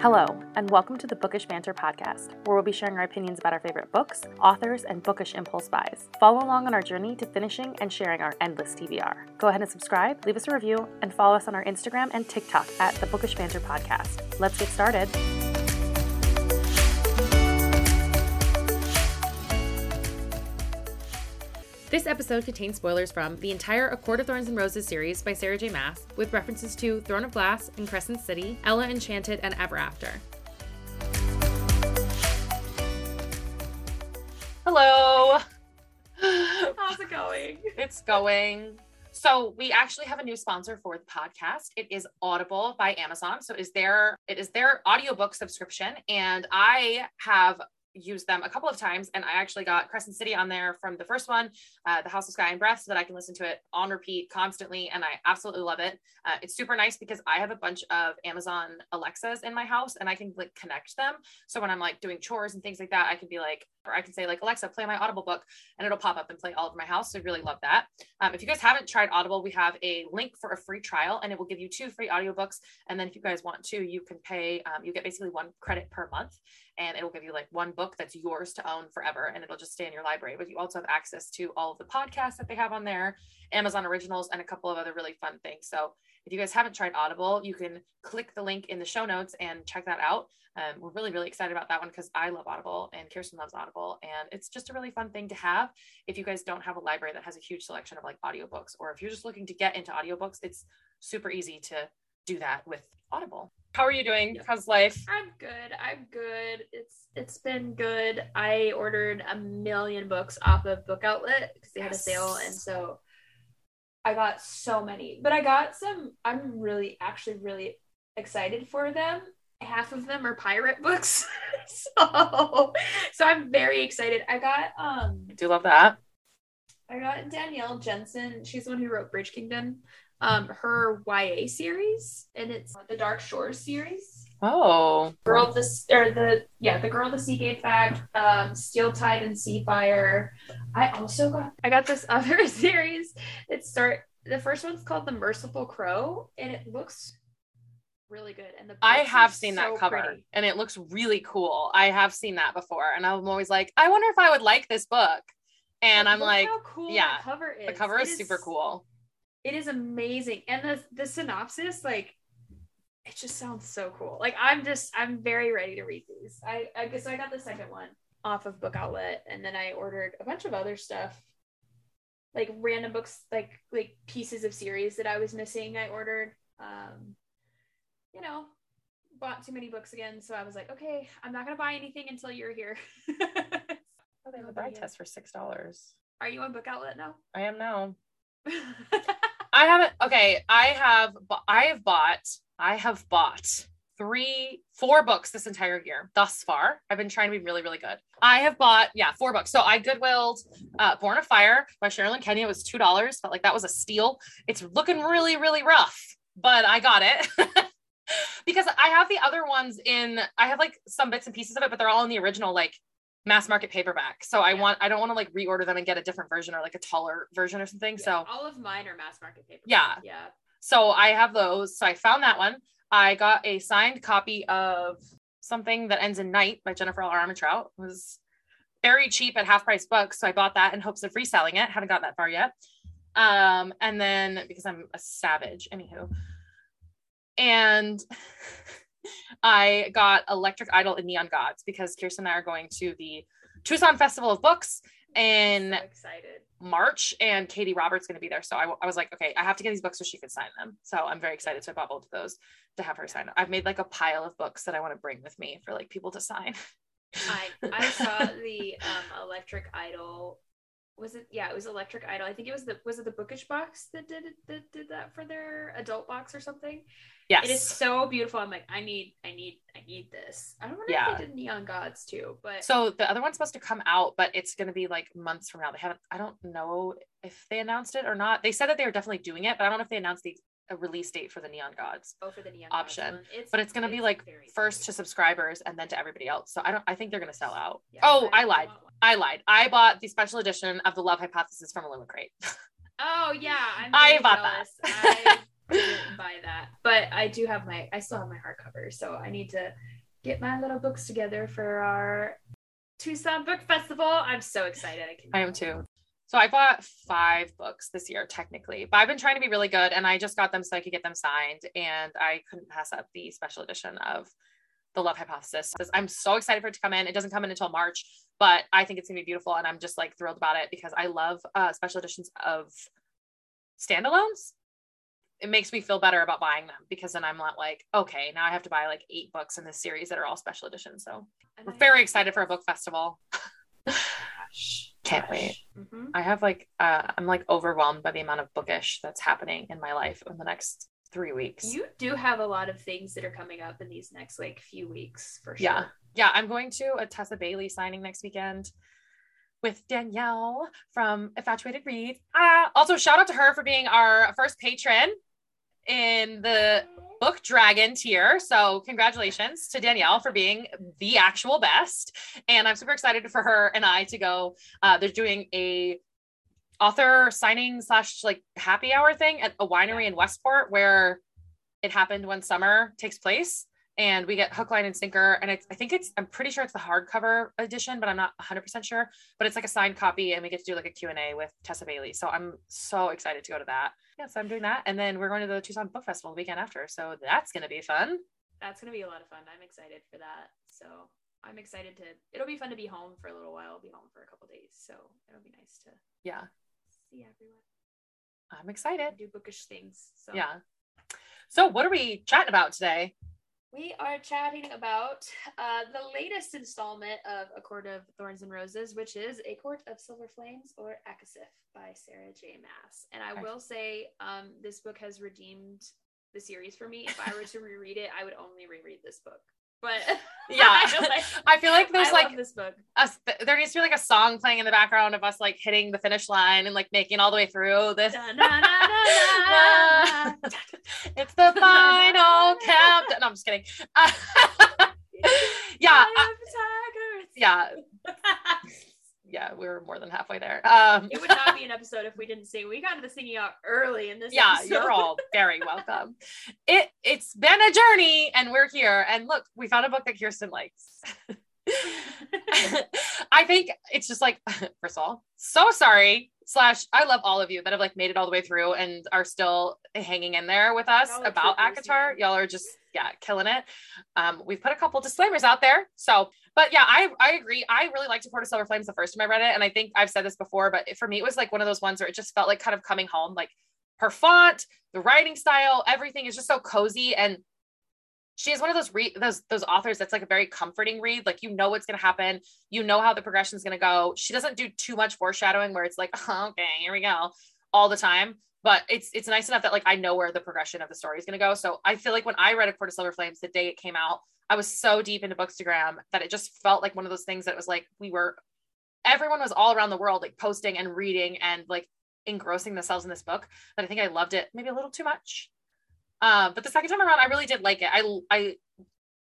Hello, and welcome to the Bookish Banter podcast, where we'll be sharing our opinions about our favorite books, authors, and bookish impulse buys. Follow along on our journey to finishing and sharing our endless TBR. Go ahead and subscribe, leave us a review, and follow us on our Instagram and TikTok at the Bookish Banter podcast. Let's get started. This episode contains spoilers from the entire A Court of Thorns and Roses series by Sarah J. Maas, with references to Throne of Glass and Crescent City, Ella Enchanted, and Ever After. Hello. How's it going? It's going. So we actually have a new sponsor for the podcast. It is Audible by Amazon. So is their it is their audiobook subscription and I have used them a couple of times and I actually got Crescent City on there from the first one, uh, The House of Sky and Breath, so that I can listen to it on repeat constantly. And I absolutely love it. Uh, it's super nice because I have a bunch of Amazon Alexas in my house and I can like connect them. So when I'm like doing chores and things like that, I can be like, or I can say like, Alexa, play my Audible book and it'll pop up and play all of my house. So I really love that. Um, if you guys haven't tried Audible, we have a link for a free trial and it will give you two free audiobooks. And then if you guys want to, you can pay, um, you get basically one credit per month and it'll give you like one book that's yours to own forever and it'll just stay in your library. But you also have access to all of the podcasts that they have on there, Amazon originals, and a couple of other really fun things. So if you guys haven't tried Audible, you can click the link in the show notes and check that out. Um, we're really, really excited about that one because I love Audible and Kearsten loves Audible. And it's just a really fun thing to have. If you guys don't have a library that has a huge selection of like audiobooks, or if you're just looking to get into audiobooks, it's super easy to do that with Audible. How are you doing? How's life? I'm good. I'm good. It's it's been good. I ordered a million books off of Book Outlet because they had a sale, and so I got so many. But I got some. I'm really, actually, really excited for them. Half of them are pirate books, so so I'm very excited. I got um. I do love that. I got Danielle Jensen. She's the one who wrote Bridge Kingdom um her YA series and it's the Dark Shores series. Oh. Girl of the or the yeah, the Girl of the Seagate Fact, um, Steel Tide and Seafire. I also got I got this other series. It start the first one's called The Merciful Crow and it looks really good. And the I have seen so that cover pretty. and it looks really cool. I have seen that before and I'm always like, I wonder if I would like this book. And but I'm like, cool yeah, cover is. The cover is, is super cool it is amazing. And the the synopsis like it just sounds so cool. Like i'm just i'm very ready to read these. I i guess i got the second one off of book outlet and then i ordered a bunch of other stuff like random books like like pieces of series that i was missing i ordered. Um you know bought too many books again so i was like okay i'm not gonna buy anything until you're here. Oh, they have a buy test for six dollars. Are you on book outlet now? I am now I haven't. Okay, I have. I have bought. I have bought three, four books this entire year thus far. I've been trying to be really, really good. I have bought, yeah, four books. So I goodwilled uh, Born of Fire by Sherilyn Kenyon. It was two dollars. Felt like that was a steal. It's looking really, really rough, but I got it. because I have the other ones in. I have like some bits and pieces of it, but they're all in the original like mass market paperback. So I want I don't want to like reorder them and get a different version or like a taller version or something. Yeah, so all of mine are mass market paperback. Yeah. Yeah. So I have those. So I found that one. I got a signed copy of something that ends in night by Jennifer L. Armentrout. It was very cheap at half price books. So I bought that in hopes of reselling it. Haven't got that far yet. Um, and then because I'm a savage, anywho. And I got Electric Idol and Neon Gods because Kearsten and I are going to the Tucson Festival of Books in so. March, and Katee Roberts is going to be there. So I, I was like, okay, I have to get these books so she can sign them. So I'm very excited. So I bought both of those to have her sign. Them. I've made like a pile of books that I want to bring with me for like people to sign. I I saw the um, Electric Idol was it yeah it was electric idol. I think it was the was it the bookish box that did it that did that for their adult box or something? Yes. It is so beautiful. I'm like i need i need i need this. I don't know yeah. if they did neon gods too but so the other one's supposed to come out but it's going to be like months from now. They haven't i don't know if they announced it or not. They said that they were definitely doing it but i don't know if they announced the a release date for the neon gods oh for the neon option. it's, but it's going to be like first to subscribers and then to everybody else. So i don't i think they're going to sell out. Yeah, oh i, I lied I lied. I bought the special edition of the Love Hypothesis from Illumicrate. Oh yeah, i bought jealous. that. I didn't buy that, but but I do have my I still have my hardcover, so I need to get my little books together for our Tucson Book Festival. I'm so excited. I can I am too. So I bought five books this year, technically, but I've been trying to be really good and I just got them so I could get them signed. And I couldn't pass up the special edition of The Love Hypothesis. I'm so excited for it to come in. It doesn't come in until March, but I think it's gonna be beautiful. And I'm just like thrilled about it because I love uh, special editions of standalones. It makes me feel better about buying them because then I'm not like, okay, now I have to buy like eight books in this series that are all special editions. So And we're I- very excited for a book festival. Gosh, Can't gosh. wait. Mhm. I have like uh I'm like overwhelmed by the amount of bookish that's happening in my life in the next three weeks. You do have a lot of things that are coming up in these next like few weeks for sure. Yeah. yeah, I'm going to a Tessa Bailey signing next weekend with Danielle from Infatuated Read. Uh, also, shout out to her for being our first patron in the book dragon tier. So congratulations to Danielle for being the actual best. And I'm super excited for her and I to go. Uh, they're doing a author signing slash like happy hour thing at a winery in Westport where It Happened One Summer takes place. And we get hook, line, and sinker. And it's, I think it's, I'm pretty sure it's the hardcover edition, but I'm not 100% sure. But it's like a signed copy, and we get to do like a Q&A with Tessa Bailey. So I'm so excited to go to that. Yeah, so I'm doing that. And then we're going to the Tucson Book Festival the weekend after. So that's going to be fun. That's gonna be a lot of fun. I'm excited for that. So I'm excited to it'll be fun to be home for a little while. I'll be home for a couple days. So it'll be nice to Yeah, see everyone. I'm excited. Do bookish things. So Yeah. So what are we chatting about today? We are chatting about uh, the latest installment of A Court of Thorns and Roses, which is A Court of Silver Flames or ACOSF by Sarah J. Maas. And I will say, um, this book has redeemed the series for me. If I were to reread it, I would only reread this book. But Yeah. I, like, I feel like there's I like this book. there needs to be like a song playing in the background of us like hitting the finish line and like making all the way through this. Da, it's the final count. No, I'm just kidding. yeah, Eye I- of the tiger. yeah, yeah. We were more than halfway there. Um, it would not be an episode if we didn't sing. We got to the singing out early in this. yeah, episode. you're all very welcome. It it's been a journey, and we're here. And look, we found a book that Kearsten likes. I think it's just like, first of all, so sorry. Slash, I love all of you that have like made it all the way through and are still hanging in there with us about troopers, ACOTAR. Y'all are just yeah, killing it. Um, we've put a couple disclaimers out there. So, but yeah, I I agree. I really liked Court of Silver Flames the first time I read it, and I think I've said this before, but for me, it was like one of those ones where it just felt like kind of coming home. Like her font, the writing style, everything is just so cozy and she is one of those re- those those authors that's like a very comforting read. Like you know what's gonna happen, you know how the progression is gonna go. She doesn't do too much foreshadowing where it's like, oh, okay, here we go, all the time. But it's it's nice enough that like I know where the progression of the story is gonna go. So I feel like when I read A Court of Silver Flames the day it came out, I was so deep into Bookstagram that it just felt like one of those things that was like we were everyone was all around the world like posting and reading and like engrossing themselves in this book that I think I loved it maybe a little too much. Um, but the second time around, I really did like it. I I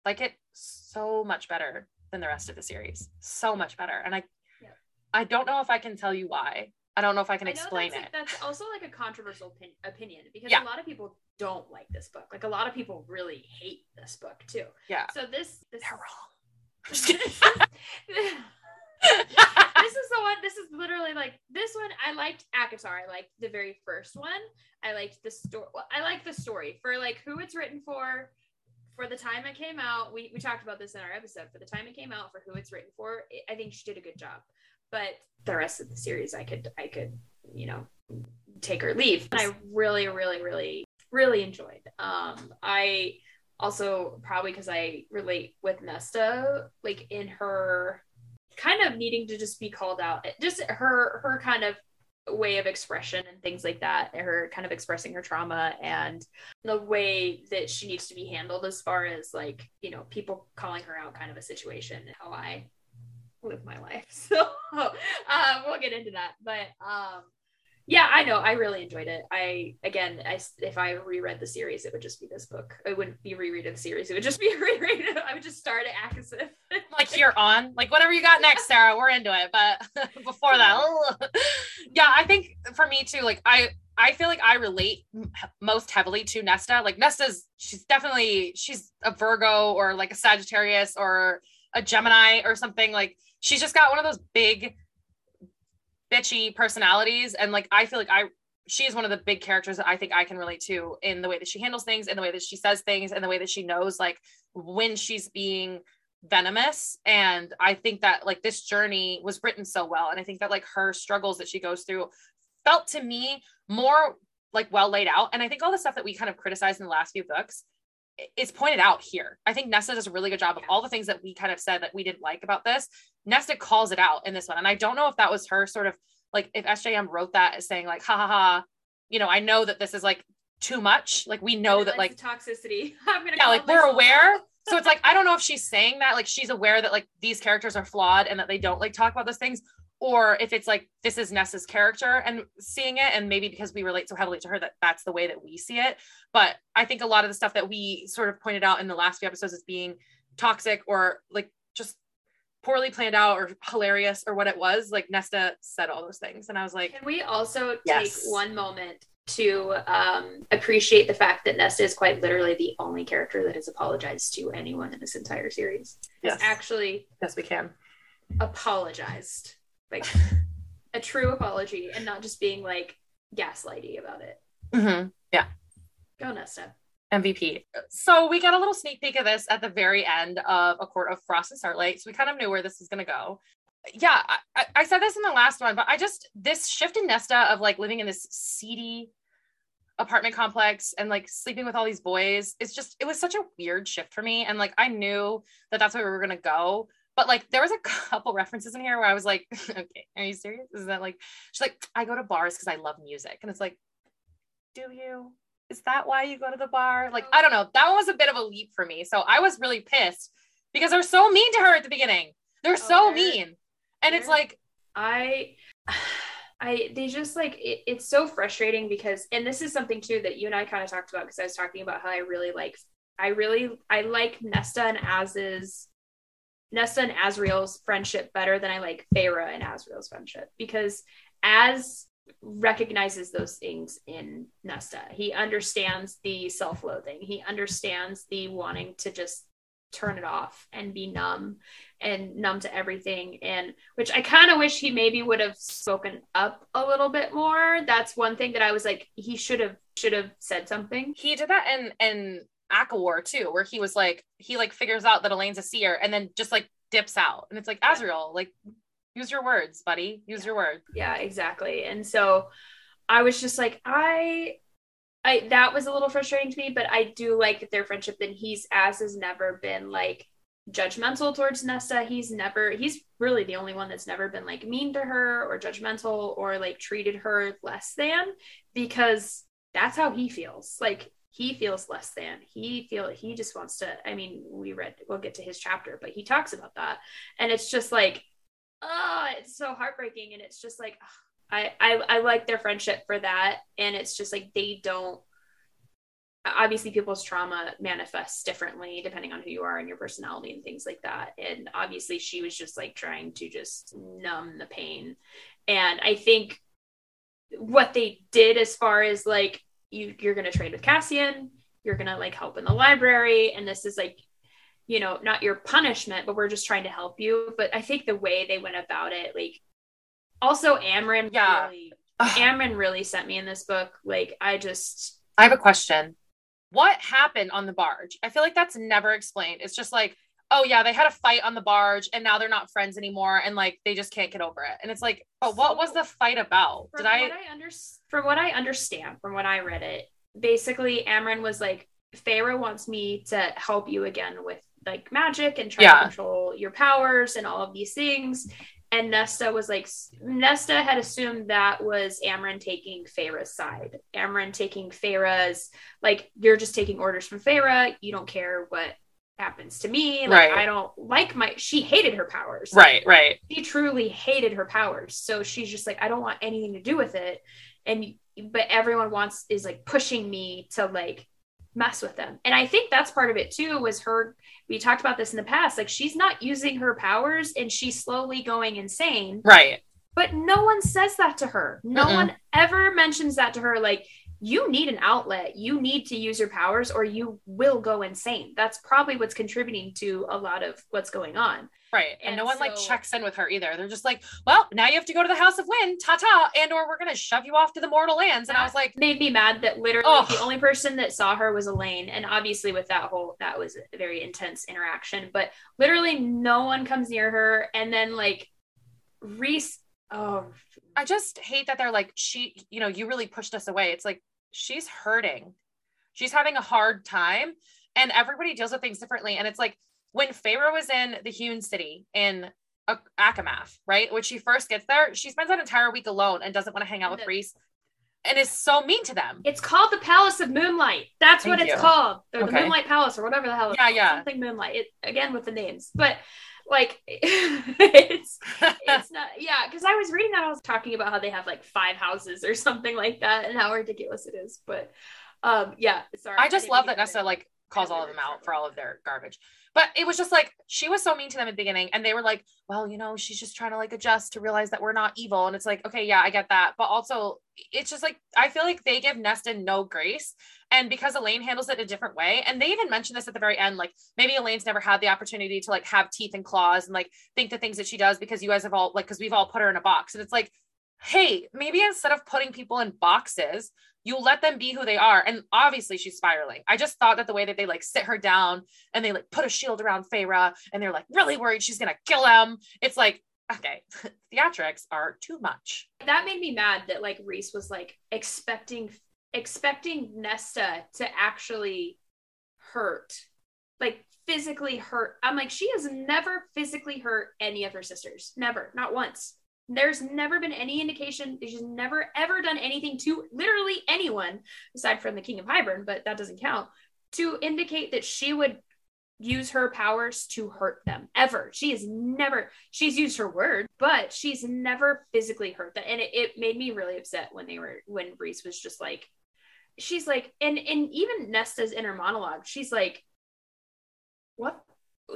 like it so much better than the rest of the series. So much better. And I Yeah. I don't know if I can tell you why. I don't know if I can I explain that's, it. that's also like a controversial opin- opinion because Yeah. a lot of people don't like this book. Like a lot of people really hate this book too. Yeah. So this this They're wrong. I'm just kidding. this is the one. This is literally like this one. I liked ACOTAR. I liked the very first one. I liked the story. Well, I like the story for like who it's written for. For the time it came out, we we talked about this in our episode. For the time it came out, for who it's written for, it, I think she did a good job. But the rest of the series, I could I could you know take or leave. And I really really really really enjoyed. Um, I also probably because I relate with Nesta, like in her kind of needing to just be called out, just her her kind of way of expression and things like that, her kind of expressing her trauma and the way that she needs to be handled as far as like you know people calling her out kind of a situation how I live my life. So uh, we'll get into that, but um yeah, I know. I really enjoyed it. I again, I if I reread the series, it would just be this book. It wouldn't be reread of the series. It would just be a reread. I would just start at ACOSF. like you're on like whatever you got next sarah we're into it but before that yeah i think for me too like i I feel like I relate most heavily to Nesta. Like Nesta's, she's definitely she's a Virgo or like a Sagittarius or a Gemini or something. Like she's just got one of those big bitchy personalities, and like I feel like I she is one of the big characters that I think I can relate to in the way that she handles things, in the way that she says things, and the way that she knows like when she's being venomous. And i think that like this journey was written so well. And i think that like her struggles that she goes through felt to me more like well laid out. And i think all the stuff that we kind of criticized in the last few books is pointed out here. I think nesta does a really good job of all the things that we kind of said that we didn't like about this. Nesta calls it out in this one. And i don't know if that was her sort of like if sjm wrote that as saying like ha ha ha you know i know that this is like too much. Like we know that like toxicity. I'm gonna yeah like we're aware. so it's like I don't know if she's saying that like she's aware that like these characters are flawed and that they don't like talk about those things or if it's like this is Nessa's character and seeing it and maybe because we relate so heavily to her that that's the way that we see it. But I think a lot of the stuff that we sort of pointed out in the last few episodes as being toxic or like just poorly planned out or hilarious or what it was like Nesta said all those things. And I was like Can we also Yes. take one moment to um, appreciate the fact that Nesta is quite literally the only character that has apologized to anyone in this entire series? yes. Has actually yes we can. apologized, like a true apology, and not just being like gaslighty about it. mm-hmm. Go Nesta. MVP. So we got a little sneak peek of this at the very end of A Court of Frost and Starlight. So we kind of knew where this was going to go. Yeah, I- I, I said this in the last one, but I just, this shift in Nesta of like living in this seedy apartment complex and like sleeping with all these boys, it's just, it was such a weird shift for me. And like, I knew that that's where we were going to go. But like, there was a couple references in here where I was like, okay, are you serious? Is that like, she's like, I go to bars because I love music. And it's like, do you? is that why you go to the bar? Like, I don't know. That one was a bit of a leap for me. So I was really pissed because they're so mean to her at the beginning. They're oh, so they're- mean. And it's like, I I they just like it, it's so frustrating because and this is something too that you and I kind of talked about because I was talking about how I really like I really I like Nesta and Az's Nesta and Azriel's friendship better than I like Feyre and Azriel's friendship because Az recognizes those things in Nesta. He understands the self-loathing. He understands the wanting to just turn it off and be numb and numb to everything and which I kind of wish he maybe would have spoken up a little bit more. That's one thing that I was like he should have should have said something. he did that in, in ACOWAR too, where he was like, he like figures out that Elain's a seer and then just like dips out. And it's like, Yeah. Azriel, like, use your words, buddy. Use your words. Yeah, exactly. And so I was just like I I that was a little frustrating to me, but I do like their friendship and he's as has never been like judgmental towards Nesta. He's never he's really the only one that's never been like mean to her or judgmental or like treated her less than because that's how he feels. Like he feels less than. He feel he just wants to I mean, we read we'll get to his chapter, but he talks about that. And it's just like oh, it's so heartbreaking and it's just like I, I I like their friendship for that and it's just like they don't obviously people's trauma manifests differently depending on who you are and your personality and things like that and obviously she was just like trying to just numb the pain and i think what they did as far as like you you're going to trade with cassian you're going to like help in the library and this is like you know not your punishment but we're just trying to help you but i think the way they went about it like also amren Yeah. really Ugh. Really sent me in this book. Like I just I have a question. What happened on the barge? I feel like that's never explained. It's just like, oh yeah, they had a fight on the barge and now they're not friends anymore and like they just can't get over it. And it's like, but what was the fight about? Did I what I under- from what I understand from when I read it, basically Amren was like, Feyre wants me to help you again with like magic and try Yeah. to control your powers and all of these things. And Nesta was like, Nesta had assumed that was Amren taking Feyre's side. Amren taking Feyre's, like, you're just taking orders from Feyre. You don't care what happens to me. Like, Right. I don't like my, she hated her powers. Right, right. she truly hated her powers so she's just like i don't want anything to do with it and but everyone wants is like pushing me to like mess with them and i think that's part of it too was her we talked about this in the past like she's not using her powers and she's slowly going insane Right. But no one says that to her. No Mm-mm. one ever mentions that to her. Like, you need an outlet. You need to use your powers or you will go insane. That's probably what's contributing to a lot of what's going on. Right. And, And no one like checks in with her either. They're just like, well, now you have to go to the House of Wind, ta ta, and or we're gonna shove you off to the mortal lands. And I was like, made me mad that literally Oh. the only person that saw her was Elain. And obviously, with that whole, that was a very intense interaction. But literally, no one comes near her. And then, like, Rhys, oh, I just hate that they're like, she, you know, you really pushed us away. It's like she's hurting. She's having a hard time. And everybody deals with things differently. And it's like when Feyre was in the Hewn City in ACOMAF, right? When she first gets there, she spends an entire week alone and doesn't want to hang out with Rhys and is so mean to them. it's called the Palace of Moonlight. That's what it's you. called. Or the Moonlight Palace, or whatever the hell it's Yeah, called. yeah. Something Moonlight. It, again, with the names. But, like, it's it's not yeah because i was reading that i was talking about how they have like five houses or something like that and how ridiculous it is but um yeah sorry I just didn't love that Nessa like calls all of them out for all of their garbage. But it was just like she was so mean to them at the beginning, and they were like, "Well, you know, she's just trying to like adjust to realize that we're not evil." And it's like, okay, yeah, I get that, but also it's just like I feel like they give Nesta no grace, and because Elain handles it a different way, and they even mentioned this at the very end, like maybe Elain's never had the opportunity to like have teeth and claws and like think the things that she does because you guys have all like because we've all put her in a box, and it's like, hey, maybe instead of putting people in boxes you let them be who they are. And obviously she's spiraling. I just thought that the way that they like sit her down and they like put a shield around Feyre and they're like really worried she's gonna kill him. It's like okay theatrics are too much. That made me mad that like rhys was like expecting expecting nesta to actually hurt like physically hurt. I'm like she has never physically hurt any of her sisters. Never. Not once there's never been any indication she's never ever done anything to literally anyone aside from the king of hybern but that doesn't count to indicate that she would use her powers to hurt them ever. She has never she's used her word but she's never physically hurt them. And it, it made me really upset when they were when rhys was just like she's like and and even nesta's inner monologue she's like what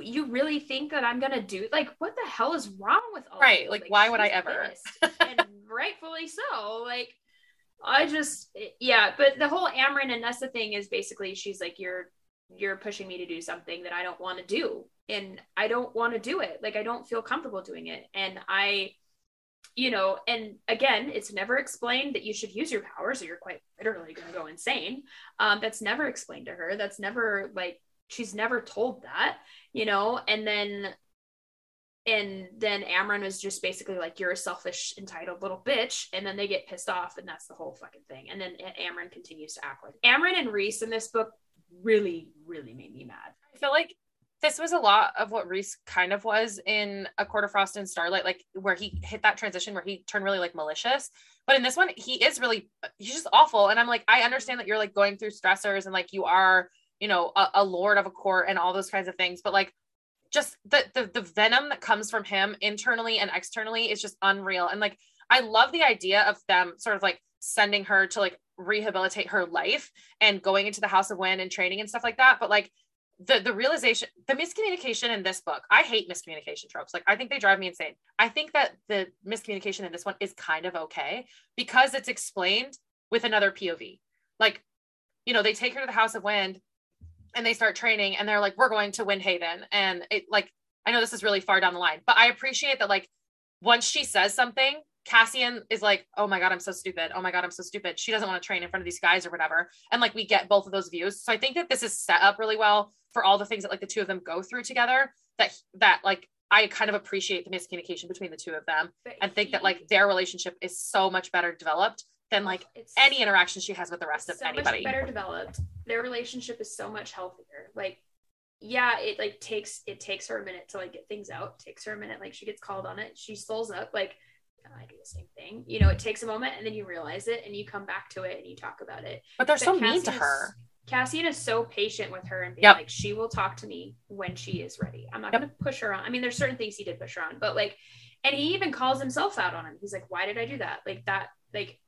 you really think that i'm gonna do like what the hell is wrong with all Right, you? like, why would I ever? and rightfully so like i just yeah but the whole amren and Nessa thing is basically she's like you're you're pushing me to do something that i don't want to do and i don't want to do it like i don't feel comfortable doing it and i you know and again it's never explained that you should use your powers or you're quite literally going to go insane um that's never explained to her that's never like she's never told that you know? And then and then Amren was just basically like you're a selfish entitled little bitch. And then they get pissed off and that's the whole fucking thing. And then Amren continues to act like Amren and Rhys in this book really really made me mad. I feel like this was a lot of what rhys kind of was in a court of frost and starlight like where he hit that transition where he turned really like malicious. But in this one he is really he's just awful. And i'm like i understand that you're like going through stressors and like you are you know a, a lord of a court and all those kinds of things. But like just the, the the venom that comes from him internally and externally is just unreal. And like i love the idea of them sort of like sending her to like rehabilitate her life and going into the house of wind and training and stuff like that. But like the the realization the miscommunication in this book i hate miscommunication tropes. Like i think they drive me insane. I think that the miscommunication in this one is kind of okay because it's explained with another pov like you know they take her to the house of wind and they start training and they're like we're going to windhaven. And it like i know this is really far down the line but i appreciate that like once she says something cassian is like oh my god i'm so stupid. Oh my god i'm so stupid. She doesn't want to train in front of these guys or whatever. And like we get both of those views. So i think that this is set up really well for all the things that like the two of them go through together that that like i kind of appreciate the miscommunication between the two of them But and think that like their relationship is so much better developed than like it's any interaction she has with the rest of so anybody much better developed their relationship is so much healthier like yeah it like takes it takes her a minute to like get things out it takes her a minute like she gets called on it she slows up like I do the same thing. You know, it takes a moment and then you realize it and you come back to it and you talk about it. but they're But so mean to Cassian is- her Cassian is so patient with her and being Yep. like, she will talk to me when she is ready. I'm not Yep. going to push her on. I mean, there's certain things he did push her on, but like, and he even calls himself out on him. He's like, why did I do that? Like that, like,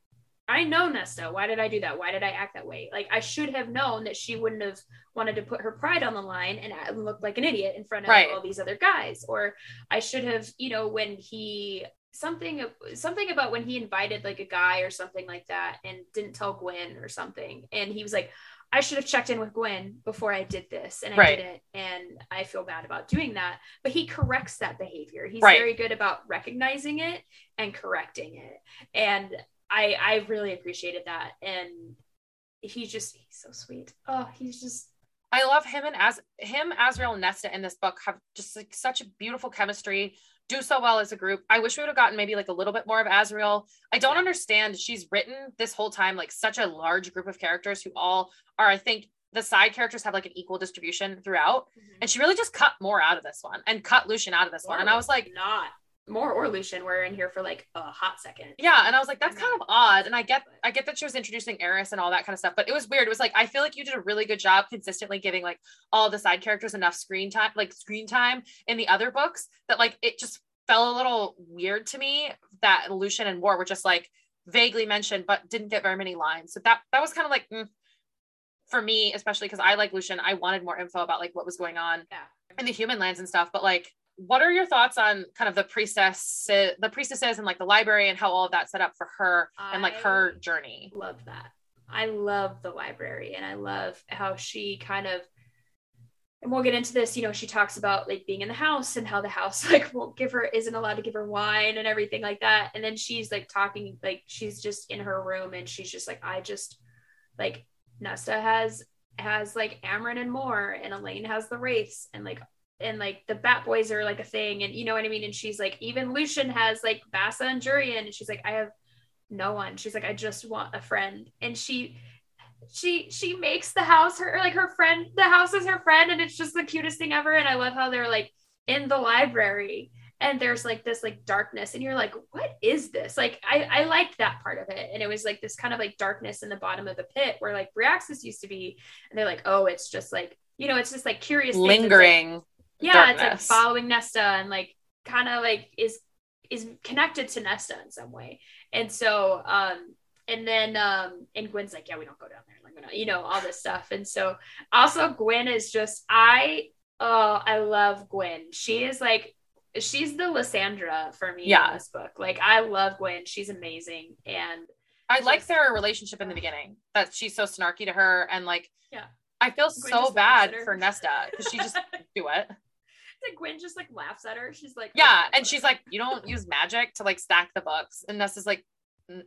I know Nesta. Why did I do that? Why did I act that way? Like, I should have known that she wouldn't have wanted to put her pride on the line and uh, look like an idiot in front of Right. all these other guys. Or I should have, you know, when he something something about when he invited like a guy or something like that and didn't tell Gwen or something and he was like I should have checked in with Gwen before I did this and I Right. didn't and I feel bad about doing that but he corrects that behavior he's Right. very good about recognizing it and correcting it and I I really appreciated that and he's just he's so sweet oh he's just I love him and as him, Azriel and Nesta in this book have just like such a beautiful chemistry, do so well as a group. I wish we would have gotten maybe like a little bit more of Azriel. I don't understand. She's written this whole time like such a large group of characters who all are, I think the side characters have like an equal distribution throughout. Mm-hmm. And she really just cut Mor out of this one and cut Lucien out of this one. And I was like, not Mor or Lucien were in here for like a hot second yeah. And I was like, that's kind of odd. And I get, I get that she was introducing Eris and all that kind of stuff, but it was weird. It was like, I feel like you did a really good job consistently giving like all the side characters enough screen time, like screen time in the other books that like it just fell a little weird to me that Lucien and Mor were just like vaguely mentioned, but didn't get very many lines. So that, that was kind of like, mm, for me, especially because I like Lucien, I wanted more info about like what was going on yeah in the human lands and stuff but like what are your thoughts on kind of the priestess the priestesses and like the library and how all of that set up for her and like her I- journey love that. I love the library and I love how she kind of and we'll get into this, you know, she talks about like being in the house and how the house like won't give her isn't allowed to give her wine and everything like that. And then she's like talking like she's just in her room and she's just like I just like Nesta has has like Amren and Mor and Elain has the Wraiths and like and like the Bat Boys are like a thing and you know what I mean? And she's like even Lucian has like Bassa and Jurian and she's like I have no one. She's like I just want a friend. And she she she makes the house her like her friend the house is her friend and it's just the cutest thing ever and I love how they're like in the library and there's like this like darkness and you're like what is this? Like I I liked that part of it and it was like this kind of like darkness in the bottom of the pit where like reaxis used to be and they're like oh it's just like you know it's just like curious like, yeah it's like following nesta and like kind of like is is connected to nesta in some way. And so um and then um and gwen's like yeah we don't go down there. Like you know all this stuff. And so also gwen is just i oh i love gwen. She is like she's the lysandra for me Yeah. in this book. Like i love gwen. She's amazing. And I like their relationship in the beginning that she's so snarky to her and like Yeah. I feel Gwen so bad for Nesta because she just do it. Like gwen just like laughs at her she's like Yeah, "Oh, and she's like, you don't use magic to like stack the books, and Nesta's like, "Mm,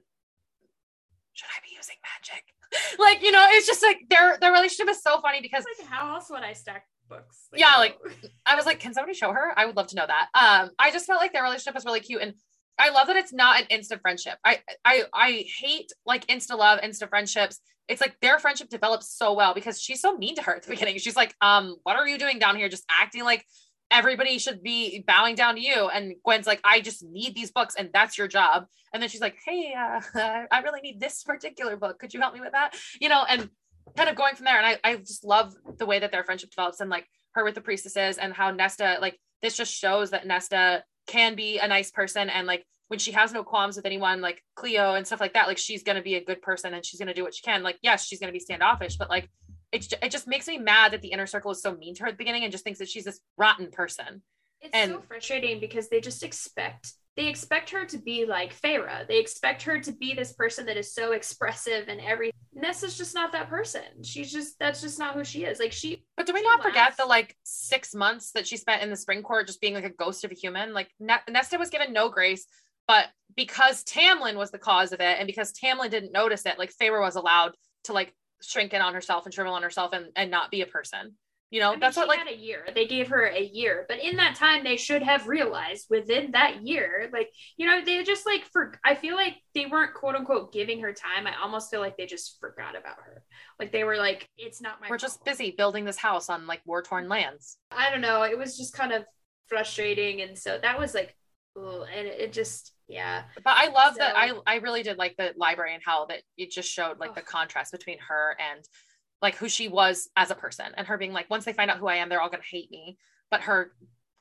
should I be using magic? like, you know, it's just like their their relationship is so funny because like how else would i stack books Yeah, oh. like- I was like, can somebody show her? I would love to know that. Um, I just felt like their relationship was really cute, and I love that it's not an instant friendship. I I I hate like insta love, insta friendships. It's like their friendship develops so well because she's so mean to her at the beginning. She's like, um, what are you doing down here? Just acting like everybody should be bowing down to you. And Gwen's like, I just need these books, and that's your job. And then she's like, Hey, uh, I really need this particular book. Could you help me with that? You know, and kind of going from there. And I, I just love the way that their friendship develops and like her with the priestesses and how Nesta, like, this just shows that Nesta can be a nice person. And like, when she has no qualms with anyone, like Cleo and stuff like that, like, she's going to be a good person and she's going to do what she can. Like, yes, she's going to be standoffish, but like, it's, it just makes me mad that the inner circle is so mean to her at the beginning and just thinks that she's this rotten person. It's And- so frustrating because they just expect they expect her to be like Feyre. They expect her to be this person that is so expressive and every Nessa's just not that person. She's just that's just not who she is. Like she But do we not forget the like six months that she spent in the spring court just being like a ghost of a human? Like Ne- Nesta was given no grace, but because Tamlin was the cause of it, and because Tamlin didn't notice it, like Feyre was allowed to like shrink in on herself and shrivel on herself and, and not be a person. You know, I mean, that's she what like had a year. They gave her a year, but in that time, they should have realized within that year, like you know, they just like for. I feel like they weren't quote unquote giving her time. I almost feel like they just forgot about her. Like they were like, it's not my. we're just busy building this house on like war torn lands. I don't know. It was just kind of frustrating, and so that was like, ugh, and it just yeah. But I love that I I really did like the library and how that it just showed like the contrast between her and like who she was as a person and her being like once they find out who I am they're all gonna hate me but her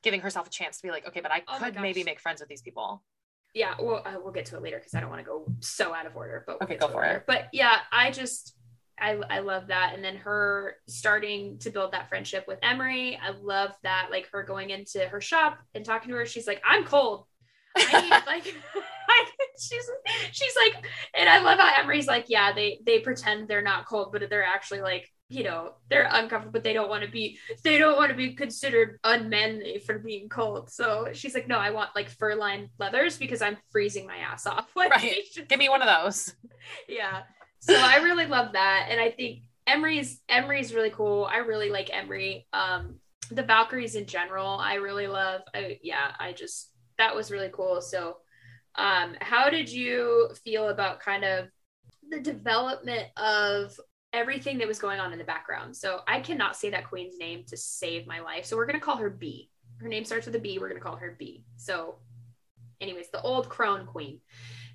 giving herself a chance to be like okay but I Oh could maybe make friends with these people yeah well uh, we'll get to it later because i don't want to go so out of order but we'll Okay, go to for later. it. but yeah i just I, I love that. And then her starting to build that friendship with emerie i love that like her going into her shop and talking to her. She's like i'm cold. I need like she's she's like and I love how Emerie's like, yeah, they they pretend they're not cold, but they're actually like you know they're uncomfortable but they don't want to be they don't want to be considered unmanly for being cold. So she's like no i want like fur lined leathers because i'm freezing my ass off. Like, right. give me one of those. Yeah so i really love that and i think emerie's emerie's really cool i really like emerie um the valkyries in general i really love I, yeah i just that was really cool so um how did you feel about kind of the development of everything that was going on in the background. So I cannot say that queen's name to save my life. So we're to call her B. Her name starts with a B. We're to call her B. So, anyways, the old crone queen.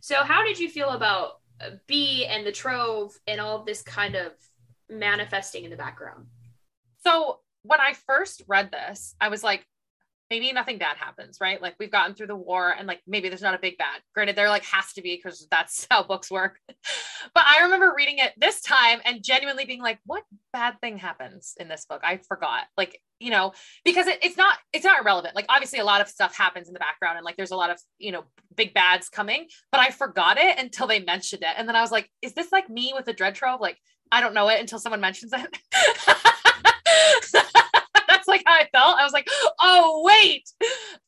So, how did you feel about uh, B and the trove and all this kind of manifesting in the background? So, when I first read this, I was like, maybe nothing bad happens, right? Like we've gotten through the war and like maybe there's not a big bad. Granted, there like has to be because that's how books work. but I remember reading it this time and genuinely being like, what bad thing happens in this book? I forgot. Like, you know, because it, it's not it's not irrelevant. Like obviously a lot of stuff happens in the background and like there's a lot of, you know, big bads coming, but I forgot it until they mentioned it. And then I was like, is this like me with the dread trove? Like, I don't know it until someone mentions it. like how I felt. I was like, oh wait.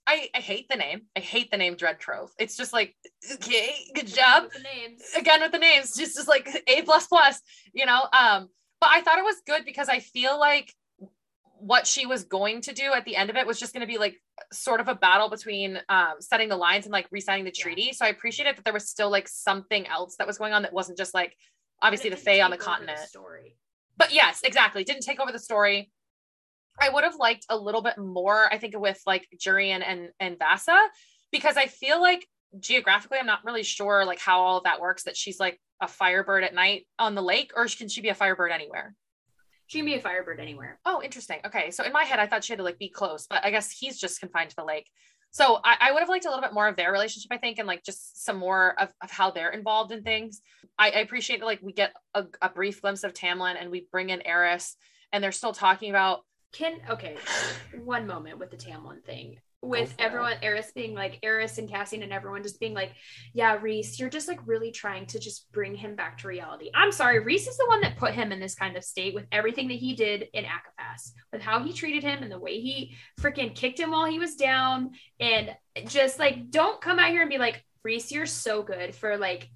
I, I hate the name. I hate the name Dread Trove. It's just like, okay, good job. With Again with the names, just just like A plus plus, you know. Um, but I thought it was good because I feel like what she was going to do at the end of it was just going to be like sort of a battle between um, setting the lines and like re-signing the treaty. Yeah. So I appreciated that there was still like something else that was going on that wasn't just like obviously the Fae on the continent. The story. But yes, exactly. Didn't take over the story. I would have liked a little bit more, I think, with like Jurian and and Vassa, because I feel like geographically, I'm not really sure like how all of that works. That she's like a firebird at night on the lake, or can she be a firebird anywhere? She can be a firebird anywhere. Oh, interesting. Okay, so in my head, I thought she had to like be close, but I guess he's just confined to the lake. So I, I would have liked a little bit more of their relationship, I think, and like just some more of, of how they're involved in things. I, I appreciate that like we get a, a brief glimpse of Tamlin and we bring in Eris, and they're still talking about can okay, one moment with the Tamlin thing. With everyone, Eris being like Eris and Cassian and everyone just being like, yeah, Rhys, you're just like really trying to just bring him back to reality. I'm sorry, Rhys is the one that put him in this kind of state with everything that he did in ACOFAS, with how he treated him and the way he freaking kicked him while he was down. And just like, don't come out here and be like, Rhys, you're so good for like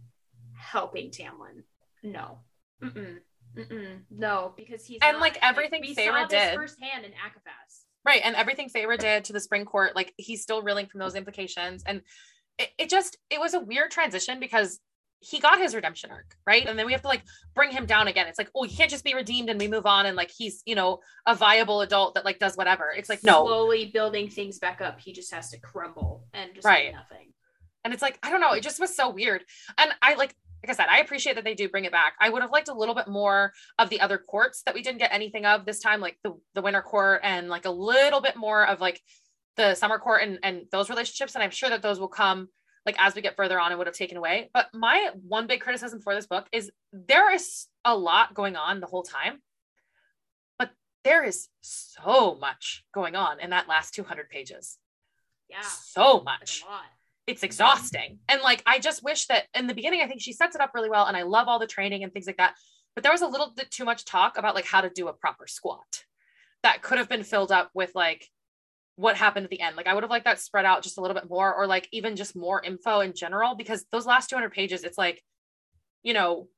helping Tamlin. No. Mm-mm. Mm-mm, no, because he's and not. like everything like, Feyre did firsthand in ACOFAS. Right, and everything Feyre did to the Spring Court, like he's still reeling from those implications, and it, it just it was a weird transition because he got his redemption arc, right? And then we have to like bring him down again. It's like, oh, he can't just be redeemed and we move on and like he's, you know, a viable adult that like does whatever. It's like no, slowly building things back up. He just has to crumble and just right. nothing. And it's like, I don't know, it just was so weird. And I like like I said, I appreciate that they do bring it back. I would have liked a little bit more of the other courts that we didn't get anything of this time, like the, the winter court and like a little bit more of like the summer court and, and those relationships. And I'm sure that those will come like as we get further on and would have taken away. But my one big criticism for this book is there is a lot going on the whole time, but there is so much going on in that last 200 pages. Yeah. So much it's exhausting. And like, I just wish that in the beginning, I think she sets it up really well. And I love all the training and things like that. But there was a little bit too much talk about like how to do a proper squat that could have been filled up with like what happened at the end. Like, I would have liked that spread out just a little bit more, or like even just more info in general, because those last 200 pages, it's like, you know,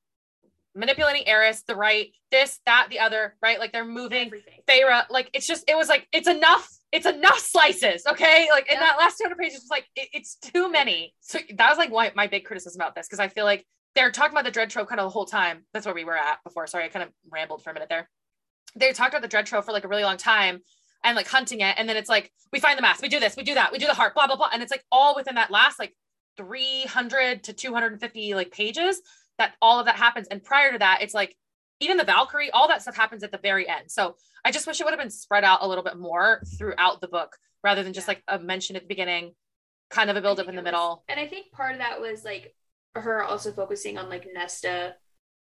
manipulating Eris, the right, this, that, the other, right? Like they're moving Everything. Feyre. Like it's just, it was like, it's enough it's enough slices, okay? Like in that last 200 pages, it's like it, it's too many. So that was like why my big criticism about this because I feel like they're talking about the dread trove kind of the whole time. That's where we were at before. Sorry, I kind of rambled for a minute there. They talked about the dread trove for like a really long time and like hunting it, and then it's like we find the mask, we do this, we do that, we do the heart, blah blah blah, and it's like all within that last like 300 to 250 like pages that all of that happens. And prior to that, it's like even the Valkyrie, all that stuff happens at the very end. So I just wish it would have been spread out a little bit more throughout the book rather than just like a mention at the beginning, kind of a build up in the was, middle. And I think part of that was like her also focusing on like Nesta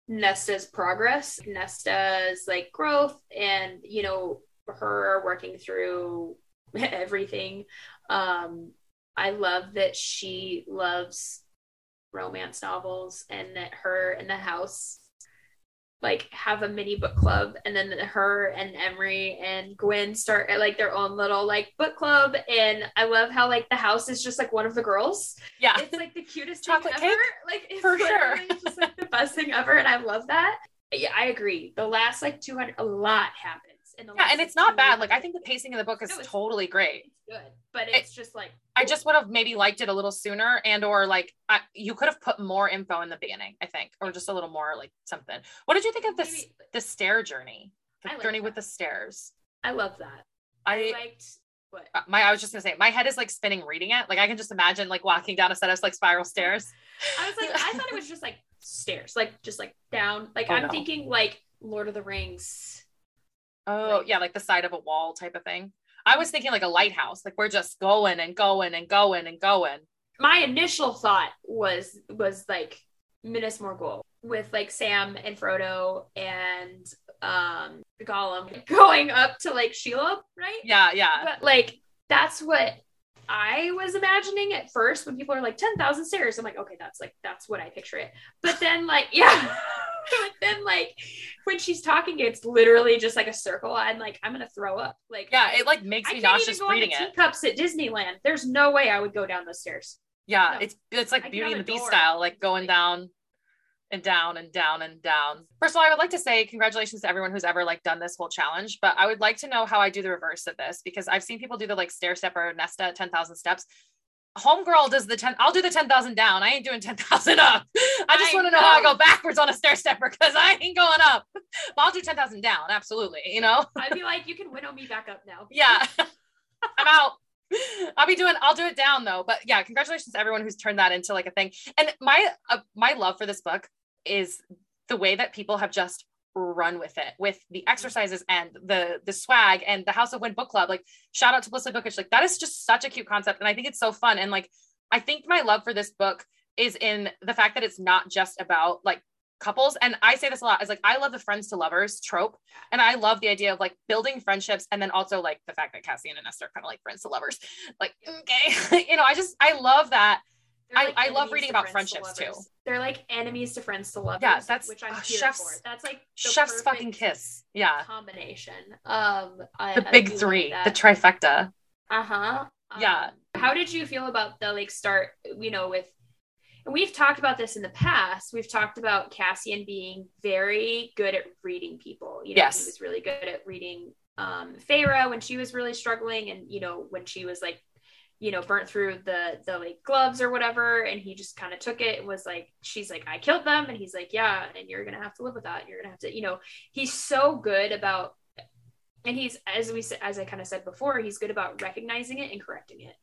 Nesta's progress, Nesta's like growth and you know her working through everything um I love that she loves romance novels and that her and the house like have a mini book club and then her and Emery and Gwen start like their own little like book club and I love how like the house is just like one of the girls. Yeah. It's like the cutest Chocolate thing ever. Like it's For sure. just like the best thing ever and I love that. Yeah, I agree. The last like 200 a lot happens. In the Yeah, last, and it's not bad. Like I think the pacing of the book is No, totally great. it's good, but It- it's just like I just would have maybe liked it a little sooner, and or like I, you could have put more info in the beginning. I think, or just a little more like something. What did you think of this maybe- the stair journey? The like journey with the stairs. I love that. I, I liked what uh, my I was just gonna say my head is like spinning reading it. Like I can just imagine like walking down a set of like spiral stairs. I was like, I thought it was just like stairs, like just like down. Like Oh, I'm no. thinking like Lord of the Rings. Oh Like- yeah, like the side of a wall type of thing. I was thinking like a lighthouse. Like we're just going and going and going and going. My initial thought was was like Minas Morgul with like Sam and Frodo and um Gollum going up to like Shelob, right? Yeah, yeah. But like that's what I was imagining at first when people are like 10,000 stairs. I'm like, okay, that's like that's what I picture it. But then like yeah. but then like when she's talking it's literally just like a circle I'm like I'm going to throw up. Like Yeah, it like makes me nauseous go on the reading it. teacups at Disneyland. There's no way I would go down those stairs. Yeah, No. it's it's like I Beauty and the Beast style, like going down and down and down and down. First of all, I would like to say congratulations to everyone who's ever like done this whole challenge, but I would like to know how I do the reverse of this because I've seen people do the like stair step or Nesta 10,000 steps. Homegirl does the 10, I'll do the 10,000 down. I ain't doing 10,000 up. I just want to know how I go backwards on a stair stepper because I ain't going up. But I'll do 10,000 down. Absolutely. You know? I'd be like, you can winnow me back up now. Yeah. I'm out. I'll be doing I'll do it down though. But yeah, congratulations to everyone who's turned that into like a thing. And my uh, my love for this book is the way that people have just run with it with the exercises and the the swag and the House of Wind book club. Like shout out to Blissfully Bookish. Like that is just such a cute concept and I think it's so fun and like I think my love for this book is in the fact that it's not just about like couples and I say this a lot is like I love the friends to lovers trope and I love the idea of like building friendships and then also like the fact that Cassie and Nesta are kind of like friends to lovers. Like, okay. you know, I just I love that. They're I- I love reading about friendships, too. They're like enemies to friends to lovers. Yeah, that's- which I'm uh, here chef's- for. That's like the Chef's fucking kiss. Yeah. combination. Um, I, The big three, that. the trifecta. Uh huh. Yeah. How did you feel about the like start? You know, with and we've talked about this in the past. We've talked about Cassian being very good at reading people. You know, Yes. he was really good at reading um Feyre when she was really struggling, and you know when she was like, you know, burnt through the the like gloves or whatever, and he just kind of took it was like, she's like, I killed them, and he's like, yeah, and you're gonna have to live with that. You're gonna have to, you know, he's so good about and he's as we as I kind of said before, he's good about recognizing it and correcting it,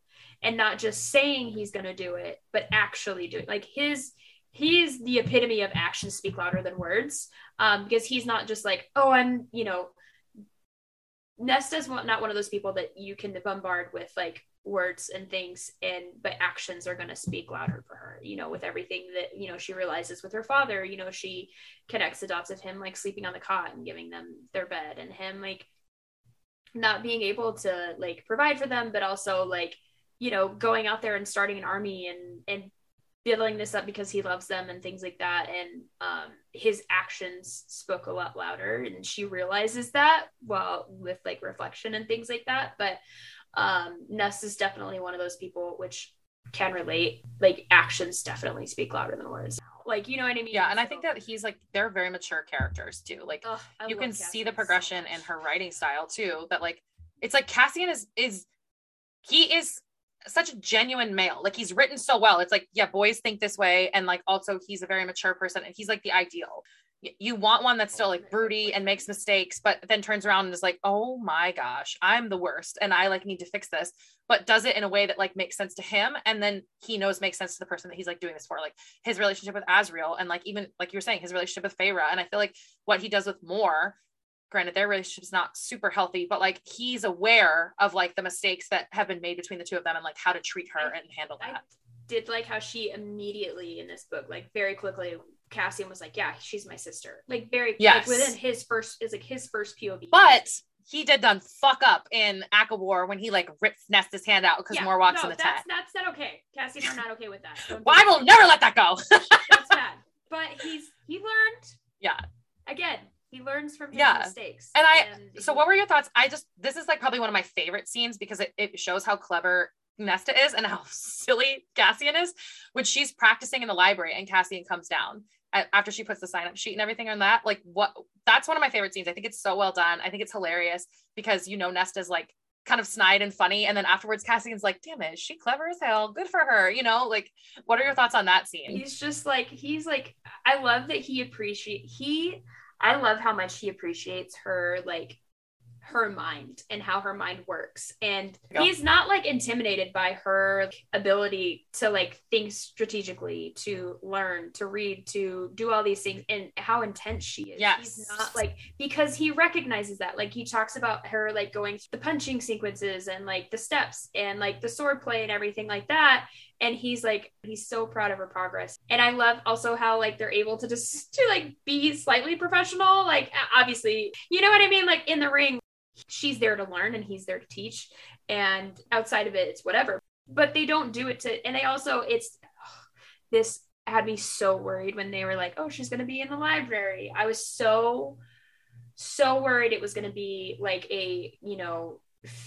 and not just saying he's to do it, but actually doing. Like his, he's the epitome of actions speak louder than words, um, because he's not just like, oh, I'm, you know, Nesta's not one of those people that you can bombard with like words and things and but actions are going to speak louder for her you know with everything that you know she realizes with her father you know she connects the dots of him like sleeping on the cot and giving them their bed and him like not being able to like provide for them but also like you know going out there and starting an army and and building this up because he loves them and things like that and um his actions spoke a lot louder and she realizes that well with like reflection and things like that but um Ness is definitely one of those people which can relate like actions definitely speak louder than words like you know what i mean Yeah. And I think that he's like, they're very mature characters too. Like, you can Cassian see the progression much. in her writing style too that like it's like cassian is is he is such a genuine male like he's written so well it's like yeah boys think this way and like also he's a very mature person and he's like the ideal you want one that's still like broody and makes mistakes but then turns around and is like oh my gosh i'm the worst and i like need to fix this but does it in a way that like makes sense to him and then he knows makes sense to the person that he's like doing this for like his relationship with Azriel and like even like you were saying his relationship with Feyre and I feel like what he does with Mor granted their relationship's not super healthy but like he's aware of like the mistakes that have been made between the two of them and like how to treat her I- and handle I that. did like how she immediately in this book, like very quickly, Cassian was like, "Yeah, she's my sister." Like very, Yes. like within his first is like his first POV. but he did done fuck up in ACOWAR when he like rips Nesta's hand out because Yeah, Mor walks no, in the that's tent. that's not okay. Cassie and I are not okay with that. Don't Well, I that. will never let that go. That's bad. But he's he learned. Yeah. Again, he learns from his Yeah. mistakes. And I- so what were your thoughts? I just this is like probably one of my favorite scenes because it, it shows how clever Nesta is and how silly Cassian is when she's practicing in the library and Cassian comes down after she puts the sign up sheet and everything on that. Like what that's one of my favorite scenes. I think it's so well done. I think it's hilarious because you know Nesta's like kind of snide and funny and then afterwards Cassian's like, damn it, is she clever as hell. Good for her. You know, like what are your thoughts on that scene? he's just like he's like I love that he appreciate he I love how much he appreciates her like her mind and how her mind works. And Yeah. he's not like intimidated by her ability to like think strategically to learn to read to do all these things and how intense she is. Yes. he's not like because he recognizes that like he talks about her like going through the punching sequences and like the steps and like the sword play and everything like that. And he's like he's so proud of her progress. And i love also how like they're able to just to like be slightly professional like obviously you know what i mean? Like in the ring she's there to learn and he's there to teach and outside of it it's whatever but they don't do it to and they also it's this had me so worried when they were like oh she's going to be in the library i was so so worried it was going to be like a you know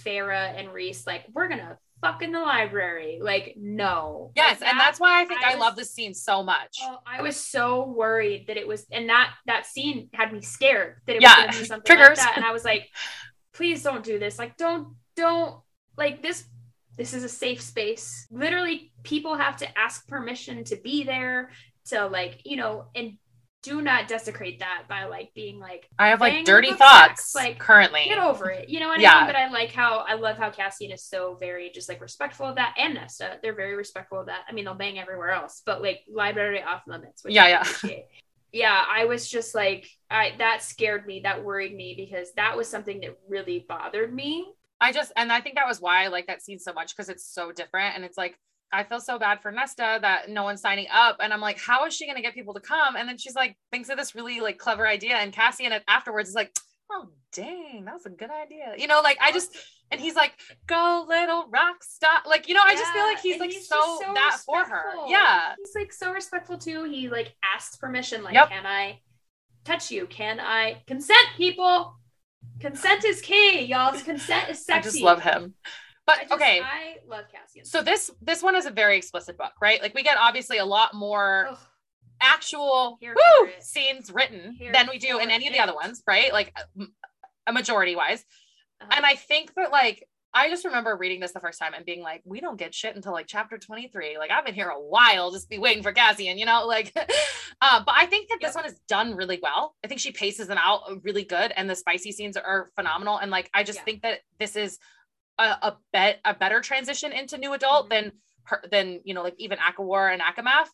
Feyre and Rhys like we're going to fuck in the library like no Yes, Like, and that's why I think I I, love was- this scene so much. Oh, I was so worried that it was, and that that scene had me scared that it Yeah, was going to be something triggers. like that. And I was like, please don't do this. Like, don't, don't, like this. This is a safe space. Literally, people have to ask permission to be there to like, you know, and do not desecrate that by like being like, I have like dirty thoughts sex, like, currently. get over it. You know what I Yeah. mean? But I like how I love how Cassian is so very just like respectful of that, and Nesta. They're very respectful of that. I mean, they'll bang everywhere else, but like library off limits. Which Yeah, I yeah. Yeah, I was just like, I that scared me, that worried me because that was something that really bothered me. I just, and I think that was why I like that scene so much because it's so different. And it's like, I feel so bad for Nesta that no one's signing up. And I'm like, how is she going to get people to come? And then she's like, thinks of this really like clever idea. And Cassie, Cassian afterwards is like, oh, dang, that was a good idea. You know, like I just, and he's like, go little rock star. Like, you know, I just feel like he's like just so, that for her. Yeah. he's like so respectful too. He like asked permission, like, Yep. can I touch you? Can I consent? People, consent is key, y'all. Consent is sexy. I just love him. But I just- okay. I love Cassian. So this this one is a very explicit book, right? Like we get obviously a lot more Ugh, actual woo, scenes written Here than we do in any of the other ones, right? Like a majority wise. Uh-huh. And I think that like I just remember reading this the first time and being like, we don't get shit until like chapter 23. Like I've been here a while, just be waiting for Cassian, you know, like uh, but I think that this one is done really well. I think she paces them out really good and the spicy scenes are phenomenal. And like I just Yeah. think that this is a, a bet a better transition into new adult Mhm. than her than you know, like even ACOWAR and ACOMAF.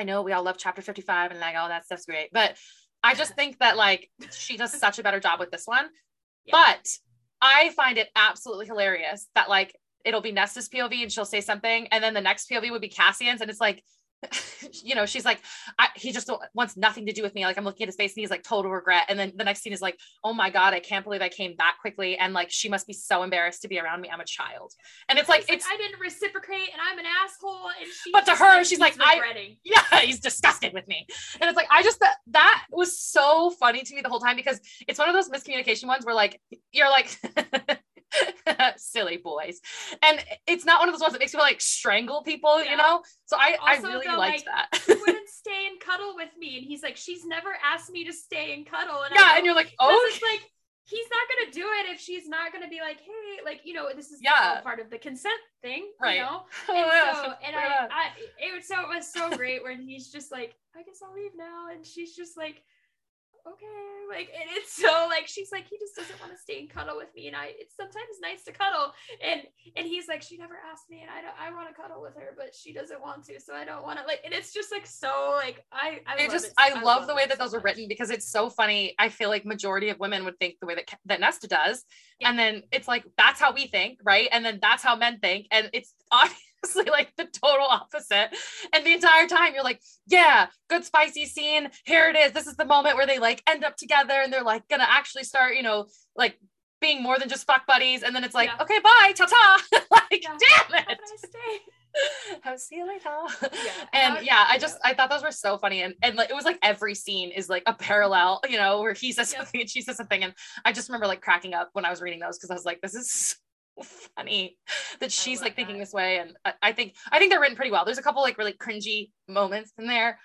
I know we all love chapter 55 and like all that stuff's great, but I just think that like she does such a better job with this one. Yeah. But I find it absolutely hilarious that like it'll be Nesta's POV and she'll say something, and then the next POV would be Cassian's, and it's like, you know, she's like, I, he just wants nothing to do with me. Like I'm looking at his face and he's like total regret. And then the next scene is like, oh my god, I can't believe I came that quickly, and like she must be so embarrassed to be around me. I'm a child, and it's like it's I didn't reciprocate, and I'm an asshole. And she, But to her, she's he's like, I- regretting. yeah, he's disgusted with me. And it's like, I just, that, that was so funny to me the whole time because it's one of those miscommunication ones where like, you're like, silly boys. And it's not one of those ones that makes people like strangle people, Yeah. you know? So I, I Also, really the, liked like, that. you wouldn't stay and cuddle with me, and he's like, she's never asked me to stay and cuddle. And yeah. And you're like, oh, is like he's not gonna do it if she's not gonna be like, hey, like you know, this is Yeah. part of the consent thing, Right. You know. oh, And yeah, so, and I. I, it was so it was so great when he's just like, I guess I'll leave now, and she's just like, okay, like, and it's so like she's like, he just doesn't want to stay and cuddle with me, and I, it's sometimes nice to cuddle, and and he's like, she never asked me, and I don't, I want to cuddle with her, but she doesn't want to, so I don't want to, like, and it's just like so like I, I it love just it. I, love the way that so those much. written because it's so funny. I feel like majority of women would think the way that that Nesta does, Yeah. and then it's like that's how we think, right? And then that's how men think, and it's obviously like the total opposite. And the entire time you're like, yeah, good spicy scene. Here it is. This is the moment where they like end up together and they're like gonna actually start, you know, like being more than just fuck buddies, and then it's like, Yeah. okay, bye, ta ta. like, Yeah. damn Have it. a nice day. I'll see you later. Yeah. And How- yeah, I just I thought those were so funny, and and like it was like every scene is like a parallel, you know, where he says Yep. something and she says something, and I just remember like cracking up when I was reading those because I was like, this is funny that she's like thinking that. this way, and I, I think I think they're written pretty well. There's a couple like really cringy moments in there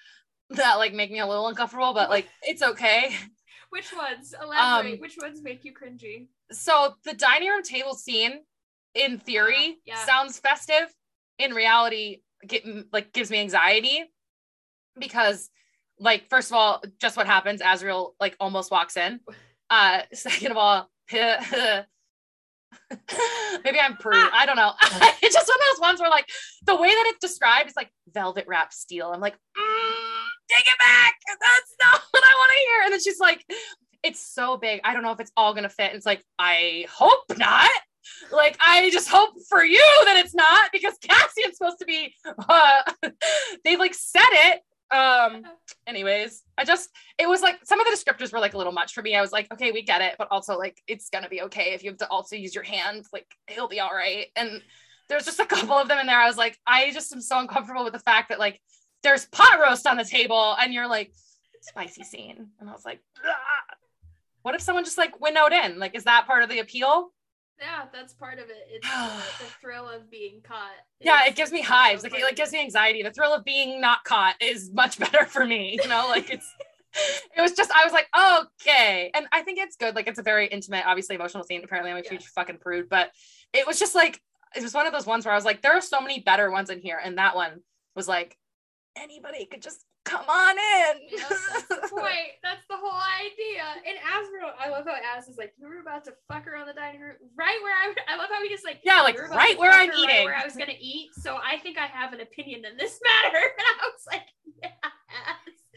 that like make me a little uncomfortable, but like it's okay. Which ones? Elaborate. Um, Which ones make you cringy? so the dining room table scene in theory Yeah. sounds festive in reality get, like gives me anxiety because like first of all just what happens Azriel like almost walks in uh second of all maybe i'm prude. I don't know. It's just one of those ones where like the way that it's described is like velvet wrapped steel. I'm like mm, take it back that's not what i want to hear. And then she's like it's so big. I don't know if it's all gonna fit. And it's like i hope not. Like i just hope for you that it's not because cassian's supposed to be uh they like said it um anyways i just it was like some of the descriptors were like a little much for me. I was like okay we get it but also like it's gonna be okay if you have to also use your hands like he'll be all right. And there's just a couple of them in there. I was like i just am so uncomfortable with the fact that like there's pot roast on the table and you're like spicy scene. And i was like "Ah." what if someone just like winnowed in? Like is that part of the appeal Yeah, that's part of it. It's the thrill of being caught. yeah it gives me hives. like it like gives me anxiety. The thrill of being not caught is much better for me you know? Like it's it was just i was like okay. And i think it's good. Like it's a very intimate obviously emotional scene. Apparently i'm a Yeah. huge fucking prude but it was just like it was one of those ones where i was like there are so many better ones in here. And that one was like anybody could just come on in Yeah, that's the point. That's the whole idea. And Azriel, I love how Az is like, you were about to fuck her on the dining room, right where I. I love how he just like, yeah like "You were about right where i'm eating right where I was gonna eat. So I think I have an opinion in this matter. And I was like, yes.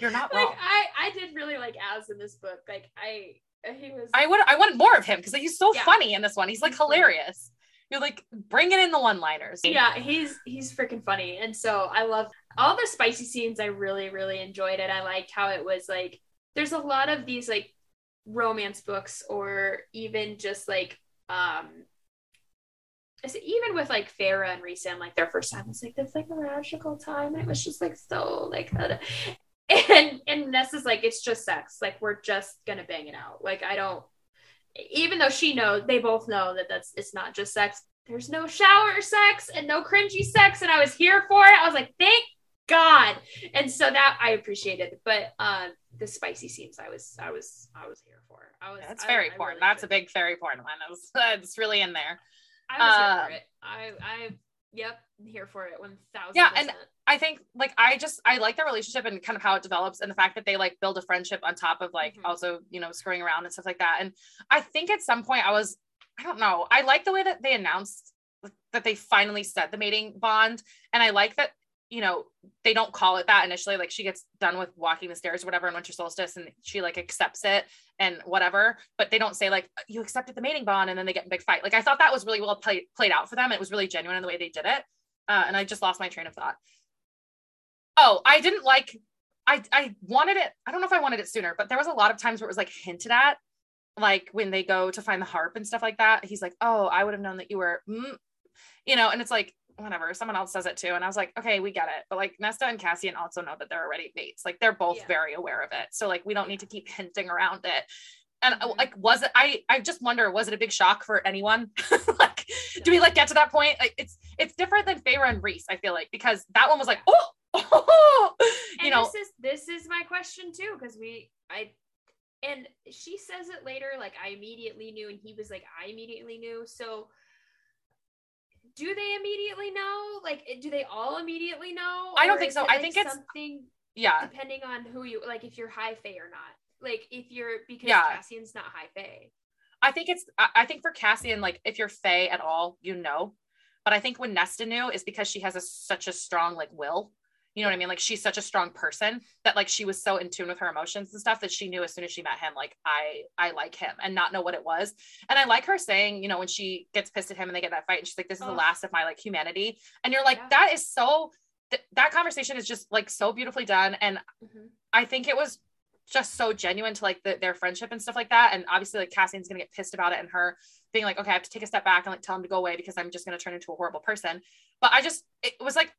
you're not Like wrong I, I did really like Az in this book. Like I, he was. I would I wanted more of him because he's so Yeah. funny in this one. He's like hilarious. You're like bringing in the one liners. yeah he's he's freaking funny and so i love all the spicy scenes i really really enjoyed it i liked how it was like there's a lot of these like romance books or even just like um is even with like Feyre and Risa, like their first time, it's like this like a magical time, and it was just like so like, and and Nessa's like it's just sex, like we're just gonna bang it out. Like I don't, even though she knows, they both know that that's it's not just sex. There's no shower sex and no cringy sex, and I was here for it. I was like, thank God, and so that I appreciated. But um, the spicy scenes, I was, I was, I was here for. I was. That's I- fairy I porn. really That's a big fairy porn one. It's, it's really in there. I was here um, for it. I, I, yep, here for it. One thousand. Yeah, and I think like I just I like their relationship and kind of how it develops and the fact that they like build a friendship on top of like Mhm. also, you know, screwing around and stuff like that. And I think at some point I was, I don't know, I like the way that they announced that they finally set the mating bond. And I like that, you know, they don't call it that initially. Like she gets done with walking the stairs or whatever in winter solstice and she like accepts it and whatever, but they don't say like you accepted the mating bond and then they get in big fight. Like I thought that was really well played played out for them. It was really genuine in the way they did it. Uh, and I just lost my train of thought. Oh, I didn't like. I I wanted it. I don't know if I wanted it sooner, but there was a lot of times where it was like hinted at, like when they go to find the harp and stuff like that. He's like, "Oh, I would have known that you were," mm, you know, and it's like whatever. Someone else says it too, and I was like, "Okay, we get it." But like Nesta and Cassian also know that they're already mates. Like they're both Yeah. very aware of it. So like we don't need to keep hinting around it. And uh, Mhm. like, was it? I I just wonder, was it a big shock for anyone? like, do we like get to that point? Like, it's it's different than Feyre and Rhys. I feel like because that one was like, oh, you and know, this is this is my question too because we i and she says it later like i immediately knew and he was like i immediately knew so do they immediately know like eh, do they all immediately know I don't think so. it, I like, think it's- something yeah, depending on who you like if you're high fae or not like if you're because Yeah. cassian's not high fae I think it's I I think for Cassian, like if you're fae at all, you know. But I think when Nesta knew is because she has a such a strong like will. You know what I mean? Like she's such a strong person that like she was so in tune with her emotions and stuff that she knew as soon as she met him, like I I like him and not know what it was. And I like her saying, you know, when she gets pissed at him and they get that fight, and she's like, "This is the last of my like humanity." And you're like, Yeah. that is so. Th- that conversation is just like so beautifully done, and Mhm. I think it was just so genuine to like the, their friendship and stuff like that. And obviously, like Cassian's gonna get pissed about it, and her being like, okay, I have to take a step back and like tell him to go away because I'm just gonna turn into a horrible person. But I just it was like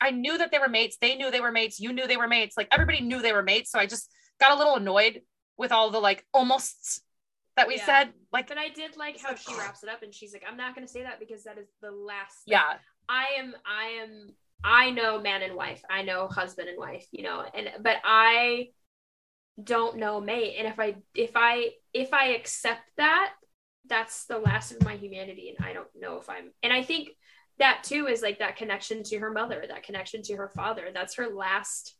I knew that they were mates. They knew they were mates. You knew they were mates. Like everybody knew they were mates. So I just got a little annoyed with all the like almost that we Yeah. said. Like, But I did like how she wraps it up and she's like, I'm not gonna say that because that is the last thing. yeah, I am I am I know man and wife. I know husband and wife, you know, and but I don't know mate. And if I if I if I accept that, that's the last of my humanity and I don't know if I'm and I think that too is like that connection to her mother, that connection to her father. That's her last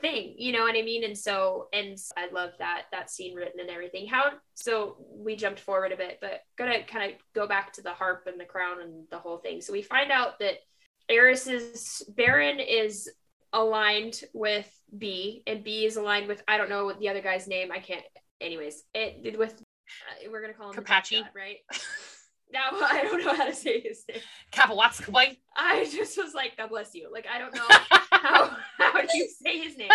thing you know what i mean and so and i love that that scene written and everything how so we jumped forward a bit but gonna kind of go back to the harp and the crown and the whole thing so we find out that eris's Beron is aligned with b and b is aligned with i don't know what the other guy's name i can't anyways it with uh, we're gonna call him the Carpacci. Death God, right now i don't know how to say his name. Kapowatsk i just was like god bless you. Like i don't know how how do you say his name.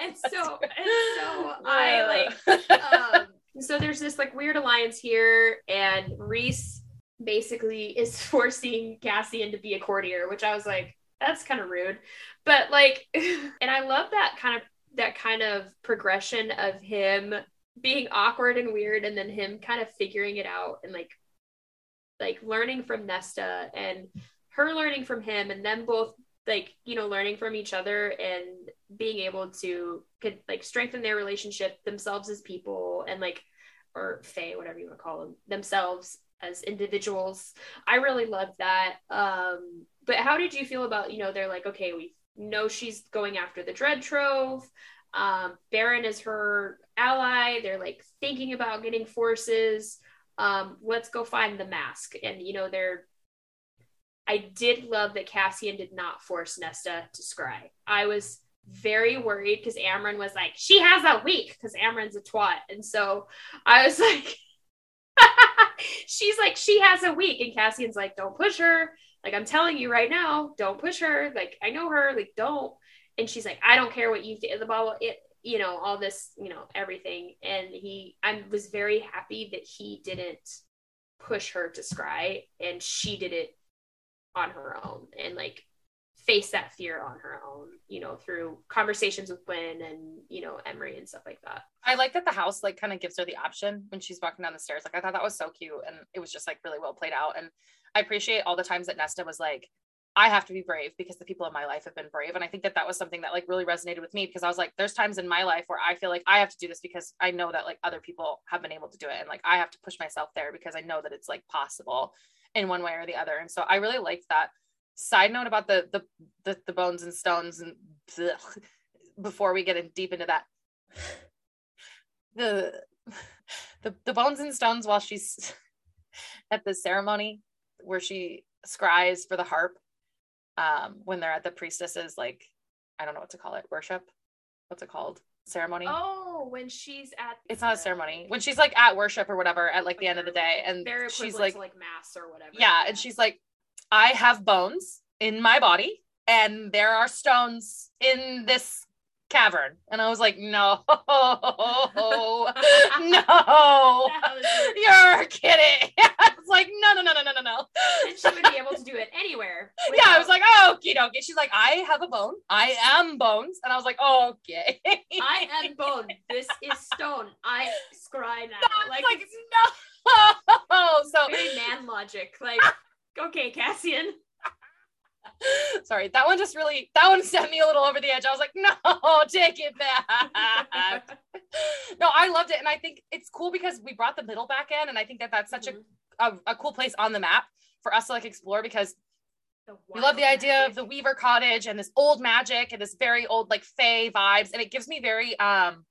And so and so I like um so there's this like weird alliance here and Rhys basically is forcing Cassian to be a courtier, which I was like, that's kind of rude. But like and I love that kind of that kind of progression of him being awkward and weird and then him kind of figuring it out and like like learning from Nesta and her learning from him and them both like you know learning from each other and being able to could like strengthen their relationship themselves as people and like or fae whatever you want to call them themselves as individuals. I really loved that um but how did you feel about you know they're like okay we know she's going after the dread trove um Beron is her ally they're like thinking about getting forces um let's go find the mask and you know they're I did love that Cassian did not force Nesta to scry. I was very worried because Amren was like, she has a week because Amren's a twat. And so I was like, she's like, she has a week. And Cassian's like, don't push her. Like, I'm telling you right now, don't push her. Like, I know her. Like, don't. And she's like, I don't care what you think. The blah, it, you know, all this, you know, everything. And he, I was very happy that he didn't push her to scry and she did it on her own and like face that fear on her own, you know, through conversations with Gwen and, you know, Emerie and stuff like that. I like that the house like kind of gives her the option when she's walking down the stairs. Like I thought that was so cute and it was just like really well played out. And I appreciate all the times that Nesta was like, I have to be brave because the people in my life have been brave. And I think that that was something that like really resonated with me because I was like, there's times in my life where I feel like I have to do this because I know that like other people have been able to do it. And like I have to push myself there because I know that it's like possible in one way or the other. And so I really liked that. Side note about the the the, the bones and stones and blech, before we get in deep into that. The the the bones and stones while she's at the ceremony where she scries for the harp um when they're at the priestesses like I don't know what to call it worship? What's it called? Ceremony? Oh, when she's at it's not a ceremony. When she's like at worship or whatever at like the end of the day and she's like like mass or whatever. yeah and she's like i have bones in my body and there are stones in this cavern and i was like no no you're kidding i was like no no no no no no no and she would be able to do it anywhere. yeah i was like oh okie dokie she's like i have a bone i am bones and i was like okay I am bone. This is stone. I scry now. Like, like no so very man logic. Like, okay, Cassian. Sorry, that one just really that one sent me a little over the edge. I was like, no, take it back. no, I loved it, and I think it's cool because we brought the middle back in, and I think that that's such Mhm. a, a a cool place on the map for us to like explore because we love the idea magic. of the Weaver Cottage and this old magic and this very old like Fae vibes, and it gives me very um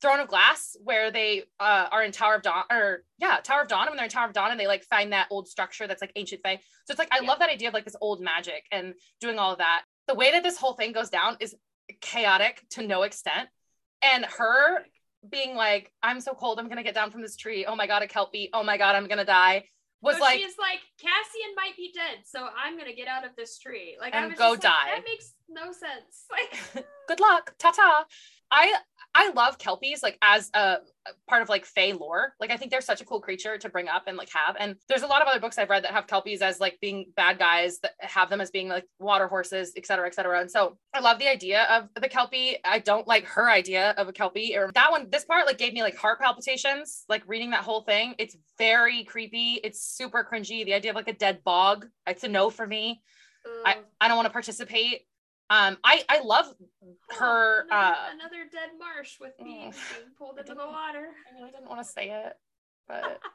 Throne of Glass, where they uh, are in Tower of Dawn, or yeah, Tower of Dawn. When they're in Tower of Dawn, and they like find that old structure that's like ancient Fae. So it's like I Yeah. love that idea of like this old magic and doing all of that. The way that this whole thing goes down is chaotic to no extent, and her being like, "I'm so cold, I'm gonna get down from this tree. Oh my god, a kelpie. Oh my god, I'm gonna die." Was But like, she's like Cassian might be dead, so I'm gonna get out of this tree. Like I And was go just like, die. that makes no sense. Like "Good luck, ta ta." I I love kelpies like as a part of like Fae lore. Like I think they're such a cool creature to bring up and like have. And there's a lot of other books I've read that have kelpies as like being bad guys that have them as being like water horses, et cetera, et cetera. And so I love the idea of the kelpie. I don't like her idea of a kelpie or that one. This part like gave me like heart palpitations. Like reading that whole thing, it's very creepy. It's super cringy. The idea of like a dead bog, it's a no for me. I, I don't want to participate. Um, I I love her. Oh, another, uh, another dead marsh with me Mm. being pulled I into the water. I really didn't want to say it, but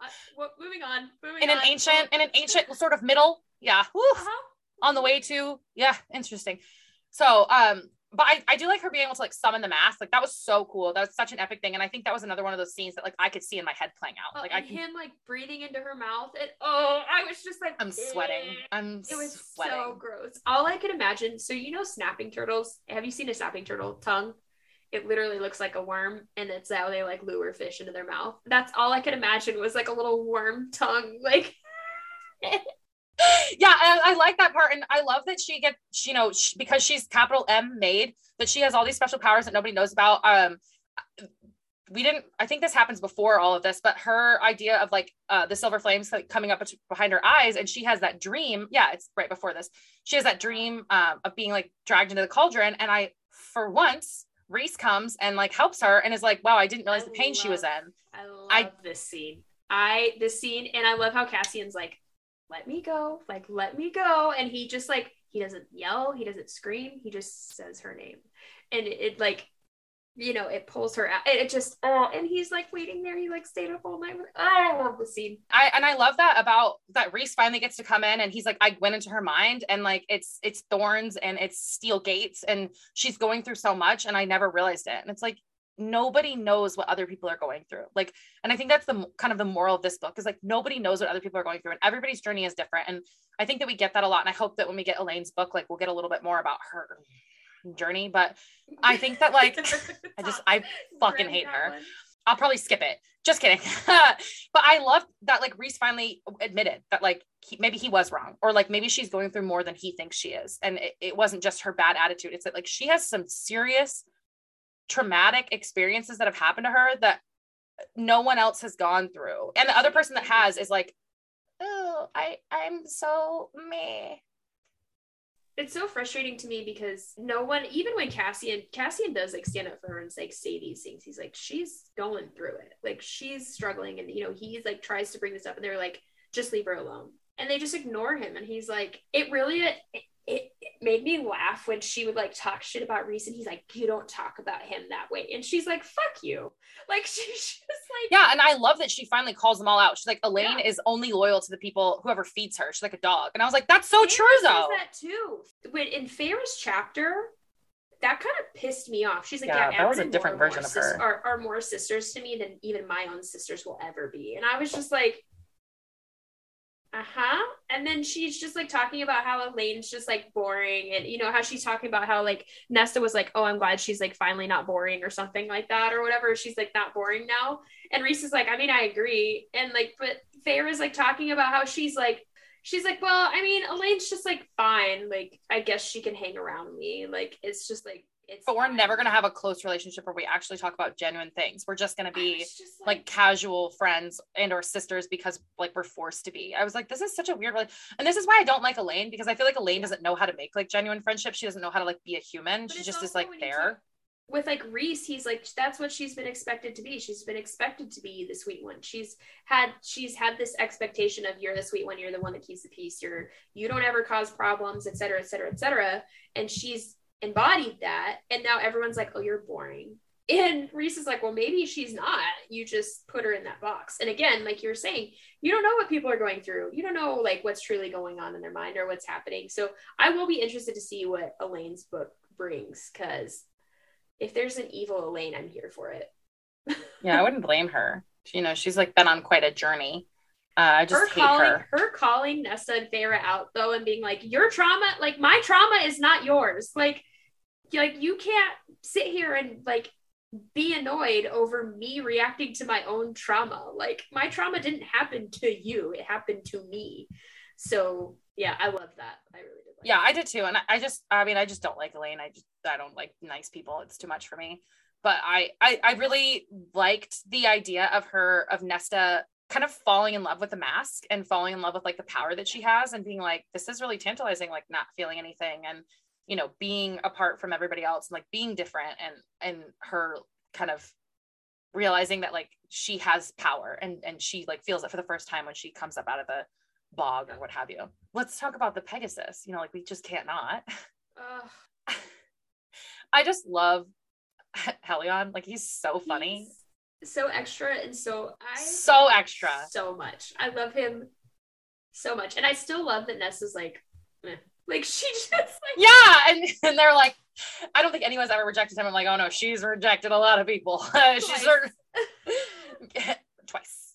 Uh, what, moving on. Moving in an on. ancient, in an ancient sort of middle, yeah, Uh-huh. on the way to, yeah, interesting. So, um, but I, I do like her being able to like summon the mask. Like that was so cool. That was such an epic thing, and I think that was another one of those scenes that like I could see in my head playing out. Oh, Like I can, him like breathing into her mouth. And oh, I was just like, I'm sweating. "Eh." I'm It was sweating. so gross. All I could imagine. So you know, snapping turtles. Have you seen a snapping turtle tongue? It literally looks like a worm, and it's how they like lure fish into their mouth. That's all I could imagine was like a little worm tongue. Like, yeah I, I like that part and i love that she gets you know sh because she's capital m made that she has all these special powers that nobody knows about um we didn't i think this happens before all of this but her idea of like uh the silver flames coming up behind her eyes and she has that dream yeah it's right before this she has that dream um, of being like dragged into the cauldron and i for once rhys comes and like helps her and is like wow i didn't realize I the pain she was in I love I- this scene. I this scene, and I love how Cassian's like, "Let me go, like let me go," and he just like he doesn't yell, he doesn't scream, he just says her name, and it, it, like, you know, it pulls her out. It, just oh, and he's like waiting there. He like stayed up all night. With, oh, I love the scene. I and I love that about that Rhys finally gets to come in and he's like, I went into her mind and like it's it's thorns and it's steel gates and she's going through so much and I never realized it. And it's like nobody knows what other people are going through. Like, and I think that's the kind of the moral of this book is like nobody knows what other people are going through and everybody's journey is different. And I think that we get that a lot. And I hope that when we get Elain's book, like we'll get a little bit more about her journey. But I think that like I just I fucking hate her. I'll probably skip it. Just kidding. but I love that like Rhys finally admitted that like he, maybe he was wrong or like maybe she's going through more than he thinks she is. And it, it wasn't just her bad attitude. It's that like she has some serious traumatic experiences that have happened to her that no one else has gone through. And the other person that has is like, oh, I I'm so me. It's so frustrating to me because no one, even when Cassian, Cassian does like stand up for her and like say these things. He's like, she's going through it. Like she's struggling, and you know, he's like tries to bring this up, and they're like, just leave her alone, and they just ignore him. And he's like, it really, it, it, it made me laugh when she would like talk shit about Rhys, and he's like, you don't talk about him that way, and she's like, fuck you, like she's just like, Yeah, and I love that she finally calls them all out. She's like, Elain Yeah. is only loyal to the people whoever feeds her. She's like a dog. And I was like, that's so true though. that too. When in Feyre's chapter, that kind of pissed me off. She's like, Yeah, yeah, that was a different version of sis- her. Are, are more sisters to me than even my own sisters will ever be. And I was just like, uh huh. And then she's just like talking about how Elain's just like boring, and you know how she's talking about how like Nesta was like, oh, I'm glad she's like finally not boring or something like that or whatever. She's like not boring now. And Rhys is like, I mean, I agree. And like, but Feyre is like talking about how she's like she's like, well, I mean, Elain's just like fine. Like, I guess she can hang around me. Like, it's just like it's. But we're fine. never gonna have a close relationship where we actually talk about genuine things. We're just gonna be was just like casual friends and or sisters because like we're forced to be. I was like, this is such a weird rela- and this is why I don't like Elain because I feel like Elain doesn't know how to make like genuine friendships. She doesn't know how to like be a human. She just is like there. with like Rhys, he's like that's what she's been expected to be. She's been expected to be the sweet one. She's had she's had this expectation of you're the sweet one, you're the one that keeps the peace, you're you don't ever cause problems, et cetera, et cetera, et cetera. And she's embodied that, and now everyone's like, oh, you're boring. And Rhys is like, well, maybe she's not. You just put her in that box. And again, like you were saying, you don't know what people are going through. You don't know like what's truly going on in their mind or what's happening. So I will be interested to see what Elain's book brings because if there's an evil Elaine, I'm here for it. Yeah, I wouldn't blame her. You know, she's like been on quite a journey. Uh, I just her calling her. calling Nesta and Feyre out though and being like, your trauma, like my trauma is not yours. Like, like you can't sit here and like be annoyed over me reacting to my own trauma. Like my trauma didn't happen to you; it happened to me. So yeah, I love that. I really did Yeah, I did too. And I, I just, I mean, I just don't like Elain. I just, I don't like nice people. It's too much for me. But I, I, I really liked the idea of her, of Nesta kind of falling in love with the mask and falling in love with like the power that she has and being like, this is really tantalizing, like not feeling anything and, you know, being apart from everybody else and like being different and, and her kind of realizing that like she has power and, and she like feels it for the first time when she comes up out of the bog or what have you. Let's talk about the Pegasus. You know, like we just can't not. Uh, I just love Helion. Like he's so funny. he's so extra and so I So extra. so much. I love him so much, and I still love that Ness is like, meh. like she just like Yeah. And, and they're like, I don't think anyone's ever rejected him. I'm like, oh no, she's rejected a lot of people. she's her- twice.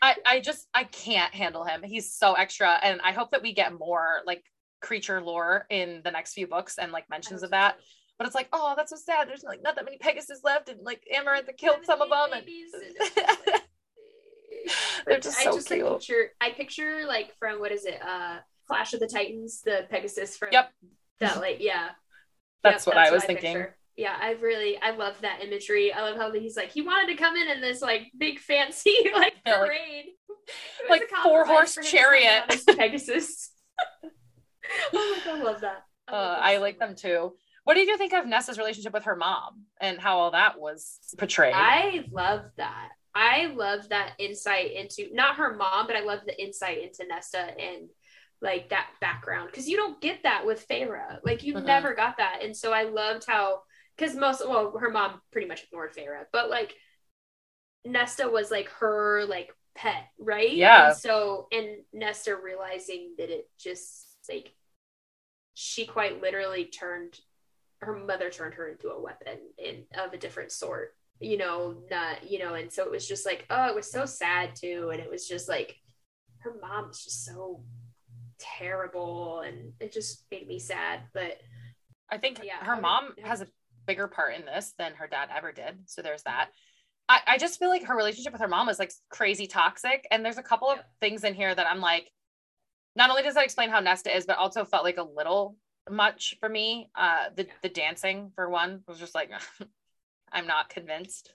I, I just I can't handle him. He's so extra. And I hope that we get more like creature lore in the next few books and like mentions of that. But it's like, oh, that's so sad. There's like not that many Pegasus left, and like Amarantha killed some of them, and Babies and it's just like- They're just I so just like cute. picture I picture like from what is it uh Clash of the Titans the Pegasus from Yep. that like yeah that's Yep, what I was picture. thinking. yeah I really I love that imagery I love how he's like he wanted to come in in this like big fancy like Yeah, like- parade like four-horse for him to come in chariot. Pegasus oh my god I love that Uh, love that I so like them too. What did you think of Nessa's relationship with her mom and how all that was portrayed? I love that. I love that insight into not her mom, but I love the insight into Nesta and like that background because you don't get that with Feyre. Like you Mhm. never got that, and so I loved how because most well her mom pretty much ignored Feyre, but like Nesta was like her like pet, right? Yeah. And so and Nesta realizing that it just like she quite literally turned her mother turned her into a weapon in of a different sort you know not you know and so it was just like oh it was so sad too and it was just like her mom is just so terrible and it just made me sad but I think Yeah, her I- mom has a bigger part in this than her dad ever did. So there's that. I, I just feel like her relationship with her mom is like crazy toxic. And there's a couple of Yeah. things in here that I'm like, not only does that explain how Nesta is, but also felt like a little much for me. Uh the, the dancing for one was just like I'm not convinced.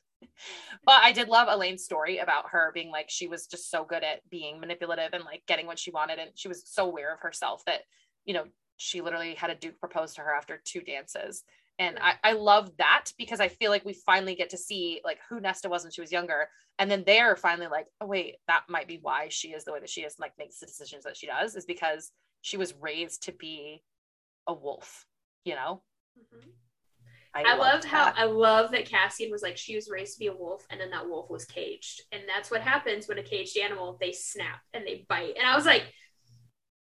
But I did love Elain's story about her being like she was just so good at being manipulative and like getting what she wanted. And she was so aware of herself that you know she literally had a duke propose to her after two dances. And I, I love that because i feel like we finally get to see like who nesta was when she was younger. And then they're finally like oh wait that might be why she is the way that she is and like makes the decisions that she does is because she was raised to be a wolf you know mm-hmm. I, love how. I love that Cassian was like she was raised to be a wolf and then that wolf was caged and that's what happens when a caged animal they snap and they bite and I was like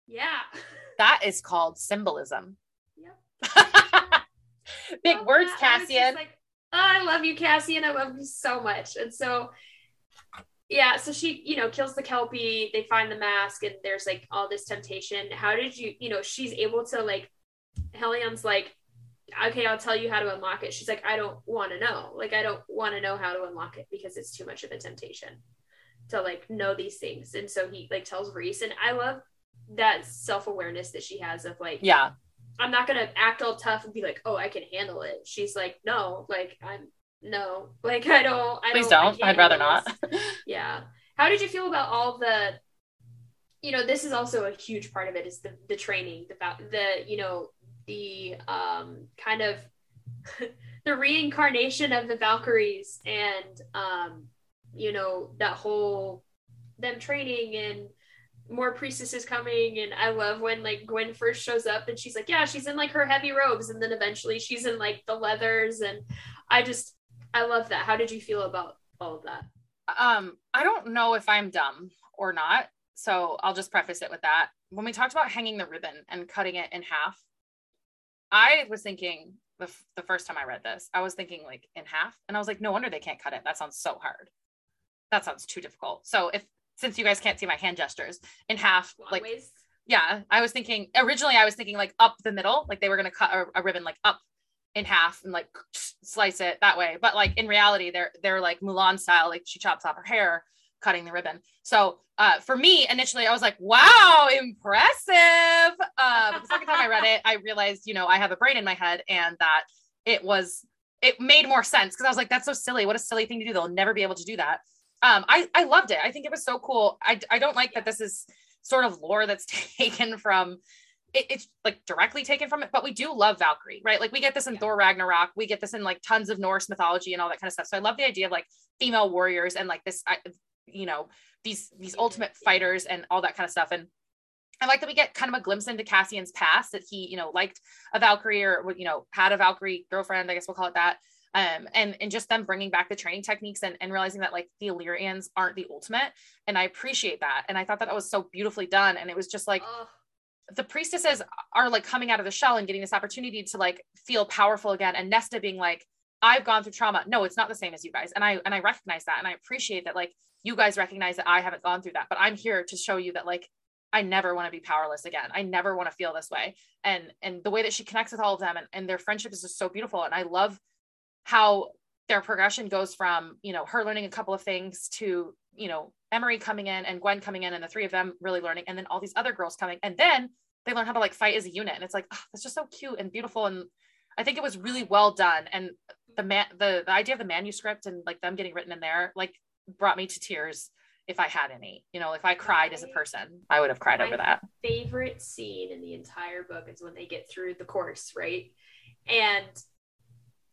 yeah that is called symbolism Yep. big words. I cassian like, "Oh, I love you, Cassian. I love you so much. And so, yeah, so she, you know, kills the Kelpie. They find the mask, and there's like all this temptation. How did you, you know, she's able to like, Helion's like, okay, I'll tell you how to unlock it. She's like, I don't want to know. Like, I don't want to know how to unlock it because it's too much of a temptation to like know these things. And so he like tells Rhys, and I love that self awareness that she has of like, yeah I'm not gonna act all tough and be like, oh, I can handle it. She's like, no, like I'm no, like I don't. I please don't, I don't can't i'd rather not. Yeah. How did you feel about all the? You know, this is also a huge part of it is the the training, the the you know the um kind of the reincarnation of the Valkyries and um you know that whole them training and more priestesses coming. And I love when like Gwen first shows up and she's like yeah she's in like her heavy robes. And then eventually she's in like the leathers. And I just I love that. How did you feel about all of that? um i don't know if i'm dumb or not. So i'll just preface it with that. When we talked about hanging the ribbon and cutting it in half i was thinking the, f- the first time i read this i was thinking like in half and i was like no wonder they can't cut it. That sounds so hard. That sounds too difficult. So if since you guys can't see my hand gestures in half Long like ways? yeah i was thinking originally i was thinking like up the middle like they were going to cut a, a ribbon like up in half and like slice it that way. But like in reality they're they're like mulan style like she chops off her hair cutting the ribbon. So uh, for me, initially, I was like, wow, impressive. Uh, the second time I read it, I realized, you know, I have a brain in my head and that it was, it made more sense because I was like, that's so silly. What a silly thing to do. They'll never be able to do that. Um, I, I loved it. I think it was so cool. I, I don't like that this is sort of lore that's taken from it, it's like directly taken from it, but we do love Valkyrie, right? Like we get this in yeah. Thor Ragnarok, we get this in like tons of Norse mythology and all that kind of stuff. So I love the idea of like female warriors and like this, you know, these these ultimate fighters and all that kind of stuff. And I like that we get kind of a glimpse into Cassian's past that he, you know, liked a Valkyrie or you know had a Valkyrie girlfriend, I guess we'll call it that. Um, and and just them bringing back the training techniques and, and realizing that like the Illyrians aren't the ultimate, and I appreciate that. And I thought that, that was so beautifully done. And it was just like. Oh the priestesses are like coming out of the shell and getting this opportunity to like feel powerful again and nesta being like i've gone through trauma no it's not the same as you guys and i and i recognize that and i appreciate that like you guys recognize that i haven't gone through that but i'm here to show you that like i never want to be powerless again. I never want to feel this way. And and the way that she connects with all of them and, and their friendship is just so beautiful. And i love how their progression goes from you know her learning a couple of things to you know Emerie coming in and Gwyn coming in and the three of them really learning and then all these other girls coming. And then they learn how to like fight as a unit. And it's like oh, that's just so cute and beautiful. And I think it was really well done. And the man the, the idea of the manuscript and like them getting written in there like brought me to tears if I had any. You know, if I cried as a person, I would have cried over that. Favorite scene in the entire book is when they get through the course, right? And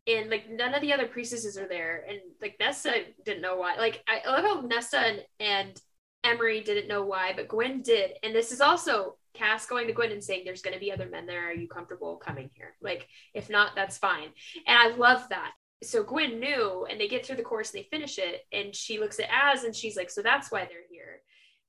and like none of the other priestesses are there. And like nesta didn't know why. Like i love how nesta and, and emerie didn't know why but gwyn did. And this is also cass going to gwyn and saying there's going to be other men there. Are you comfortable coming here? Like if not that's fine. And i love that so gwyn knew and they get through the course and they finish it and she looks at az and she's like so that's why they're here.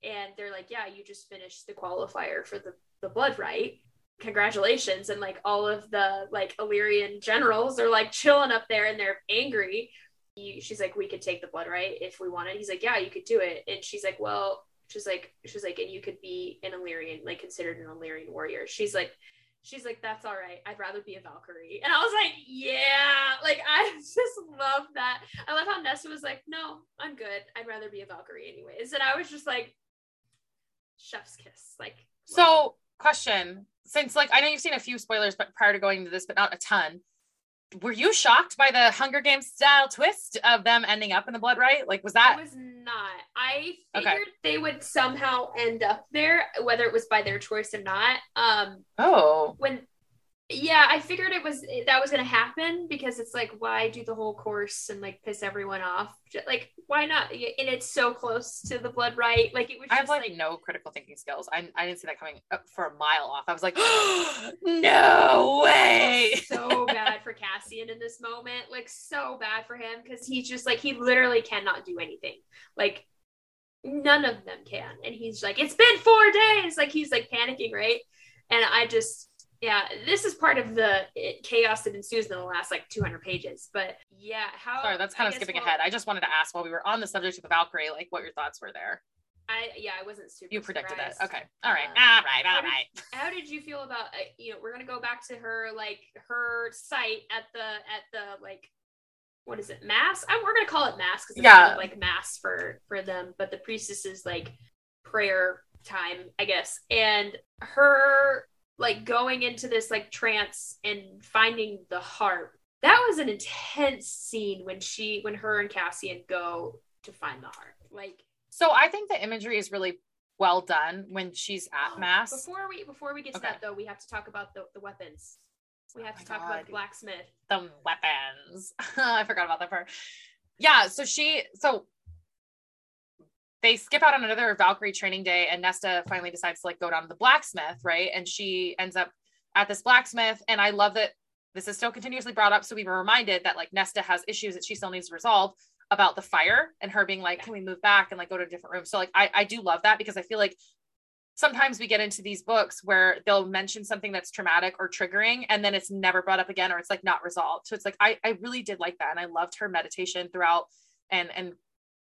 And they're like yeah you just finished the qualifier for the the blood rite congratulations. And like all of the like illyrian generals are like chilling up there and they're angry. He, she's like we could take the blood rite if we wanted. He's like yeah you could do it. And she's like well she's like she's like and you could be an illyrian like considered an illyrian warrior. She's like she's like that's all right. I'd rather be a valkyrie. And i was like yeah. Like i just love that. I love how Nesta was like no i'm good. I'd rather be a valkyrie anyways. And i was just like chef's kiss. Like so question. Since like I know you've seen a few spoilers, but prior to going to this, but not a ton. Were you shocked by the Hunger Games style twist of them ending up in the blood rite? Like, was that? I was not. I figured okay. they would somehow end up there, whether it was by their choice or not. Um. Oh. When yeah i figured it was that was going to happen because it's like why do the whole course and like piss everyone off Just, like why not and it's so close to the blood rite like it was i have like, like, no critical thinking skills I, I didn't see that coming for a mile off i was like no way so for cassian in this moment like so bad for him because he's just like he literally cannot do anything. Like none of them can. And he's like it's been four days. Like he's like panicking right? And i just yeah this is part of the eh, chaos that ensues in the last like 200 pages. But yeah how sorry that's kind I of skipping ahead. I just wanted to ask while we were on the subject of the valkyrie like what your thoughts were there I yeah, I wasn't super. You predicted surprised. it. Okay. All right. Uh, all right. All right. Did, how did you feel about uh, you know we're gonna go back to her like her site at the at the like what is it mass? I, we're gonna call it mass because yeah, kind of like mass for for them, but the priestess is like prayer time, I guess. And her like going into this like trance and finding the harp. That was an intense scene when she when her and Cassian go to find the harp. Like so I think the imagery is really well done when she's at oh, mass. Before we before we get to okay. that though, we have to talk about the, the weapons. We have oh to talk God. about the blacksmith. The weapons. I forgot about that part. Yeah, so she so they skip out on another Valkyrie training day, and Nesta finally decides to like go down to the blacksmith, right? And she ends up at this blacksmith, and I love that this is still continuously brought up. So we were reminded that like Nesta has issues that she still needs to resolve about the fire and her being like, can we move back and like go to a different room? So like I, I do love that because I feel like sometimes we get into these books where they'll mention something that's traumatic or triggering and then it's never brought up again or it's like not resolved. So it's like I, I really did like that. And I loved her meditation throughout and and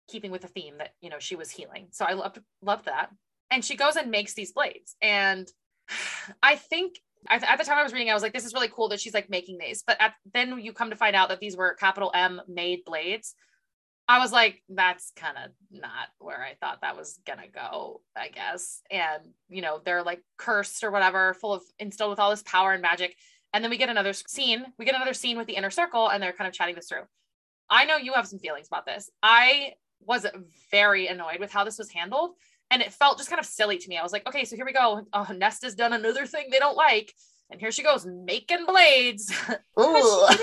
keeping with the theme that you know she was healing so i loved loved that and she goes and makes these blades and i think at the time i was reading i was like this is really cool that she's like making these but at, then you come to find out that these were capital m made blades i was like that's kind of not where I thought that was gonna go, I guess. And you know, they're like cursed or whatever, full of instilled with all this power and magic. And then we get another scene. We get another scene with the inner circle, and they're kind of chatting this through. I know you have some feelings about this. I was very annoyed with how this was handled. And it felt just kind of silly to me. I was like, okay, so here we go. Oh, Nesta's done another thing they don't like and here she goes making blades.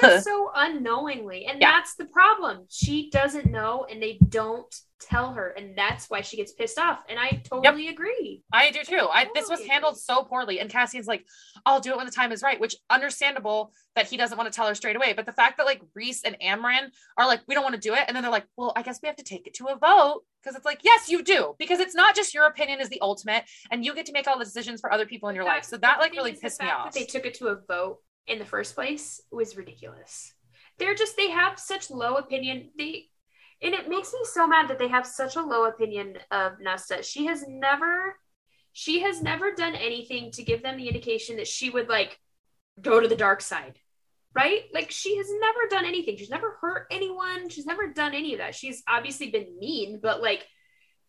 Did so unknowingly, and yeah. that's the problem. She doesn't know, and they don't tell her, and that's why she gets pissed off. And I totally yep. agree. I do too. I, this was handled so poorly, and Cassian's like, "I'll do it when the time is right," which understandable that he doesn't want to tell her straight away. But the fact that like rhys and Amren are like, "We don't want to do it," and then they're like, "Well, I guess we have to take it to a vote." Because it's like, yes, you do, because it's not just your opinion is the ultimate, and you get to make all the decisions for other people in your life. So that like really pissed me off. they took it to a vote in the first place was ridiculous. They're just they have such low opinion. They and it makes me so mad that they have such a low opinion of Nesta. She has never she has never done anything to give them the indication that she would like go to the dark side. Right? Like she has never done anything. She's never hurt anyone. She's never done any of that. She's obviously been mean, but like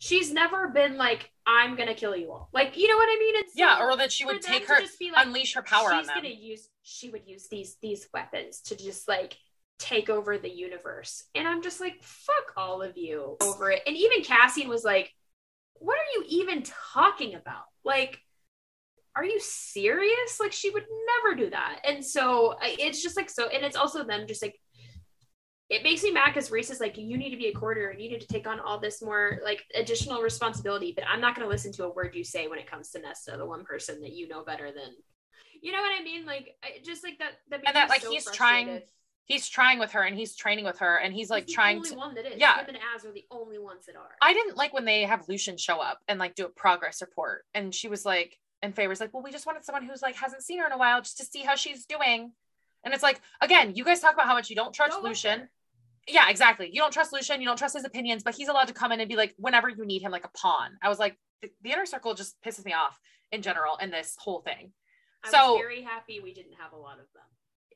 she's never been like, I'm gonna kill you all. Like, you know what I mean? It's yeah, or that she would take her, like, unleash her power on them. Gonna use, she would use these these weapons to just like take over the universe. And I'm just like, fuck all of you over it. And even Cassian was like, what are you even talking about? Like, are you serious? Like, she would never do that. And so it's just like, so, and it's also them just like, it makes me mad because Rhys is like, you need to be a quarter and you need to take on all this more like additional responsibility. But I'm not going to listen to a word you say when it comes to Nesta, the one person that you know better than, you know what I mean? Like, just like that. that and that, like, so he's trying he's trying with her and he's training with her and he's like he's trying to one that is. yeah. Him and Az are the only ones that are. I didn't like when they have lucien show up and like do a progress report and she was like and Feyre was like well we just wanted someone who's like hasn't seen her in a while just to see how she's doing. And it's like again you guys talk about how much you don't trust don't Lucien yeah exactly. You don't trust lucien you don't trust his opinions but he's allowed to come in and be like whenever you need him like a pawn. I was like the, the inner circle just pisses me off in general in this whole thing. I so very happy we didn't have a lot of them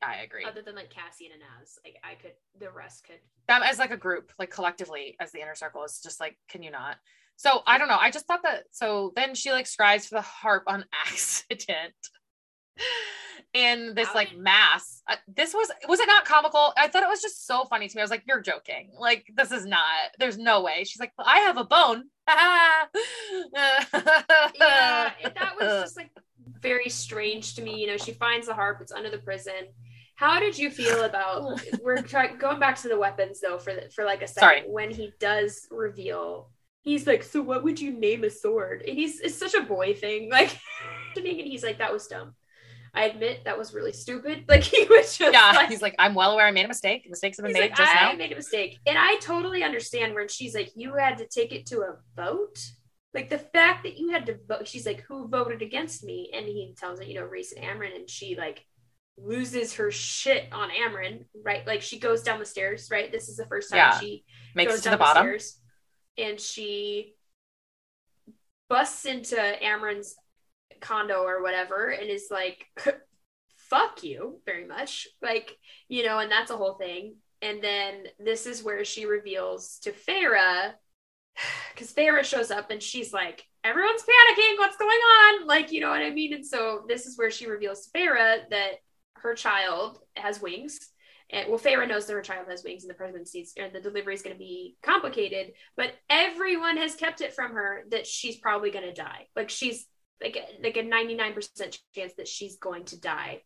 I agree. Other than like Cassian and Az, like I could, the rest could. Them as like a group, like collectively as the inner circle is just like, can you not? So I don't know. I just thought that. So then she like scries for the harp on accident. in this like mass. Uh, this was was it not comical? I thought it was just so funny to me. I was like, "You're joking! Like this is not. There's no way." She's like, "I have a bone." yeah, that was just like very strange to me. You know, she finds the harp, it's under the prison. How did you feel about we're trying going back to the weapons though for for like a second Sorry. when he does reveal he's like, so what would you name a sword? And he's it's such a boy thing, like to me, and he's like, that was dumb. I admit that was really stupid. Like he was just yeah. Like, he's like, I'm well aware I made a mistake. Mistakes have been made like, just I now. I made a mistake, and I totally understand where she's like, you had to take it to a vote. Like the fact that you had to vote, she's like, who voted against me? And he tells her, you know, Rhys and Amren, and she like loses her shit on Amren, right? Like she goes down the stairs, right? This is the first time yeah. she makes goes it to the bottom. Stairs, and she busts into Amren's condo or whatever and is like, fuck you very much. Like, you know, and that's a whole thing. And then this is where she reveals to Feyre because Feyre shows up and she's like, everyone's panicking. What's going on? Like, you know what I mean? And so this is where she reveals to Feyre that her child has wings. And well, Feyre knows that her child has wings and the pregnancy or the delivery is going to be complicated, but everyone has kept it from her that she's probably going to die. Like she's like a, like a 99% chance that she's going to die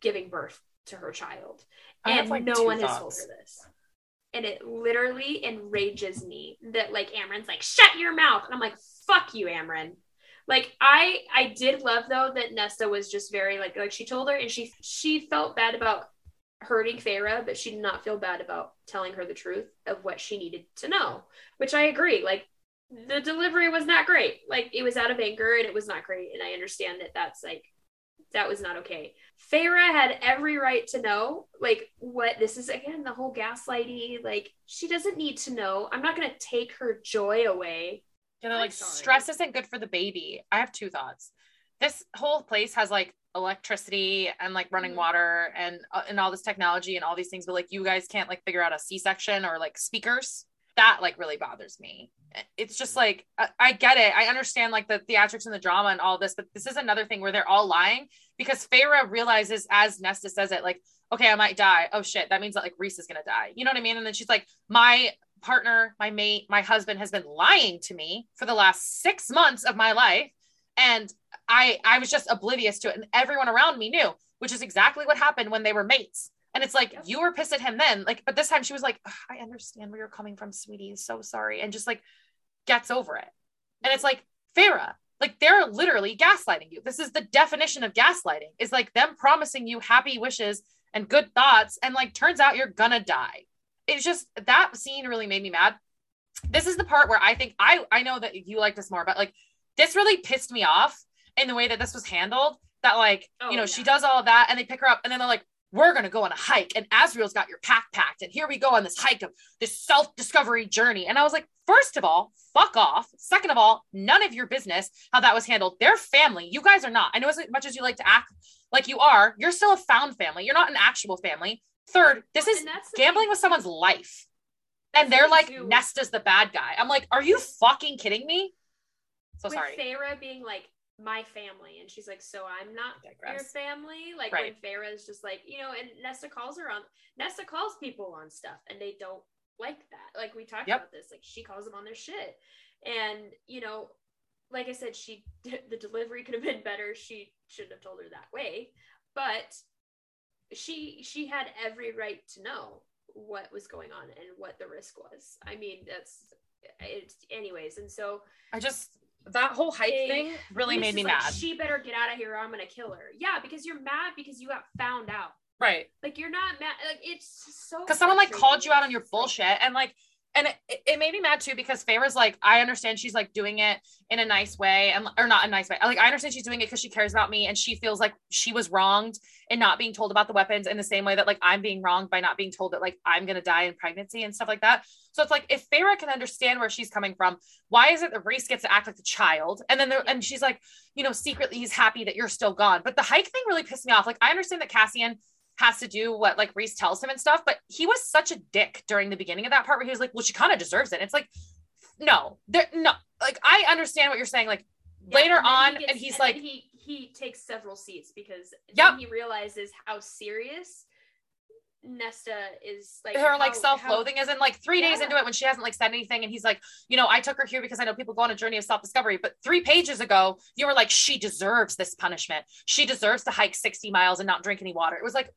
giving birth to her child. I and like no one thoughts. has told her this and it literally enrages me that like Amren's like shut your mouth and I'm like fuck you Amren like I I did love though that Nesta was just very like like she told her and she she felt bad about hurting Feyre but she did not feel bad about telling her the truth of what she needed to know which I agree like the delivery was not great like it was out of anger and it was not great and I understand that that's like that was not okay. Feyre had every right to know, like, what this is again, the whole gaslighty. Like, she doesn't need to know. I'm not going to take her joy away. You know, like, stress isn't good for the baby. I have two thoughts. This whole place has like electricity and like running mm-hmm. water and uh, and all this technology and all these things, but like, you guys can't like figure out a C section or like speakers. that like really bothers me. It's just like I, I, get it. I understand like the theatrics and the drama and all this, but this is another thing where they're all lying because Feyre realizes as Nesta says it, like, okay, I might die. Oh shit, that means that like Rhys is gonna die. You know what I mean? And then she's like, my partner, my mate, my husband has been lying to me for the last six months of my life. And I I was just oblivious to it. And everyone around me knew, which is exactly what happened when they were mates and it's like, yep. you were pissed at him then. Like, but this time she was like, I understand where you're coming from, sweetie. So sorry. And just like gets over it. And it's like, Feyre, like they're literally gaslighting you. This is the definition of gaslighting is like them promising you happy wishes and good thoughts. And like, turns out you're gonna die. It's just that scene really made me mad. This is the part where I think I, I know that you like this more, but like this really pissed me off in the way that this was handled that like oh, you know yeah. she does all of that and they pick her up and then they're like we're going to go on a hike and Azriel's got your pack packed and here we go on this hike of this self-discovery journey. And I was like, first of all, fuck off. Second of all, none of your business how that was handled. They're family. You guys are not. I know as much as you like to act like you are, you're still a found family. You're not an actual family. Third, this is gambling with someone's life. And they're like, too. Nesta's the bad guy. I'm like, are you fucking kidding me? So with sorry. Feyre being like, my family and she's like so i'm not your family like right. when Feyre is just like you know and nesta calls her on nesta calls people on stuff and they don't like that like we talked yep. about this like she calls them on their shit and you know like i said she the delivery could have been better she shouldn't have told her that way but she she had every right to know what was going on and what the risk was i mean that's it's anyways and so i just that whole hike they, thing really made me like, mad. She better get out of here or I'm gonna kill her. Yeah, because you're mad because you got found out. Right. Like you're not mad. Like it's so. Because someone like called you out on your bullshit and like and it, it made me mad too because Feyre's like, I understand she's like doing it in a nice way and or not a nice way. Like I understand she's doing it because she cares about me and she feels like she was wronged in not being told about the weapons in the same way that like I'm being wronged by not being told that like I'm gonna die in pregnancy and stuff like that. So it's like if Feyre can understand where she's coming from, why is it that Rhys gets to act like the child? And then and she's like, you know, secretly he's happy that you're still gone. But the hike thing really pissed me off. Like I understand that Cassian has to do what like Rhys tells him and stuff. But he was such a dick during the beginning of that part where he was like, well, she kind of deserves it. It's like, no, there, no, like I understand what you're saying. Like yeah, later and on, he gets, and he's and like, he he takes several seats because yeah, he realizes how serious Nesta is like her like self-loathing is in like three yeah. days into it when she hasn't like said anything and he's like you know I took her here because I know people go on a journey of self-discovery but three pages ago you were like she deserves this punishment she deserves to hike 60 miles and not drink any water it was like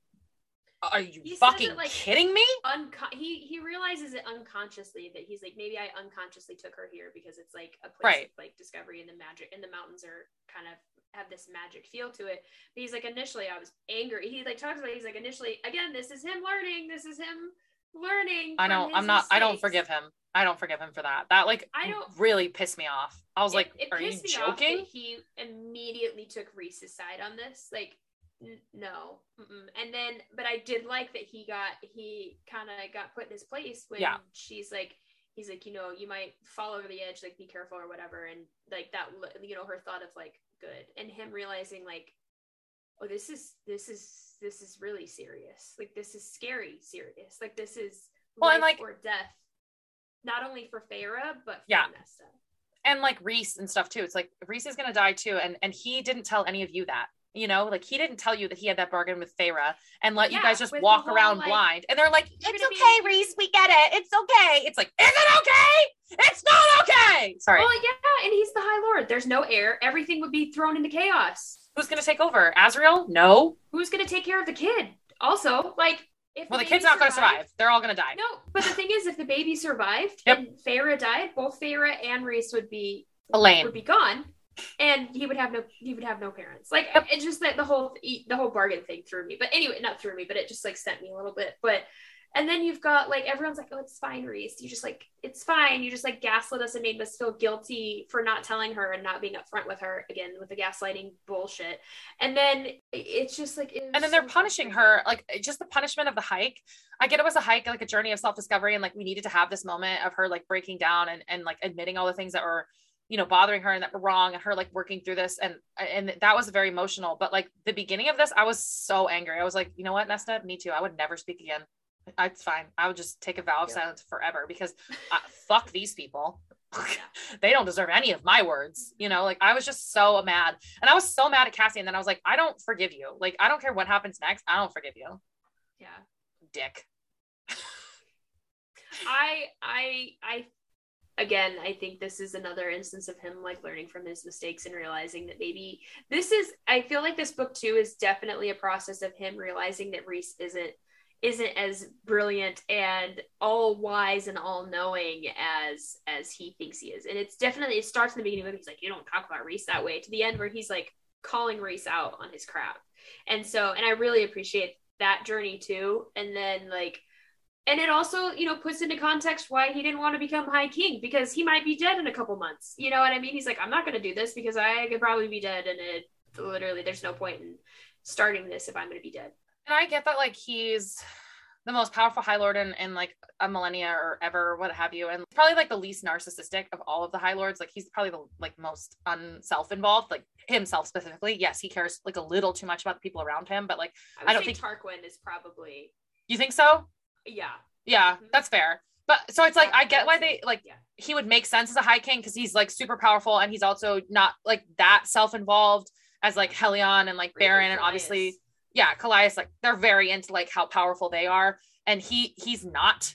are you he fucking it, like, kidding me? Unco- he he realizes it unconsciously that he's like maybe I unconsciously took her here because it's like a place right. of like discovery and the magic and the mountains are kind of have this magic feel to it. But he's like initially I was angry. He like talks about he's like initially again this is him learning. This is him learning. I know I'm not. Mistakes. I don't forgive him. I don't forgive him for that. That like I don't really pissed me off. I was it, like, it are you joking? he immediately took Rhys's side on this. Like no Mm-mm. and then but i did like that he got he kind of got put in his place when yeah. she's like he's like you know you might fall over the edge like be careful or whatever and like that you know her thought of like good and him realizing like oh this is this is this is really serious like this is scary serious like this is well, life and like, or death not only for Feyre but for yeah. Nesta and like Rhys and stuff too. It's like Rhys is gonna die too, and and he didn't tell any of you that. You know, like he didn't tell you that he had that bargain with Feyre and let yeah, you guys just walk around like, blind. And they're like, it's okay, be- Rhys, we get it. It's okay. It's like, is it okay? It's not okay. Sorry. Well, yeah, and he's the High Lord. There's no heir. Everything would be thrown into chaos. Who's gonna take over? Azriel? No. Who's gonna take care of the kid? Also, like if well, the, the kid's not going to survive. They're all going to die. No, but the thing is, if the baby survived yep. and Feyre died, both Feyre and Rhys would be Elaine would be gone and he would have no he would have no parents. Like it's just that the whole the whole bargain thing threw me but anyway not threw me but it just like sent me a little bit. But and then you've got like everyone's like oh it's fine rhys. You just like it's fine. You just like gaslit us and made us feel guilty for not telling her and not being upfront with her again with the gaslighting bullshit. And then it's just like and then they're punishing her like just the punishment of the hike. I get it was a hike like a journey of self-discovery and like we needed to have this moment of her like breaking down and and like admitting all the things that were you know bothering her and that were wrong and her like working through this and and that was very emotional but like the beginning of this i was so angry i was like you know what nesta me too i would never speak again It's fine. I would just take a vow of Yeah. silence forever because uh, fuck these people. They don't deserve any of my words. You know, like I was just so mad. And I was so mad at Cassie. And then I was like, I don't forgive you. Like, I don't care what happens next. I don't forgive you. Yeah. Dick. I I I again I think this is another instance of him like learning from his mistakes and realizing that maybe this is I feel like this book too is definitely a process of him realizing that Rhys isn't isn't as brilliant and all wise and all knowing as as he thinks he is. And it's definitely it starts in the beginning of the he's like, You don't talk about Rhys that way to the end where he's like calling Rhys out on his crap. And so and I really appreciate that journey too. And then like and it also you know puts into context why he didn't want to become high king because he might be dead in a couple months you know what i mean he's like i'm not going to do this because i could probably be dead and it literally there's no point in starting this if i'm going to be dead And I get that, like, he's the most powerful High Lord in, in like a millennia or ever, what have you. And probably like the least narcissistic of all of the High Lords. Like, he's probably the like most unself involved, like himself specifically. Yes, he cares like a little too much about the people around him, but like, i, would I don't say think- tarquin is probably you think so? Yeah. Yeah, Mhm. that's fair. But so it's like, I get why they like, yeah. he would make sense as a high king because he's like super powerful and he's also not like that self-involved as like Helion and like Beron and obviously yeah Kallias like they're very into like how powerful they are. And he he's not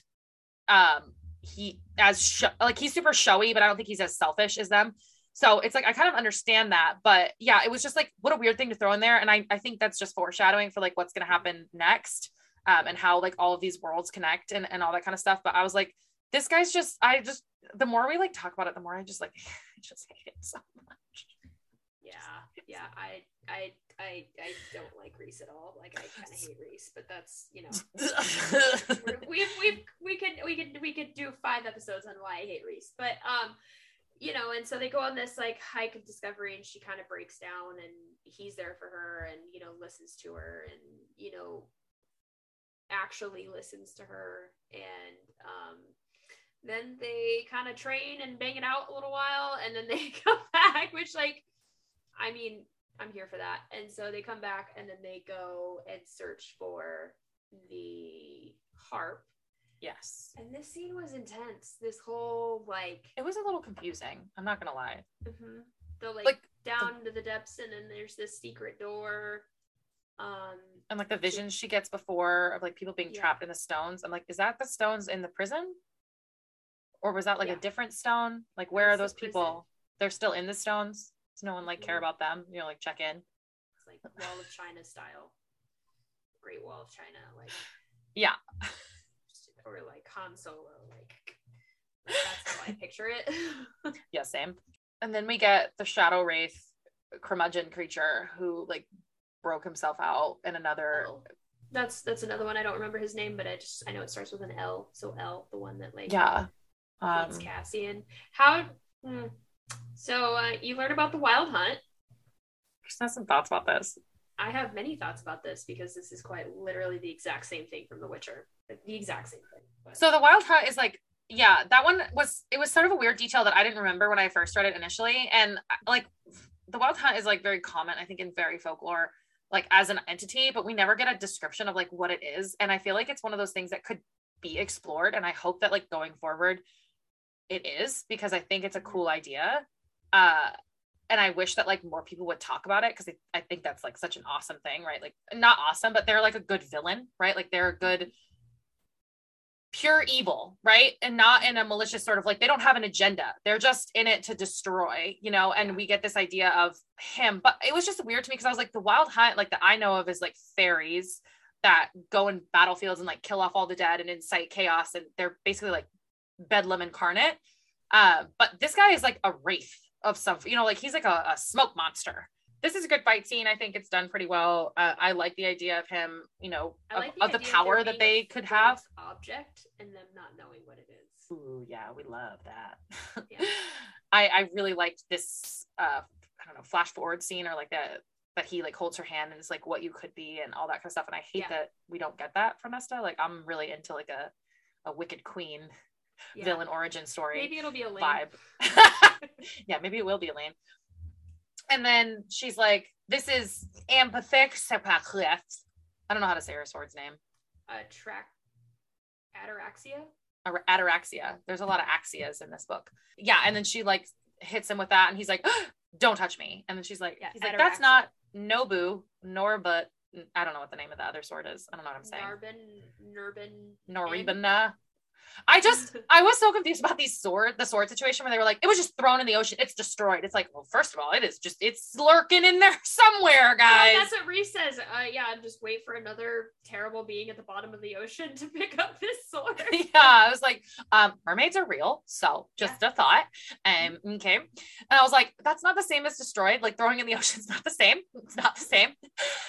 um he as sh- like he's super showy but I don't think he's as selfish as them. So it's like I kind of understand that but yeah it was just like what a weird thing to throw in there. And I I think that's just foreshadowing for like what's going to happen next um and how like all of these worlds connect and and all that kind of stuff. But I was like this guy's just I just the more we like talk about it the more I just like I just hate it so much. Yeah yeah i i i, I don't like rhys at all. Like i kind of hate rhys but that's you know. We've we've we could we could we could do five episodes on why I hate Rhys, but um, you know, and so they go on this like hike of discovery, and she kind of breaks down, and he's there for her, and you know, listens to her, and you know, actually listens to her, and um, then they kind of train and bang it out a little while, and then they come back, which like, I mean, I'm here for that, and so they come back, and then they go and search for the harp. Yes. And this scene was intense. This whole like it was a little confusing. I'm not gonna lie. Mhm, the like, like down to the depths and then there's this secret door. Um and like the visions she gets before of like people being Yeah. trapped in the stones i'm like is that the stones in the prison? Or was that like Yeah. a different stone? Like where are those the people? They're still in the stones? Does no one like care Mhm. about them? You know like check in? It's like wall of china style. Great wall of china like Yeah. or like han solo like, like that's how i picture it. Yeah same. And then we get the shadow wraith curmudgeon creature who like broke himself out in another L. that's that's another one i don't remember his name but i just i know it starts with an l so l the one that like yeah um hates cassian how hmm. so uh, you learn about the wild hunt just have some thoughts about this I have many thoughts about this because this is quite literally the exact same thing from The Witcher. The exact same thing. But So the wild hunt is like, yeah, that one was it was sort of a weird detail that I didn't remember when I first read it initially. And like the wild hunt is like very common, I think, in fairy folklore, like as an entity, but we never get a description of like what it is. And I feel like it's one of those things that could be explored. And I hope that like going forward it is because I think it's a cool idea. Uh and I wish that like more people would talk about it because I think that's like such an awesome thing, right? Like not awesome, but they're like a good villain, right? Like they're a good pure evil, right? And not in a malicious sort of like they don't have an agenda. They're just in it to destroy, you know. And we get this idea of him, but it was just weird to me because I was like, the wild hunt, like that I know of, is like fairies that go in battlefields and like kill off all the dead and incite chaos, and they're basically like bedlam incarnate. Uh, but this guy is like a wraith of some, you know, like he's like a, a smoke monster. This is a good fight scene. I think it's done pretty well. Uh, I like the idea of him, you know, I of, like of the power that they could have. object and them not knowing what it is. Ooh, yeah, we love that. Yeah. I I really liked this uh I don't know, flash forward scene or like that that he like holds her hand and is like what you could be and all that kind of stuff. And I hate Yeah. that we don't get that from Nesta. Like I'm really into like a a wicked queen Yeah. villain origin story Maybe it'll be a lame. vibe. yeah, maybe it will be Elain. And then she's like, this is empathic. I don't know how to say her sword's name. Track. Ataraxia. Ataraxia. There's a lot of axias in this book. Yeah, and then she like hits him with that, and he's like, ah, "Don't touch me." And then she's like, Yeah, "He's like, that's not Nobu nor but I don't know what the name of the other sword is. I don't know what I'm saying. Narbin, Nurbin, Noribana. I just I was so confused about these sword the sword situation where they were like it was just thrown in the ocean. It's destroyed. It's like well first of all it is just it's lurking in there somewhere Yeah, guys. that's what Rhys says. Uh, yeah, just wait for another terrible being at the bottom of the ocean to pick up this sword. yeah I was like um mermaids are real so just a thought. Um okay. And I was like that's not the same as destroyed. Like throwing in the ocean's not the same. It's not the same.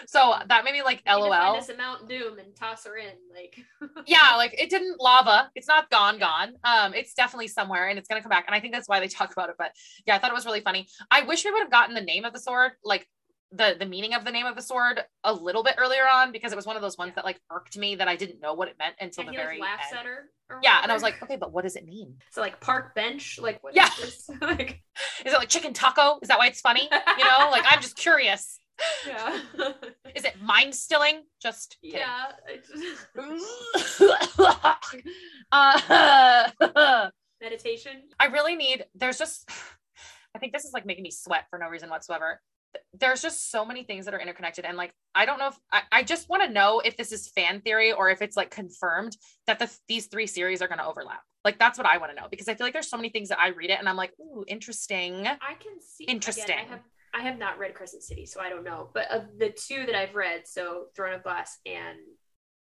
So that made me like You need to lol. Find us a Mount Doom and toss her in. Like, yeah like it didn't lava. It's not gone gone um it's definitely somewhere and it's gonna come back and i think that's why they talk about it but yeah i thought it was really funny i wish we would have gotten the name of the sword like the the meaning of the name of the sword a little bit earlier on because it was one of those ones Yeah. that like irked me that i didn't know what it meant until and the he like very laughs end. at her. yeah and i was like okay but what does it mean so like park bench. Like, what is Yeah. this? like, is it like chicken taco is that why it's funny you know like i'm just curious yeah, is it mind stilling just kidding. yeah. uh, Meditation. I really need, there's just, I think this is like making me sweat for no reason whatsoever. There's just so many things that are interconnected. And like, I don't know if, I, I just want to know if this is fan theory or if it's like confirmed that the, these three series are going to overlap. Like, that's what I want to know because I feel like there's so many things that I read it and I'm like, ooh, interesting. I can see. again, Interesting. Have I have not read Crescent City, so I don't know. But of the two that I've read, so Throne of Glass and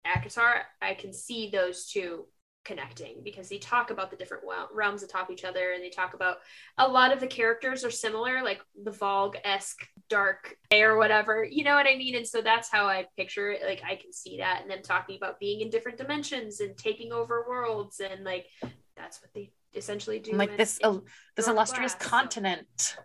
ACOTAR, I can see those two connecting because they talk about the different realms atop each other, and they talk about a lot of the characters are similar, like the Valg esque dark or whatever. You know what I mean? And so that's how I picture it. Like I can see that, and them talking about being in different dimensions and taking over worlds, and like that's what they essentially do. Like in- this, in il- this illustrious Glass, so- continent.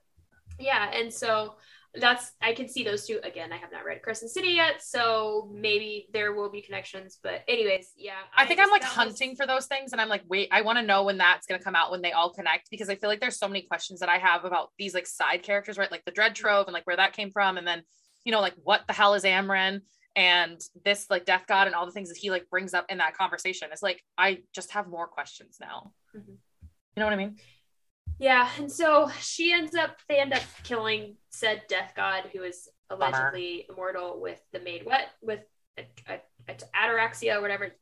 Yeah and so that's i can see those two again i have not read crescent city yet so maybe there will be connections but anyways yeah I think I'm like that was- hunting for those things. And I'm like, wait, I want to know when that's going to come out, when they all connect, because I feel like there's so many questions that I have about these like side characters, right? Like the Dread Trove and like where that came from. And then, you know, like what the hell is Amren and this like Death God and all the things that he like brings up in that conversation. It's like, I just have more questions now. Mhm. You know what I mean? Yeah and so she ends up they end up killing said death god who is allegedly immortal with the maid what with a, a, a ataraxia or whatever.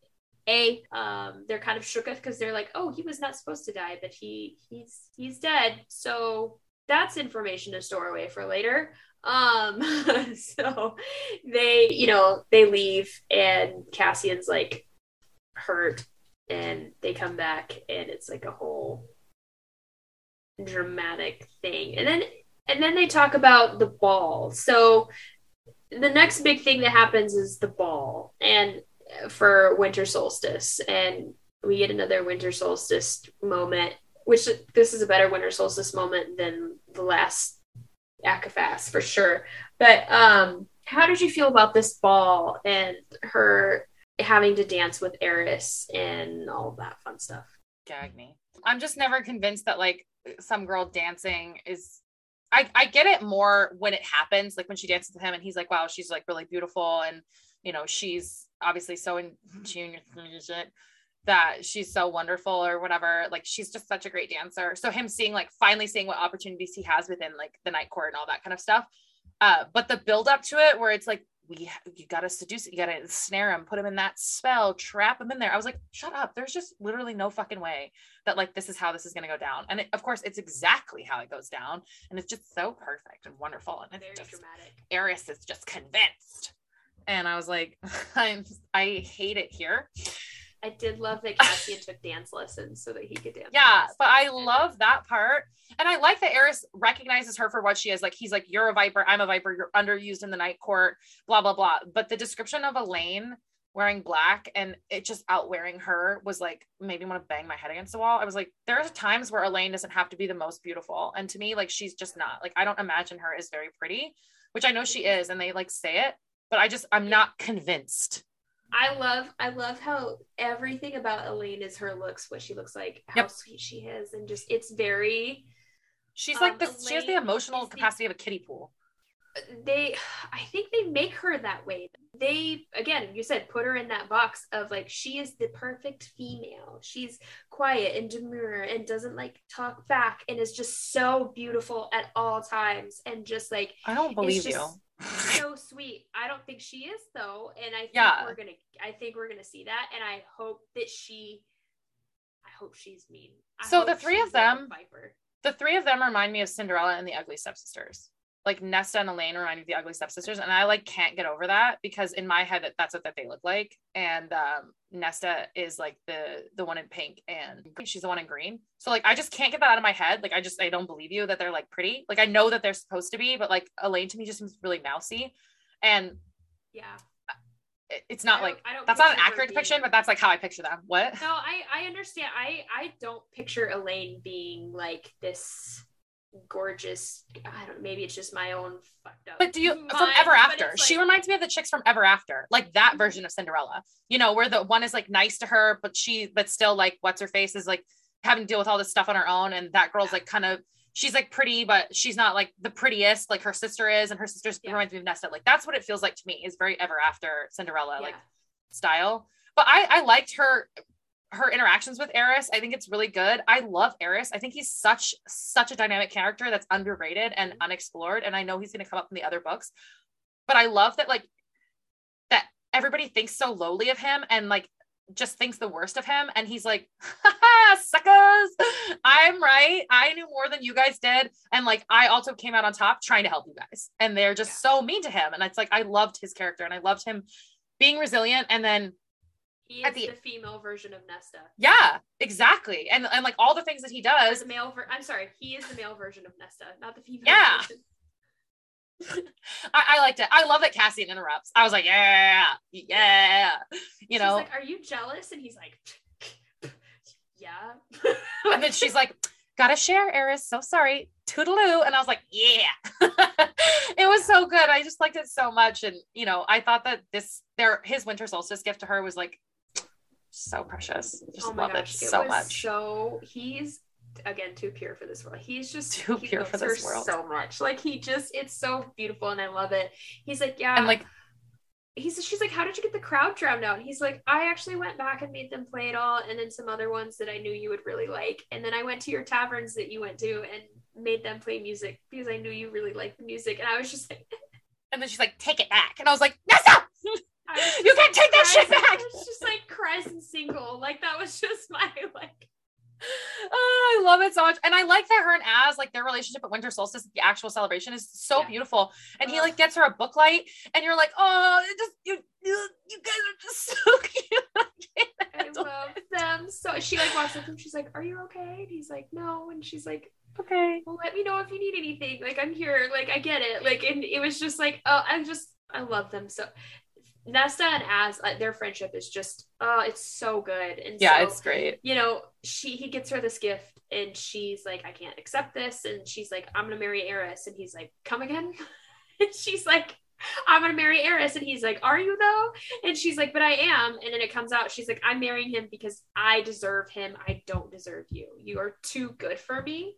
A um they're kind of shook because they're like oh he was not supposed to die but he he's he's dead. So that's information to store away for later. Um so they you know they leave and cassian's like hurt and they come back and it's like a whole dramatic thing. And then and then they talk about the ball. So the next big thing that happens is the ball and for winter solstice. And we get another winter solstice moment which this is a better winter solstice moment than the last ACOFAS for sure. But um how did you feel about this ball and her having to dance with eris and all that fun stuff? Gag me. I'm just never convinced that like some girl dancing is I, I get it more when it happens, like when she dances with him and he's like, wow, she's like really beautiful. And, you know, she's obviously so in tune that she's so wonderful or whatever. Like she's just such a great dancer. So him seeing like finally seeing what opportunities he has within like the night court and all that kind of stuff. Uh, but the build up to it where it's like, we you gotta seduce it, you gotta snare him, put him in that spell, trap him in there. I was like, shut up. There's just literally no fucking way that like this is how this is gonna go down. And it, of course, it's exactly how it goes down, and it's just so perfect and wonderful. And very it's just dramatic Eris is just convinced. And I was like, I'm I hate it here. I did love that Cassian took dance lessons so that he could dance. Yeah, but I love that part. And I like that Eris recognizes her for what she is. Like he's like, You're a viper, I'm a viper, you're underused in the night court, blah, blah, blah. But the description of Elain wearing black and it just outwearing her was like made me want to bang my head against the wall. I was like, there are times where Elain doesn't have to be the most beautiful. And to me, like she's just not. Like I don't imagine her as very pretty, which I know she is, and they like say it, but I just I'm not convinced. I love I love how everything about Elain is her looks, what she looks like, how Yep. sweet she is, and just it's very She's Um, like this, she has the emotional is the- capacity of a kiddie pool. they i think they make her that way they again you said put her in that box of like she is the perfect female she's quiet and demure and doesn't like talk back and is just so beautiful at all times and just like I don't believe you. So sweet i don't think she is though and i think Yeah. we're gonna i think we're gonna see that and i hope that she i hope she's mean I So the three of she's like a them- viper The three of them remind me of Cinderella and the Ugly Stepsisters. Like Nesta and Elain remind me of the Ugly Stepsisters, and I like can't get over that because in my head that that's what that they look like. And um, Nesta is like the the one in pink, and she's the one in green. So like I just can't get that out of my head. Like I just I don't believe you that they're like pretty. Like I know that they're supposed to be, but like Elain to me just seems really mousy, and yeah it- it's not like I don't that's not an accurate depiction, but that's like how I picture them. What? No, I I understand. I I don't picture Elain being like this gorgeous. I don't. Maybe it's just my own fucked up. But do you mind, from Ever After? it's she reminds me of the chicks from Ever After, like that mm-hmm. version of Cinderella. You know, where the one is like nice to her, but she, but still like what's her face is like having to deal with all this stuff on her own, and that girl's like kind of she's like pretty, but she's not like the prettiest like her sister is, and her sister's Yeah. reminds me of Nesta. Like that's what it feels like to me. Is very Ever After Cinderella like style. But I I liked her her interactions with Eris. I think it's really good. I love Eris. I think he's such such a dynamic character that's underrated and Mhm. unexplored. And I know he's going to come up in the other books. But I love that like that everybody thinks so lowly of him and like just thinks the worst of him. And he's like, "Ha, suckers, I'm right. I knew more than you guys did. And like I also came out on top trying to help you guys. And they're just so mean to him. And it's like I loved his character and I loved him being resilient and then He is the- the, female version of Nesta. yeah, exactly. And and like all the things that he does. the male. Ver- I'm sorry. He is the male version of Nesta, not the female. Yeah. version. I, I liked it. I love that Cassian interrupts. I was like, yeah, yeah. You know, like, "Are you jealous?" And he's like, "Yeah." and then she's like, gotta share, Eris. So sorry. Toodaloo. And I was like, yeah. it was so good. I just liked it so much. And you know, I thought that this their his winter solstice gift to her was like so precious. Just oh love gosh, it it so much. So he's again too pure for this world. He's just Too pure for this world. So much, like he just it's so beautiful, and I love it. He's like, yeah, and like he's she's like, how did you get the crowd drowned out? And he's like, I actually went back and made them play it all, and then some other ones that I knew you would really like, and then I went to your taverns that you went to and made them play music because I knew you really liked the music, and I was just like, and then she's like, take it back. And I was like! I was You can't take that shit back! I was just like cries and single, like that was just my like. Oh, I love it so much. And I like that her and Az, like their relationship at Winter Solstice, the actual celebration is so Yeah. beautiful. And he like gets her a book light, and you're like, oh, it just you, you, you guys are just so cute. I I love it. them so. She like walks up to him. She's like, "Are you okay?" And he's like, "No." And she's like, Okay. "Well, let me know if you need anything. Like, I'm here. Like, I get it. Like, and it was just like, oh, I'm just, I love them so. Nesta and Az, like, their friendship is just, oh, it's so good. And Yeah, so, it's great. you know, she he gets her this gift, and she's like, I can't accept this, and she's like, I'm gonna marry Eris, and he's like, come again, and she's like. I'm gonna marry Eris, and he's like, "Are you though?" And she's like, "But I am." And then it comes out, she's like, "I'm marrying him because I deserve him. I don't deserve you. You are too good for me."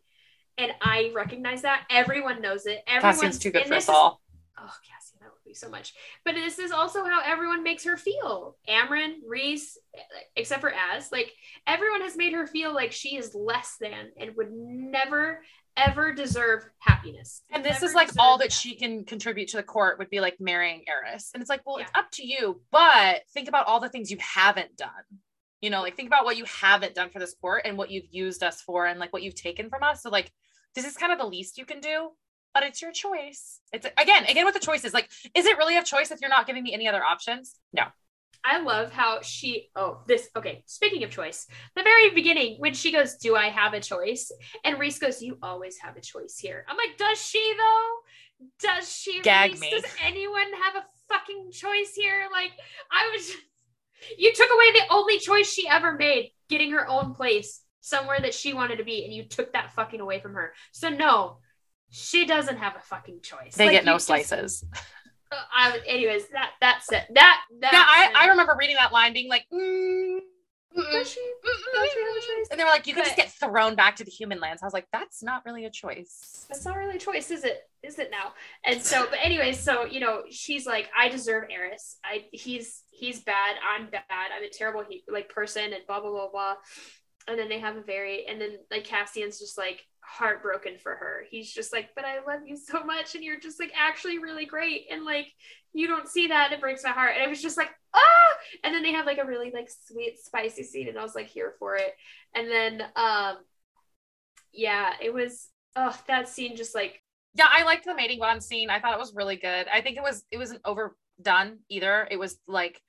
And I recognize that. Everyone knows it. Everyone Cassian's too good for us is- all. Oh, Cassie, be so much. But this is also how everyone makes her feel. Amren, Rhys, except for Az, like everyone has made her feel like she is less than and would never ever deserve happiness. And this Never is like all that that. she can contribute to the court would be like marrying Eris. And it's like, well, it's up to you, but think about all the things you haven't done. You know, like think about what you haven't done for this court and what you've used us for and like what you've taken from us. So like this is kind of the least you can do, but it's your choice. It's again, again with the choices, like, is it really a choice if you're not giving me any other options? No. I love how she oh this okay speaking of choice the very beginning when she goes do I have a choice and Rhys goes you always have a choice here I'm like does she though does she Gag Rhys? me. does anyone have a fucking choice here like I was you took away the only choice she ever made getting her own place somewhere that she wanted to be and you took that fucking away from her so no she doesn't have a fucking choice They Like, get no you just- slices. uh, I, anyways that that's it that that yeah, I, I remember reading that line being like, mm, Does she? Does she have a choice? And they were like, you can just get thrown back to the human lands. I was like, that's not really a choice. That's not really a choice, is it? Is it now? And so, but anyways, so you know, she's like, I deserve Eris. I he's he's bad. I'm bad. I'm a terrible like person, and blah blah blah blah. And then they have a very, and then like Cassian's just like heartbroken for her. He's just like, but I love you so much, and you're just like actually really great, and like you don't see that, and it breaks my heart. And I was just like, ah. And then they have like a really like sweet spicy scene, and I was like here for it. And then um, yeah, it was. Oh, that scene just like Yeah, I liked the mating bond scene. I thought it was really good. I think it was it wasn't overdone either. It was like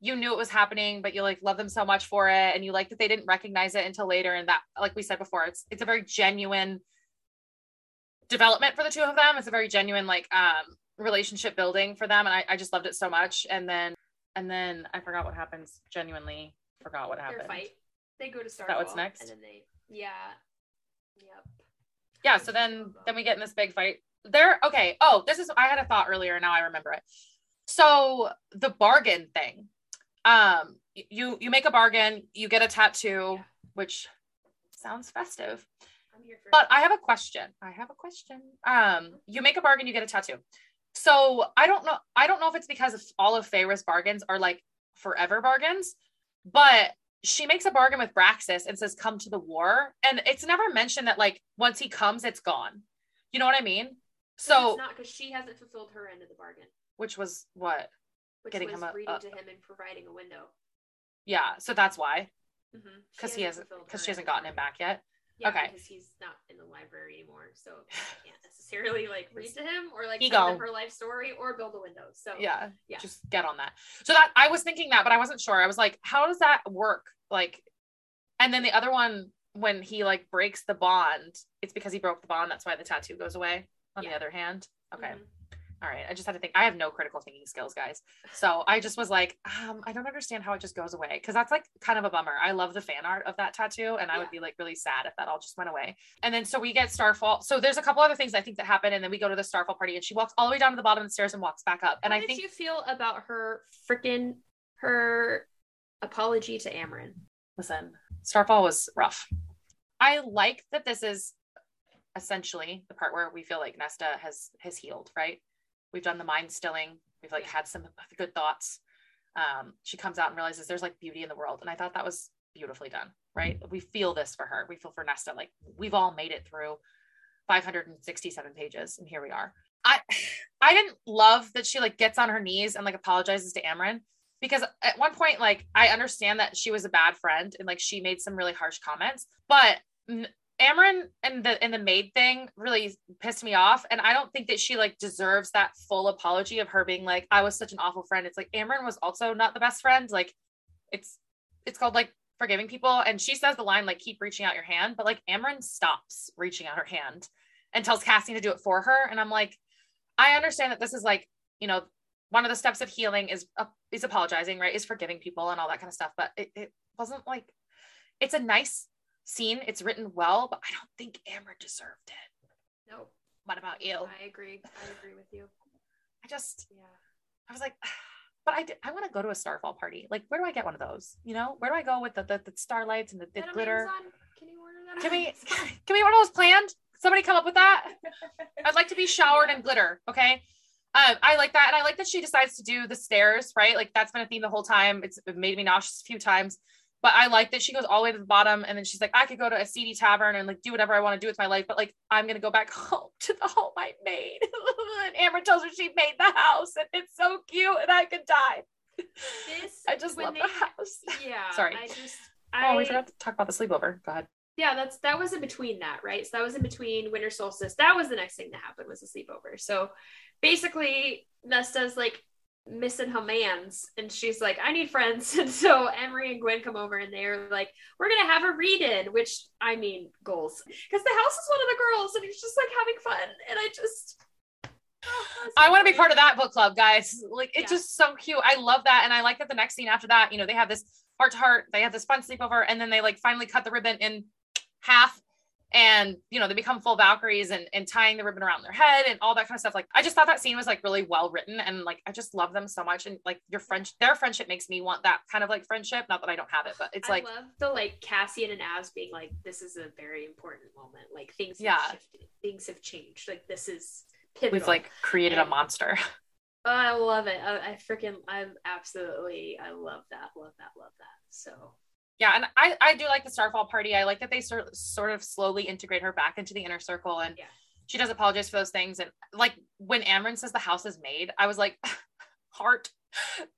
you knew it was happening, but you like love them so much for it, and you like that they didn't recognize it until later. And that, like we said before, it's it's a very genuine development for the two of them. It's a very genuine like um relationship building for them, and I, I just loved it so much. And then and then I forgot what happens. Genuinely forgot what their happened. fight. They go to Starfall. that what's next? And then they, yeah, yep. yeah so then then we get in this big fight there okay oh this is i had a thought earlier now i remember it so the bargain thing um you you make a bargain you get a tattoo Yeah. which sounds festive I'm here for. but i have a question i have a question um you make a bargain you get a tattoo so i don't know i don't know if it's because all of Feyre's bargains are like forever bargains but she makes a bargain with Bryaxis and says, come to the war. And it's never mentioned that, like, once he comes, it's gone. You know what I mean? So, it's not because she hasn't fulfilled her end of the bargain, which was what? Which Getting was him a- reading a- to him and providing a window. Yeah. So that's why, Because because he hasn't, because she hasn't gotten him back yet. Yeah, Okay. because he's not in the library anymore, so can't necessarily like read to him or like tell him her life story or build a window. So Yeah. yeah. Just get on that. So that I was thinking that, but I wasn't sure. I was like, how does that work? Like, and then the other one, when he like breaks the bond, it's because he broke the bond. That's why the tattoo goes away on the other hand. Okay. Mhm. All right. I just had to think. I have no critical thinking skills, guys. So I just was like, um, I don't understand how it just goes away because that's like kind of a bummer. I love the fan art of that tattoo, and I would be like really sad if that all just went away. And then so we get Starfall. So there's a couple other things I think that happen, and then we go to the Starfall party, and she walks all the way down to the bottom of the stairs and walks back up. And How I did think you feel about her freaking her apology to Amren? listen, Starfall was rough. I like that this is essentially the part where we feel like Nesta has has healed, right? We've done the mind stilling. We've like Yeah. had some good thoughts. Um, she comes out and realizes there's like beauty in the world, and I thought that was beautifully done, right? We feel this for her. We feel for Nesta. Like we've all made it through 567 pages, and here we are. I I didn't love that she like gets on her knees and like apologizes to Amren because at one point like I understand that she was a bad friend and like she made some really harsh comments, but n- Amren and the and the maid thing really pissed me off and I don't think that she like deserves that full apology of her being like I was such an awful friend. It's like Amren was also not the best friend. Like it's it's called like forgiving people and she says the line like keep reaching out your hand, but like Amren stops reaching out her hand and tells Cassie to do it for her and I'm like I understand that this is like, you know, one of the steps of healing is uh, is apologizing, right? Is forgiving people and all that kind of stuff. But it, it wasn't like it's a nice scene. It's written well, but I don't think Amren deserved it. Nope. What about you? I agree. I agree with you. I just Yeah. I was like, but I did, I want to go to a Starfall party. Like, where do I get one of those? You know, where do I go with the the, the starlights and the, the glitter? Amazon? Can you order that? Can we can we order those planned? Somebody come up with that. I'd like to be showered Yeah. in glitter. Okay. Um, I like that. And I like that she decides to do the stairs, right? Like that's been a theme the whole time. It's made me nauseous a few times. But I like that she goes all the way to the bottom and then she's like, I could go to a seedy tavern and like do whatever I want to do with my life, but like I'm gonna go back home to the home I made. and Amren tells her she made the house and it's so cute and I could die. This I just love they the house. Yeah. Sorry. I just Oh, we forgot to talk about the sleepover. Go ahead. yeah, that's that was in between that, right? So that was in between winter solstice. That was the next thing that happened was the sleepover. So basically, Nesta's like missing her mans, and she's like, "I need friends." And so Emerie and Gwyn come over, and they're like, "We're gonna have a read-in," which I mean, goals, because the house is one of the girls, and it's just like having fun, and I just. Oh, I want to be part of that book club, guys. Like it's Yeah. just so cute. I love that, and I like that the next scene after that, you know, they have this heart to heart. They have this fun sleepover, and then they like finally cut the ribbon in half, and you know they become full valkyries and, and tying the ribbon around their head and all that kind of stuff like i just thought that scene was like really well written and like i just love them so much and like your french their friendship makes me want that kind of like friendship not that i don't have it but it's like I like love the like Cassian and Az being like, this is a very important moment. Like things have Yeah. shifted, things have changed. Like this is pivotal. we've like created a monster Oh, I love it. I, I freaking, I'm absolutely, I love that, love that, love that. So yeah and i i do like the starfall party i like that they sort sort of slowly integrate her back into the inner circle and Yeah. she does apologize for those things and like when Amren says the house is made i was like heart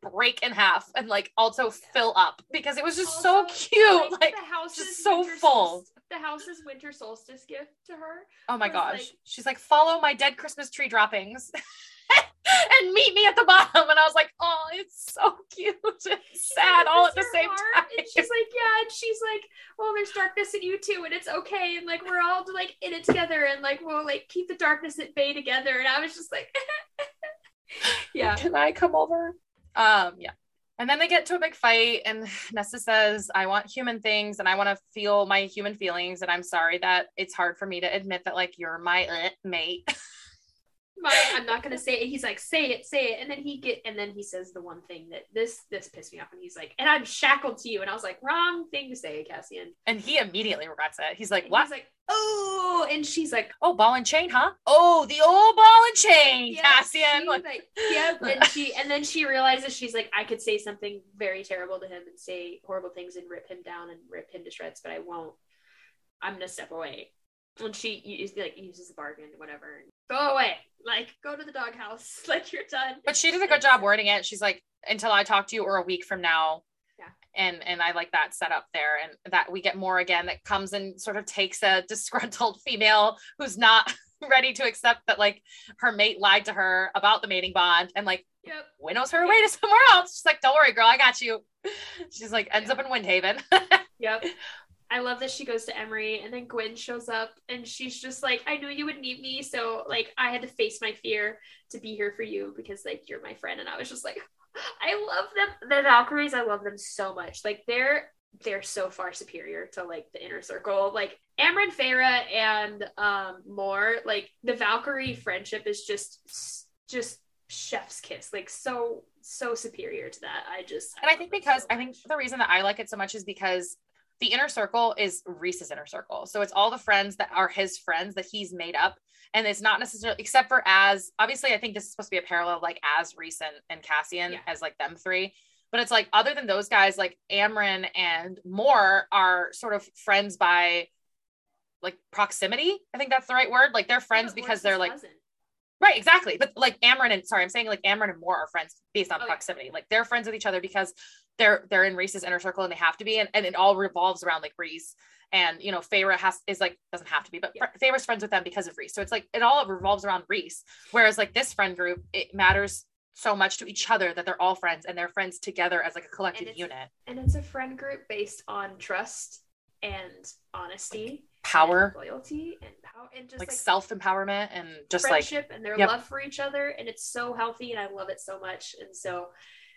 break in half and like also fill up because it was just so cute like the house just is so full. the house's winter solstice gift to her. oh my gosh like- she's like follow my dead christmas tree droppings and meet me at the bottom and i was like oh it's so cute and sad all at the same heart. time And she's like, yeah, and she's like, well, there's darkness in you too, and it's okay, and like we're all like in it together, and like we'll like keep the darkness at bay together. And I was just like, yeah, can I come over? Um, yeah. And then they get to a big fight, and Nesta says, I want human things and I want to feel my human feelings. And I'm sorry that it's hard for me to admit that, like, you're my uh, mate. my, I'm not gonna say it. He's like, say it, say it, and then he get, and then he says the one thing that this this pissed me off, and he's like, and I'm shackled to you, and I was like, wrong thing to say, Cassian. And he immediately regrets it. He's like, What? He's like, oh, and she's like, oh, ball and chain, huh? Oh, the old ball and chain, Yeah, Cassian. Like, like, yep. And she and then she realizes she's like, I could say something very terrible to him and say horrible things and rip him down and rip him to shreds, but I won't. I'm gonna step away. And she like uses the bargain, whatever. Go away. Like go to the doghouse. Like you're done. but she did a good job wording it. She's like, until I talk to you or a week from now. Yeah. And and I like that setup there. And that we get more again that comes and sort of takes a disgruntled female who's not ready to accept that like her mate lied to her about the mating bond and like Yep. winnows her way to somewhere else. She's like, Don't worry, girl, I got you. She's like ends Yeah. up in Windhaven. Yep. I love that she goes to Emerie and then Gwyn shows up and she's just like, I knew you would need me. So like I had to face my fear to be here for you because like you're my friend. And I was just like, I love them. The Valkyries, I love them so much. Like they're they're so far superior to like the inner circle. Like Amren Feyre and um Mor, like the Valkyrie friendship is just just chef's kiss. Like so so superior to that. I just And I love think because so I think the reason that I like it so much is because the inner circle is Rhys's inner circle. So it's all the friends that are his friends that he's made up. And it's not necessarily except for as obviously I think this is supposed to be a parallel like as Rhys and, and Cassian Yeah. as like them three. But it's like other than those guys, like Amren and Mor are sort of friends by like proximity. I think that's the right word. Like they're friends Yeah, because they're like cousin. Right, exactly. But like Amren and sorry, I'm saying like Amren and Mor are friends based on Oh, yeah. proximity. Like they're friends with each other because they're they're in Rhys's inner circle and they have to be, and, and it all revolves around like Rhys. And you know, Feyre has is like doesn't have to be, but Yeah. Feyre's friends with them because of Rhys. So it's like it all revolves around Rhys. Whereas like this friend group, it matters so much to each other that they're all friends and they're friends together as like a collective it's- unit. and it's a friend group based on trust and honesty, Power, and loyalty, and power, and just like, like, self empowerment, and just like friendship and their Yep. love for each other, and it's so healthy, and I love it so much. And so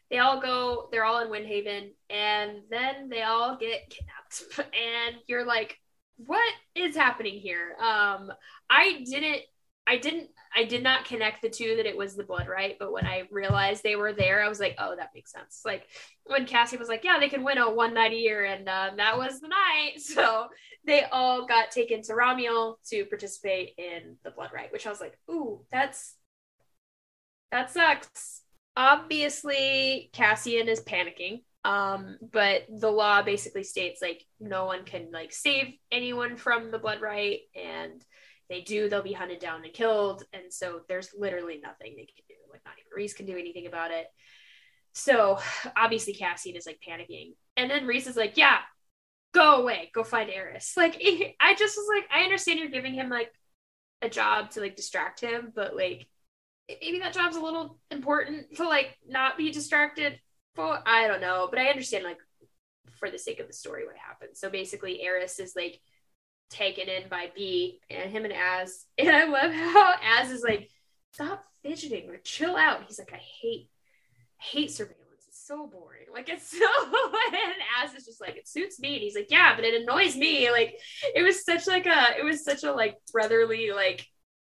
they all go, they're all in Windhaven, and then they all get kidnapped, and you're like, what is happening here? Um, I didn't. I didn't I did not connect the two that it was the blood rite, but when I realized they were there, I was like, oh, that makes sense. Like when Cassie was like, yeah, they can win a one night a year, and um, that was the night. So they all got taken to Ramiel to participate in the blood rite, which I was like, ooh, that's that sucks. Obviously, Cassian is panicking. Um, but the law basically states like no one can like save anyone from the blood rite, and they do, they'll be hunted down and killed. And so there's literally nothing they can do. Like not even Rhys can do anything about it. So obviously Cassian is like panicking. And then Rhys is like, yeah, go away, go find Eris. Like I just was like, I understand you're giving him like a job to like distract him, but like maybe that job's a little important to like not be distracted for I don't know. But I understand like for the sake of the story what happened. So basically Eris is like taken in by B and him and Az. And I love how Az is like, stop fidgeting or chill out. He's like, I hate, hate surveillance. It's so boring. Like it's so and Az is just like it suits me. And he's like, yeah, but it annoys me. Like it was such like a it was such a like brotherly like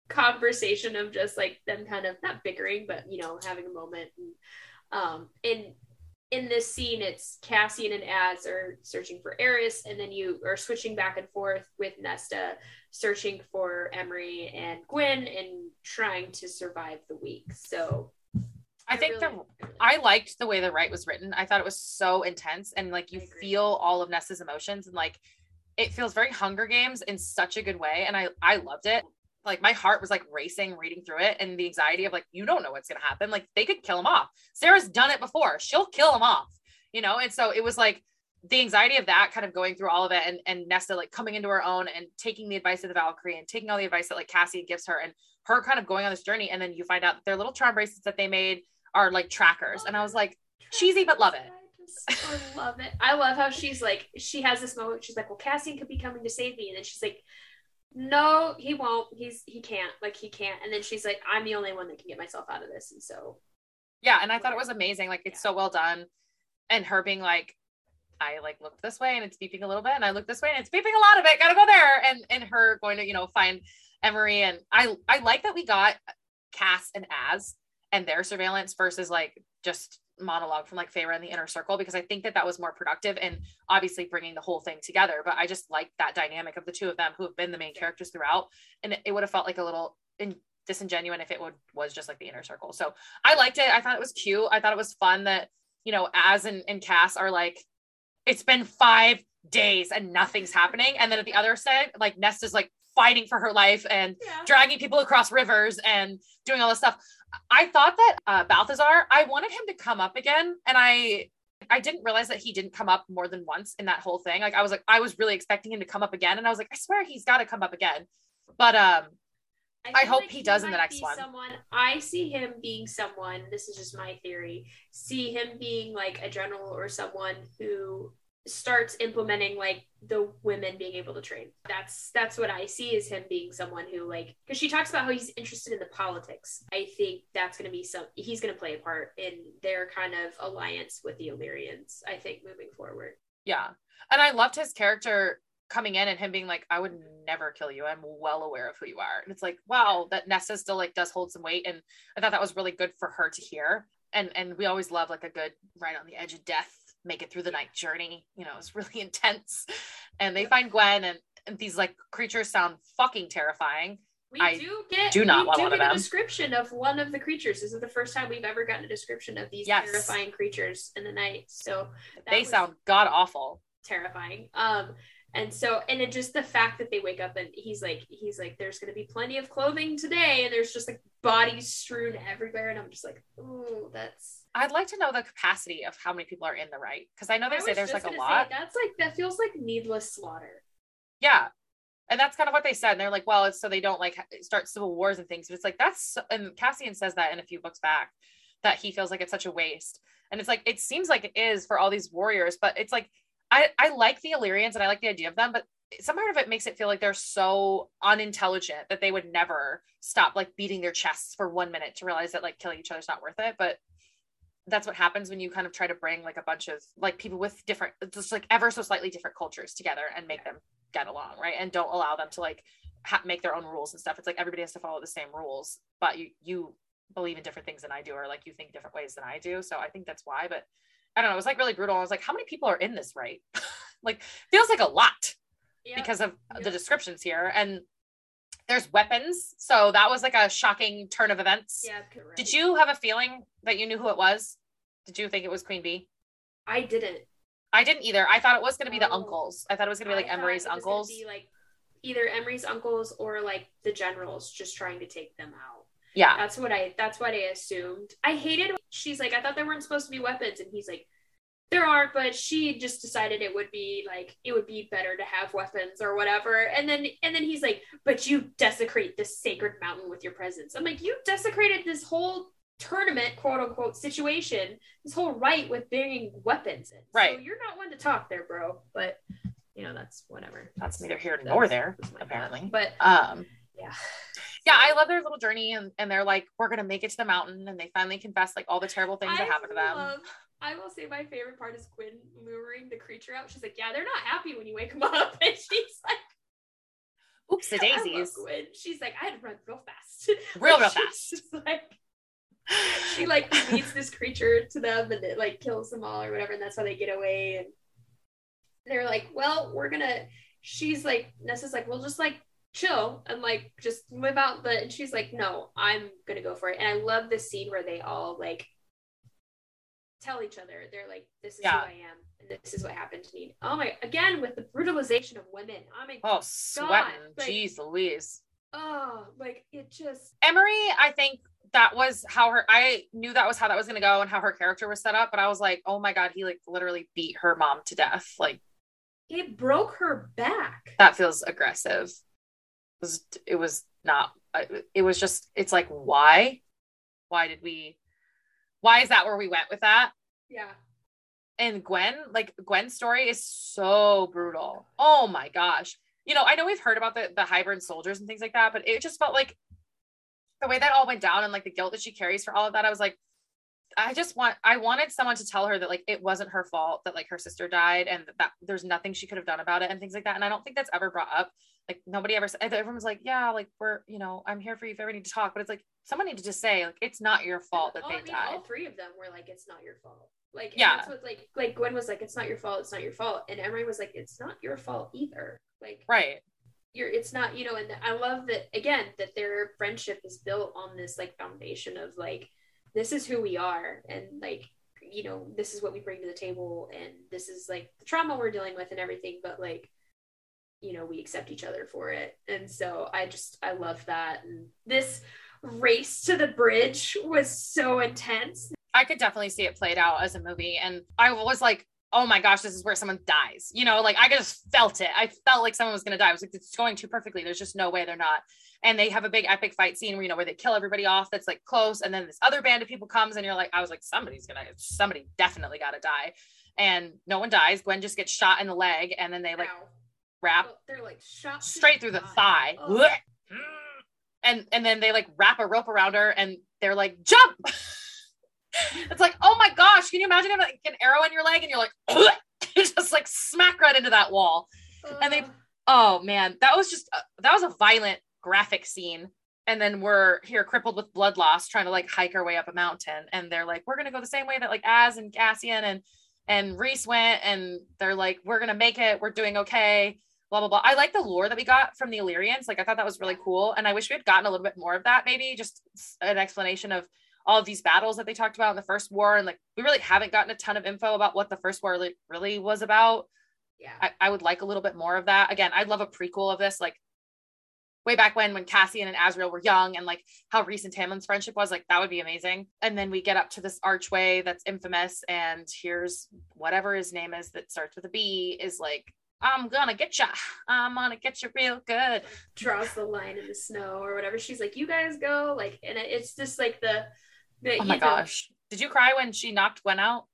conversation of just like them kind of not bickering, but you know, having a moment. And um in in this scene it's Cassian and Az are searching for Eris, and then you are switching back and forth with Nesta searching for Emerie and Gwyn and trying to survive the week. So I think really, the I liked the way the rite was written. I thought it was so intense and like you feel all of Nesta's emotions and like it feels very Hunger Games in such a good way and I I loved it. Like my heart was like racing reading through it and the anxiety of like you don't know what's going to happen. Like they could kill him off. Sarah's done it before. She'll kill him off. You know? And so it was like the anxiety of that kind of going through all of it and and Nesta like coming into her own and taking the advice of the Valkyrie and taking all the advice that like Cassie gives her and her kind of going on this journey and then you find out their little charm bracelets that they made are like trackers. And I was like, cheesy, but love it. I love it. I love how she's like, she has this moment. She's like, well, Cassie could be coming to save me. And then she's like, no, he won't. He's, he can't. Like, he can't. And then she's like, I'm the only one that can get myself out of this. And so, yeah. And I thought it was amazing. Like, it's yeah. so well done. And her being like, I like looked this way and it's beeping a little bit, and I look this way and it's beeping a lot of it. Gotta go there, and and her going to you know find Emerie, and I I like that we got Cass and Az and their surveillance versus like just monologue from like Feyre and the inner circle because I think that that was more productive and obviously bringing the whole thing together. But I just like that dynamic of the two of them who have been the main characters throughout, and it, would have felt like a little in, disingenuous if it would was just like the inner circle. So I liked it. I thought it was cute. I thought it was fun that you know Az and, and Cass are like, it's been five days and nothing's happening, and then at the other side, like Nesta's like fighting for her life and yeah. dragging people across rivers and doing all this stuff. I thought that uh, Balthazar, I wanted him to come up again, and I I didn't realize that he didn't come up more than once in that whole thing. Like I was like I was really expecting him to come up again, and I was like I swear he's got to come up again. But um, I, I hope like he, he does in the next one. Someone I see him being someone. This is just my theory. See him being like a general or someone who starts implementing like the women being able to train. That's that's what I see as him being someone who like because she talks about how he's interested in the politics. I think that's going to be some he's going to play a part in their kind of alliance with the Illyrians. I think moving forward. Yeah, and I loved his character coming in and him being like, "I would never kill you. I'm well aware of who you are." And it's like, wow, that Nesta still like does hold some weight, and I thought that was really good for her to hear. And and we always love like a good right on the edge of death make it through the night journey. You know, it's really intense. And they find Gwyn, and, and these like creatures sound fucking terrifying. We I do get do not want do one of them. a description of one of the creatures. This is the first time we've ever gotten a description of these yes. terrifying creatures in the night. So they sound god awful, terrifying. Um, and so and it just the fact that they wake up and he's like he's like there's gonna be plenty of clothing today, and there's just like bodies strewn everywhere, and I'm just like, oh, that's I'd like to know the capacity of how many people are in the rite because I know they I say there's like a lot. Say, that's like that feels like needless slaughter. Yeah, and that's kind of what they said. And they're like, well, it's so they don't like start civil wars and things. But it's like that's and Cassian says that in a few books back that he feels like it's such a waste. And it's like it seems like it is for all these warriors, but it's like I I like the Illyrians and I like the idea of them, but some part of it makes it feel like they're so unintelligent that they would never stop like beating their chests for one minute to realize that like killing each other's not worth it. But that's what happens when you kind of try to bring like a bunch of like people with different just like ever so slightly different cultures together and make them get along right? And don't allow them to like ha- make their own rules and stuff. It's like everybody has to follow the same rules but you you believe in different things than i do or like you think different ways than i do. So i think that's why. But i don't know it was like really brutal. I was like how many people are in this rite? Like feels like a lot yep. because of yep. the descriptions here and there's weapons. So that was like a shocking turn of events. Yeah. Right. Did you have a feeling that you knew who it was? Did you think it was Queen Bee? I didn't. I didn't either. I thought it was going to be the oh. uncles. I thought it was going to be like Emerie's uncles. Be like either Emerie's uncles or like the generals just trying to take them out. Yeah. That's what I that's what I assumed. I hated she's like I thought there weren't supposed to be weapons and he's like there aren't, but she just decided it would be like it would be better to have weapons or whatever. And then and then he's like, but you desecrate this sacred mountain with your presence. I'm like, you desecrated this whole tournament, quote unquote, situation, this whole rite with bringing weapons in. Right. So you're not one to talk there, bro. But you know, that's whatever. That's neither here nor there, apparently. But um Yeah. Yeah, I love their little journey and, and they're like, we're gonna make it to the mountain and they finally confess like all the terrible things that I happened to them. I will say my favorite part is Quinn luring the creature out. She's like, "Yeah, they're not happy when you wake them up," and she's like, Oops the daisies. She's like, "I had to run real fast, Real, real fast. like she like leads this creature to them and it like kills them all or whatever, and that's how they get away. And they're like, "Well, we're gonna." She's like, Nesta's like, "We'll just like chill and like just live out the." And she's like, "No, I'm gonna go for it." And I love this scene where they all like tell each other, they're like, "This is Yeah. who I am, and this is what happened to me." Oh my! Again with the brutalization of women. I mean, Oh, oh sweating. like- Jeez Louise. oh, like it just Emerie, I think that was how her I knew that was how that was gonna go and how her character was set up, but I was like, oh my god, he like literally beat her mom to death. Like it broke her back. that feels aggressive. It was it was not uh, it was just it's like why? Why did we why is that where we went with that? Yeah. and Gwyn, like Gwyn's story is so brutal. Oh my gosh. You know, I know we've heard about the the hybrid soldiers and things like that, but it just felt like the way that all went down and like the guilt that she carries for all of that. I was like, I just want I wanted someone to tell her that like it wasn't her fault that like her sister died and that, that there's nothing she could have done about it and things like that. And I don't think that's ever brought up. Like nobody ever said everyone was like, Yeah, like we're, you know, I'm here for you if you ever need to talk. But it's like someone needed to say, like, it's not your fault that Oh, they I mean, died. all three of them were like, "It's not your fault." Like, Yeah. that's what like like Gwyn was like, "It's not your fault. It's not your fault," and Emerie was like, "It's not your fault either." Like, Right. you're it's not you know and i love that again that their friendship is built on this like foundation of like this is who we are and like you know this is what we bring to the table and this is like the trauma we're dealing with and everything but like you know we accept each other for it and so i just i love that and this race to the bridge was so intense I could definitely see it played out as a movie. And I was like, oh my gosh, this is where someone dies. You know, like I just felt it. I felt like someone was going to die. I was like, it's going too perfectly. There's just no way they're not. And they have a big epic fight scene where, you know, where they kill everybody off that's like close. And then this other band of people comes and you're like, I was like, somebody's going to, somebody definitely got to die. And no one dies. Gwyn just gets shot in the leg and then they like Ow. wrap Well, they're like shot straight through the thigh. Oh. And and then they like wrap a rope around her and they're like, jump. it's like, oh my gosh, can you imagine having like, an arrow in your leg and you're like, just like smack right into that wall. and they- Oh man, that was just uh, that was a violent graphic scene. And then we're here crippled with blood loss, trying to like hike our way up a mountain. And they're like, we're gonna go the same way that like Az and Cassian and and Rhys went, and they're like, we're gonna make it, we're doing okay, blah blah blah. I like the lore that we got from the Illyrians. Like I thought that was really cool. And I wish we had gotten a little bit more of that, maybe just an explanation of all of these battles that they talked about in the first war. And like we really haven't gotten a ton of info about what the first war like really was about. yeah I, I would like a little bit more of that. Again, I'd love a prequel of this, like way back when when Cassian and Azriel were young and like how recent Tamlin's friendship was, like that would be amazing. And then we get up to this archway that's infamous, and here's whatever his name is that starts with a B is like, I'm gonna get ya. I'm gonna get you real good. draws the line in the snow or whatever. She's like, "You guys go!" Like, and it's just like the, the Oh my gosh. Did you cry when she knocked Gwyn out?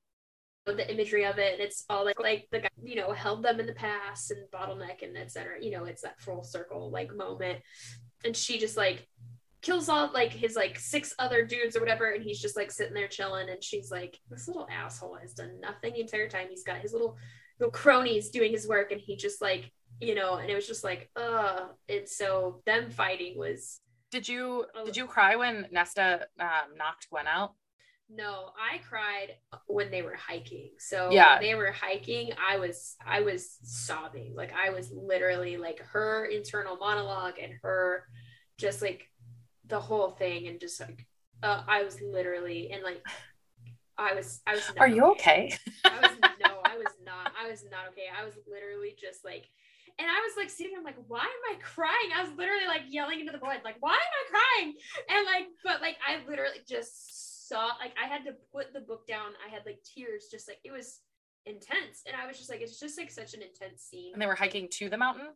the imagery of it, and it's all like like the guy you know held them in the past and bottleneck and etc. You know, it's that full circle like moment, and she just like kills all like his like six other dudes or whatever, and he's just like sitting there chilling, and she's like, "This little asshole has done nothing the entire time. He's got his little cronies doing his work, and he just like." You know, and it was just like, uh, and so them fighting was Did you did you cry when Nesta um, knocked Gwyn out? No, I cried when they were hiking. So Yeah. when they were hiking, I was I was sobbing. Like I was literally like her internal monologue and her just like the whole thing and just like uh, I was literally and like I was I was Are you okay? I was was not. I was not okay. I was literally just like, and I was like sitting. I'm like, why am I crying? I was literally like yelling into the void, like, why am I crying? And like, but like, I literally just saw, like, I had to put the book down. I had like tears, just like it was intense, and I was just like, it's just like such an intense scene. And they were hiking to the mountain?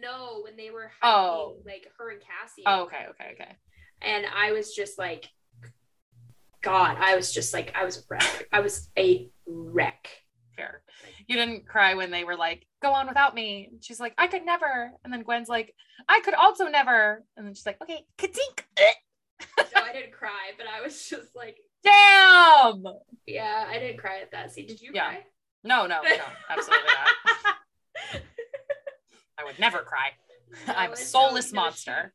No, when they were oh. hiking, Oh. like her and Cassie. Oh, okay, okay, okay. and I was just like, God, I was just like, I was a wreck. I was a wreck. You didn't cry when they were like, "Go on without me." And she's like, "I could never." And then Gwyn's like, "I could also never." And then she's like, "Okay, katink." no, I didn't cry, but I was just like, Damn. yeah, I didn't cry at that scene. Did you Yeah. cry? No, no, no, absolutely not. I would never cry. No, I'm a soulless monster.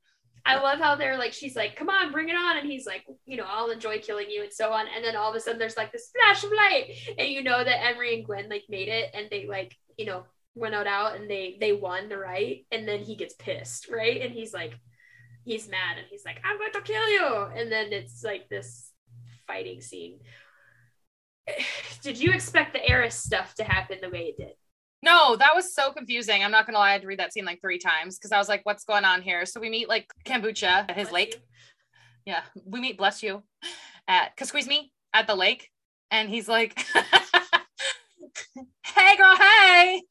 I love how they're like, she's like, come on, bring it on. And he's like, you know, I'll enjoy killing you and so on. And then all of a sudden there's like this flash of light. And you know that Emerie and Gwyn like made it and they like, you know, went out out and they they won the rite. And then he gets pissed, right? And he's like, he's mad and he's like, I'm going to kill you. And then it's like this fighting scene. Did you expect the Eris stuff to happen the way it did? No, that was so confusing. I'm not gonna lie, I had to read that scene like three times because I was like, what's going on here? So we meet like kombucha at his Bless lake. you. Yeah, we meet bless you at cause squeeze me at the lake, and he's like, "Hey, girl, hey!"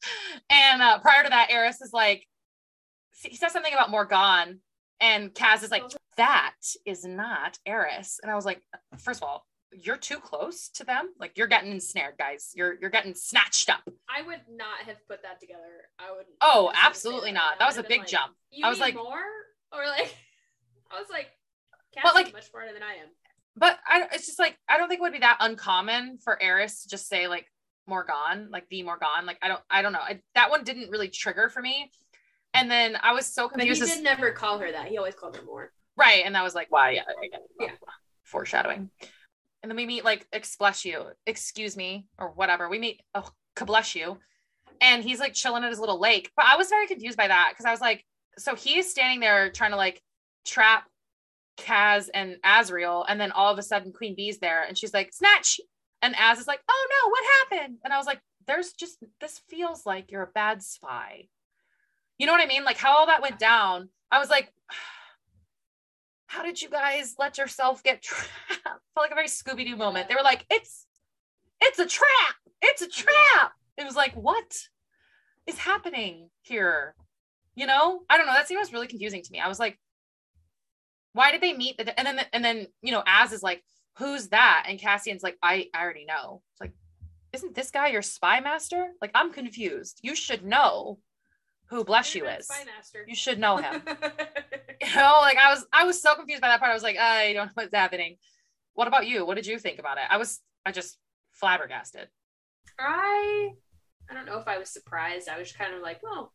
And uh, prior to that, Eris is like, he says something about Morrigan, and Cass is like, "That is not Eris," and I was like, first of all. You're too close to them. Like you're getting ensnared, guys. You're you're getting snatched up. I would not have put that together. I would. Oh, I was gonna say absolutely that. not. That was a big like, jump. I was like- more, or like, I was like, But, like- much smarter than I am. But I, it's just like I don't think it would be that uncommon for Eris to just say like Morrigan, like the Morrigan. Like I don't, I don't know. I, that one didn't really trigger for me. And then I was so But he did never call her that. He always called her more. right, and I was like, why? Yeah, I get it. Yeah. Foreshadowing. And then we meet like exbless you, excuse me, or whatever. We meet oh bless you, and he's like chilling at his little lake. But I was very confused by that because I was like, so he's standing there trying to like trap Cass and Azriel, and then all of a sudden Queen Bee's there, and she's like, snatch, and Az is like, oh no, what happened? And I was like, there's just this feels like you're a bad spy. You know what I mean? Like how all that went down. I was like, how did you guys let yourself get trapped? Felt like a very Scooby Doo moment. They were like, it's, it's a trap. It's a trap. It was like, what is happening here? You know, I don't know. That scene was really confusing to me. I was like, why did they meet? The, and then, and then, you know, Az is like, who's that? And Cassian's like, I, I already know. It's like, isn't this guy your spy master? Like, I'm confused. You should know who Bless You is. You should know him. you know like i was i was so confused by that part i was like i don't know what's happening what about you what did you think about it i was i just flabbergasted I I don't know if I was surprised. I was kind of like, oh,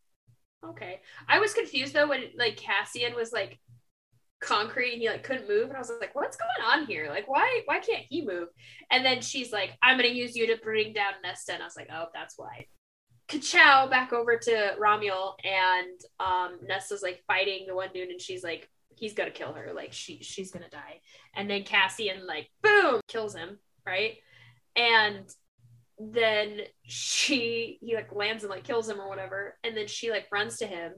okay. I was confused though when like Cassian was like concrete and he like couldn't move, and I was like, what's going on here? Like, why why can't he move? And then she's like, I'm gonna use you to bring down Nesta, and I was like, oh, that's why. Kachow back over to Ramiel, and um, Nesta's like fighting the one dude, and she's like, he's gonna kill her, like she she's gonna die. And then Cassian like boom kills him, right? And then she he like lands and like kills him or whatever and then she like runs to him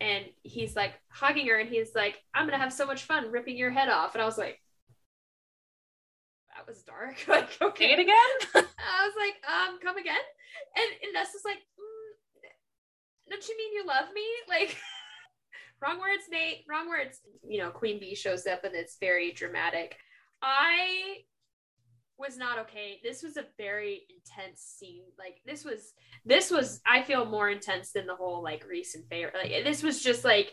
and he's like hugging her and he's like i'm gonna have so much fun ripping your head off and i was like that was dark like say okay it again i was like um come again and, and Nesta's like mm, don't you mean you love me like wrong words nate wrong words you know queen bee shows up and it's very dramatic i was not okay. This was a very intense scene. Like this was this was I feel more intense than the whole like recent Faye. Like this was just like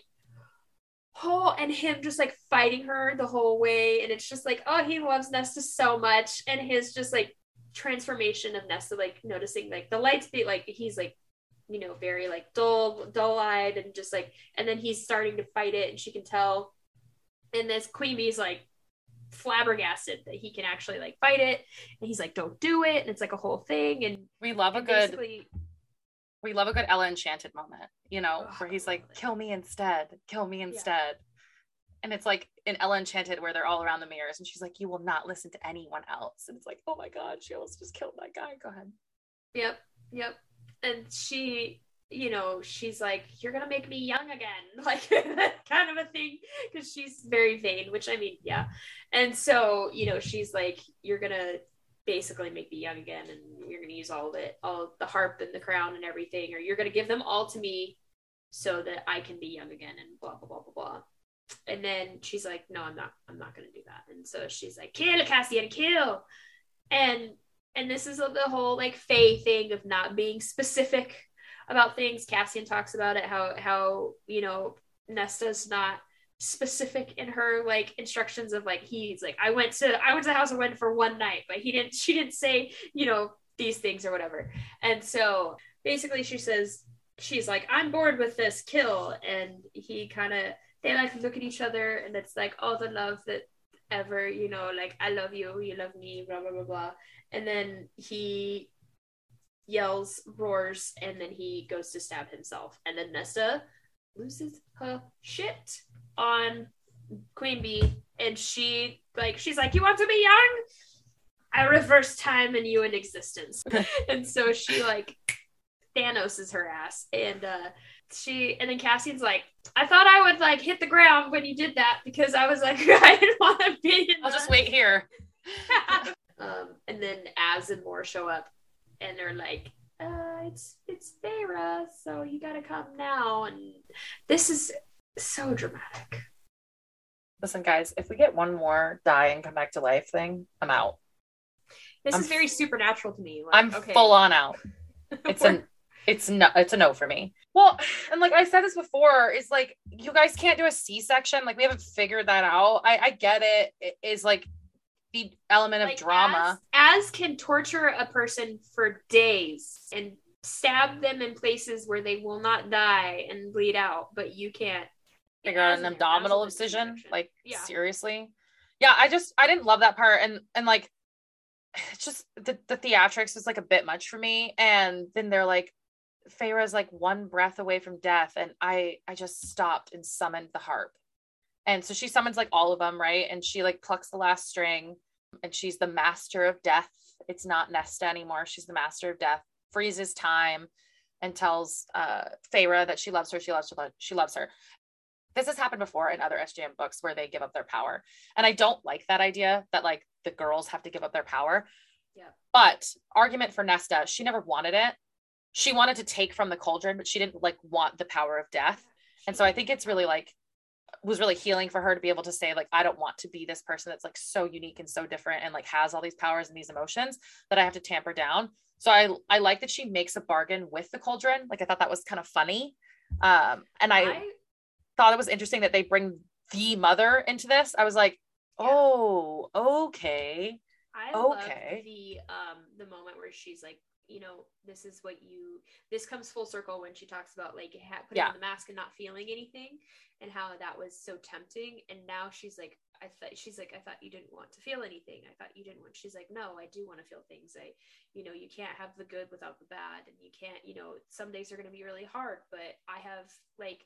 oh and him just like fighting her the whole way and it's just like oh he loves Nesta so much and his just like transformation of Nesta like noticing like the lights be like he's like you know very like dull dull eyed and just like and then he's starting to fight it and she can tell. And this queen bee's like flabbergasted that he can actually like fight it and he's like don't do it and it's like a whole thing and, we love a good we love a good ella enchanted moment you know Ugh, where he's like kill me instead kill me instead and it's like in ella enchanted where they're all around the mirrors and she's like you will not listen to anyone else and it's like oh my god she almost just killed that guy go ahead Yep, yep. And she, you know, she's like, "You're gonna make me young again," like that kind of a thing, because she's very vain. Which I mean, yeah. And so, you know, she's like, "You're gonna basically make me young again, and you're gonna use all of it, all the harp and the crown and everything, or you're gonna give them all to me, so that I can be young again." And blah blah blah blah blah. And then she's like, "No, I'm not. I'm not gonna do that." And so she's like, "Kill Cassian, kill!" And and this is the whole like fey thing of not being specific about things. Cassian talks about it how how you know Nesta's not specific in her like instructions of like he's like I went to I went to the house of Wind for one night, but he didn't she didn't say you know these things or whatever. And so basically she says she's like I'm bored with this kill, and he kind of they like look at each other and it's like all the love that ever you know like I love you you love me blah blah blah blah and then he yells, roars, and then he goes to stab himself. And then Nesta loses her shit on Queen Bee, and she like she's like, "You want to be young? I reverse time and you in existence." and so she like Thanos is her ass, and uh she and then Cassian's like, I thought I would like hit the ground when you did that because I was like, I didn't want to be. I'll just wait here. um, and then Az and Mor show up, and they're like, uh, "It's it's Feyre, so you gotta come now." And this is so dramatic. Listen, guys, if we get one more die and come back to life thing, I'm out. This I'm is very supernatural to me. Like, I'm okay. full on out. It's a it's no it's a no for me. Well, and like I said this before, it's like you guys can't do a C-section. Like we haven't figured that out. I I get it. It is like the element of Like, drama. As, Az can torture a person for days and stab them in places where they will not die and bleed out, but you can't figure out Az an abdominal incision. Like Yeah. seriously. Yeah, I just I didn't love that part and and like it's just the, the theatrics was like a bit much for me. And then they're like Feyre's like one breath away from death. And I I just stopped and summoned the harp. And so she summons like all of them, right? And she like plucks the last string and she's the master of death. It's not Nesta anymore. She's the master of death, freezes time and tells uh Feyre that she loves her, she loves her, she loves her this has happened before in other SJM books where they give up their power. And I don't like that idea that like the girls have to give up their power. Yeah. But argument for Nesta, she never wanted it. She wanted to take from the cauldron, but she didn't like want the power of death. And so I think it's really like was really healing for her to be able to say like I don't want to be this person that's like so unique and so different and like has all these powers and these emotions that I have to tamper down. So I I like that she makes a bargain with the cauldron. Like I thought that was kind of funny. Um and I, I thought it was interesting that they bring the mother into this. I was like, oh, okay. I love Okay. the um the moment where she's like, you know, this is what you this comes full circle when she talks about like ha- putting Yeah. on the mask and not feeling anything and how that was so tempting and now she's like I thought she's like I thought you didn't want to feel anything. I thought you didn't want. She's like, "No, I do want to feel things. I you know, you can't have the good without the bad and you can't, you know, some days are going to be really hard, but I have like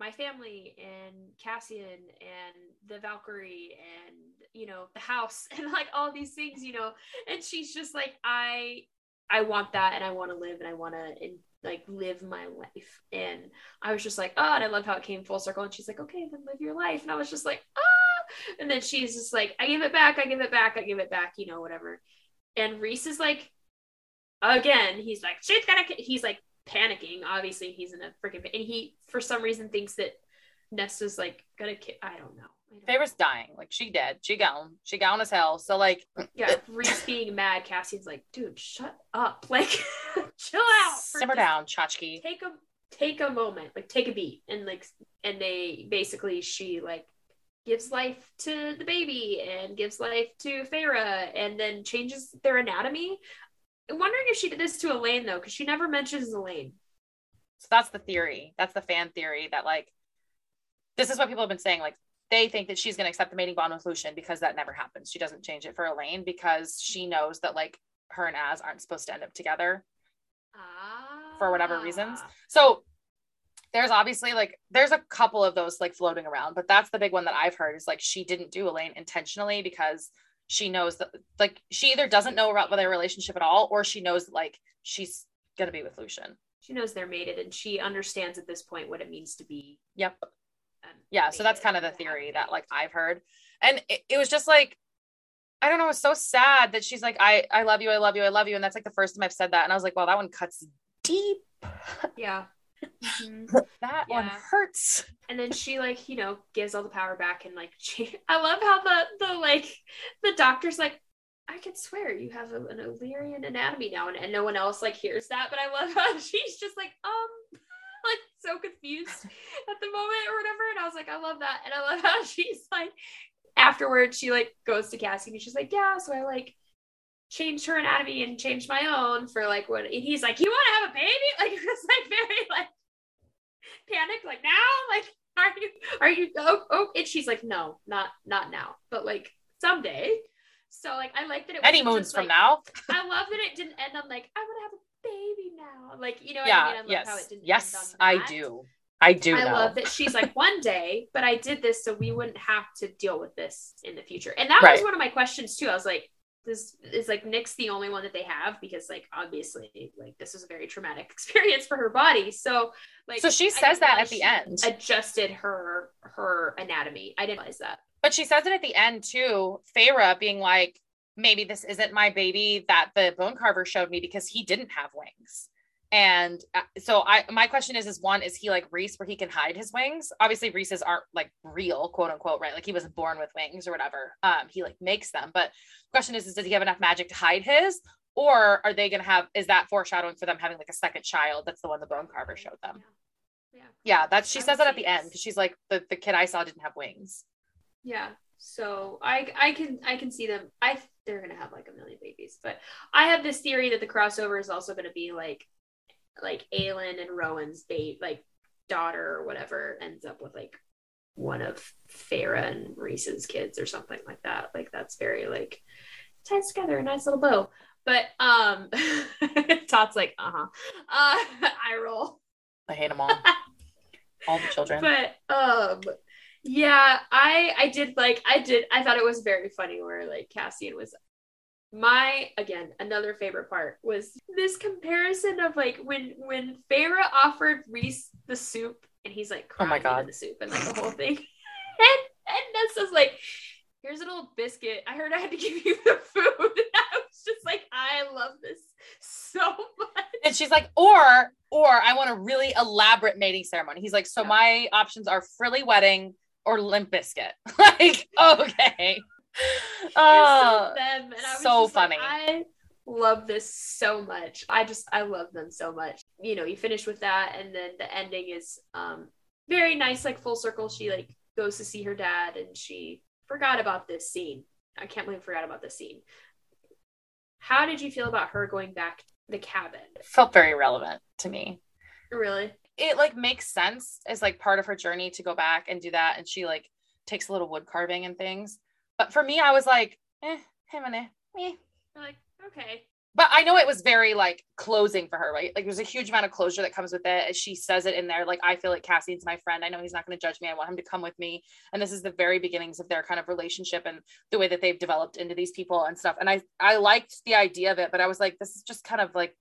my family and Cassian and the Valkyrie and you know the house and like all these things you know and she's just like I I want that and I want to live and I want to and like live my life. And I was just like oh and I love how it came full circle and she's like okay then live your life. And I was just like ah and then she's just like I give it back I give it back I give it back you know whatever. And Rhys is like again he's like she's gonna he's like panicking obviously he's in a freaking and he for some reason thinks that Nesta's like gonna ki- I don't know I don't know. Dying. Like she dead. She gone. She gone as hell. So like yeah, Rhys being mad, Cassian's like, dude, shut up. Like, chill out. simmer down, Chachki. Take a take a moment, like take a beat. And like and they basically she like gives life to the baby and gives life to Feyre and then changes their anatomy. I'm wondering if she did this to Elain though, because she never mentions Elain. So that's the theory. That's the fan theory that like this is what people have been saying. Like they think that she's gonna accept the mating bond with Lucien because that never happens. She doesn't change it for Elain because she knows that like her and Az aren't supposed to end up together Ah. for whatever reasons. So there's obviously like there's a couple of those like floating around, but that's the big one that I've heard is like she didn't do Elain intentionally because she knows that like she either doesn't know about their relationship at all or she knows like she's gonna be with Lucien. She knows they're mated and she understands at this point what it means to be Yep. um, Yeah. So that's kind of the theory that like I've heard. And it, it was just like I don't know, it's so sad that she's like, I, I love you, I love you, I love you. And that's like the first time I've said that. And I was like, well, that one cuts deep. yeah. Mhm. That one hurts. and then she like you know gives all the power back and like she i love how the the like the doctor's like I could swear you have a, an Illyrian anatomy now, and, and no one else like hears that. But I love how she's just like, um, like so confused at the moment or whatever. And I was like, I love that, and I love how she's like, afterwards she like goes to Cassie and she's like, yeah, so I like changed her anatomy and changed my own for like what and he's like, you want to have a baby? Like it's like very like panicked, like now, like are you are you oh, oh and she's like, no, not not now, but like someday. So like I like that it was Any moons from now. I love that it didn't end on like I want to have a baby now. Like you know yeah. I mean? I love yes. how it didn't yes, I do. I do. I know. love that she's like one day, but I did this so we wouldn't have to deal with this in the future. And that Right. was one of my questions too. I was like, this is like Nyx the only one that they have because like obviously like this is a very traumatic experience for her body. So like So she says that at the end. Adjusted her her anatomy. I didn't realize that. But she says it at the end too. Feyre being like, maybe this isn't my baby that the bone carver showed me because he didn't have wings. And uh, so I my question is is one is he like Rhys where he can hide his wings? Obviously Rhys's aren't like real, quote unquote, right? Like he wasn't born with wings or whatever. Um he like makes them. But question is is does he have enough magic to hide his or are they going to have is that foreshadowing for them having like a second child? That's the one the bone carver showed them. Yeah. Yeah, that's she says that at the end because she's like the the kid I saw didn't have wings. Yeah. So I I can I can see them. I they're gonna have like a million babies, but I have this theory that the crossover is also gonna be like like Aelin and Rowan's date like daughter or whatever ends up with like one of Feyre and Rhys's kids or something like that. Like that's very like ties together a nice little bow. But um Todd's like uh-huh. Uh I roll. I hate them all. all the children. But um yeah, I I did like I did I thought it was very funny where like Cassian was my again another favorite part was this comparison of like when when Feyre offered Rhys the soup and he's like Oh my God. the soup and like the whole thing and and Nesta's like here's an old biscuit I heard I had to give you the food and I was just like I love this so much And she's like, or or I want a really elaborate mating ceremony. He's like, so Yeah. my options are frilly wedding or limp biscuit. like, okay. Uh, so them. And I was so just like, funny. I love this so much. I just I love them so much. You know, you finish with that, and then the ending is um very nice, like full circle. She like goes to see her dad, and she forgot about this scene. I can't believe I forgot about this scene. How did you feel about her going back the cabin? felt very relevant to me. Really? It like makes sense as like part of her journey to go back and do that. And she like takes a little wood carving and things. But for me, I was like, eh, him and eh, eh. You're like, okay. but I know it was very like closing for her, right? Like there's a huge amount of closure that comes with it. As she says it in there, like I feel like Cassian's my friend. I know he's not going to judge me. I want him to come with me. And this is the very beginnings of their kind of relationship and the way that they've developed into these people and stuff. And I I liked the idea of it, but I was like, this is just kind of like,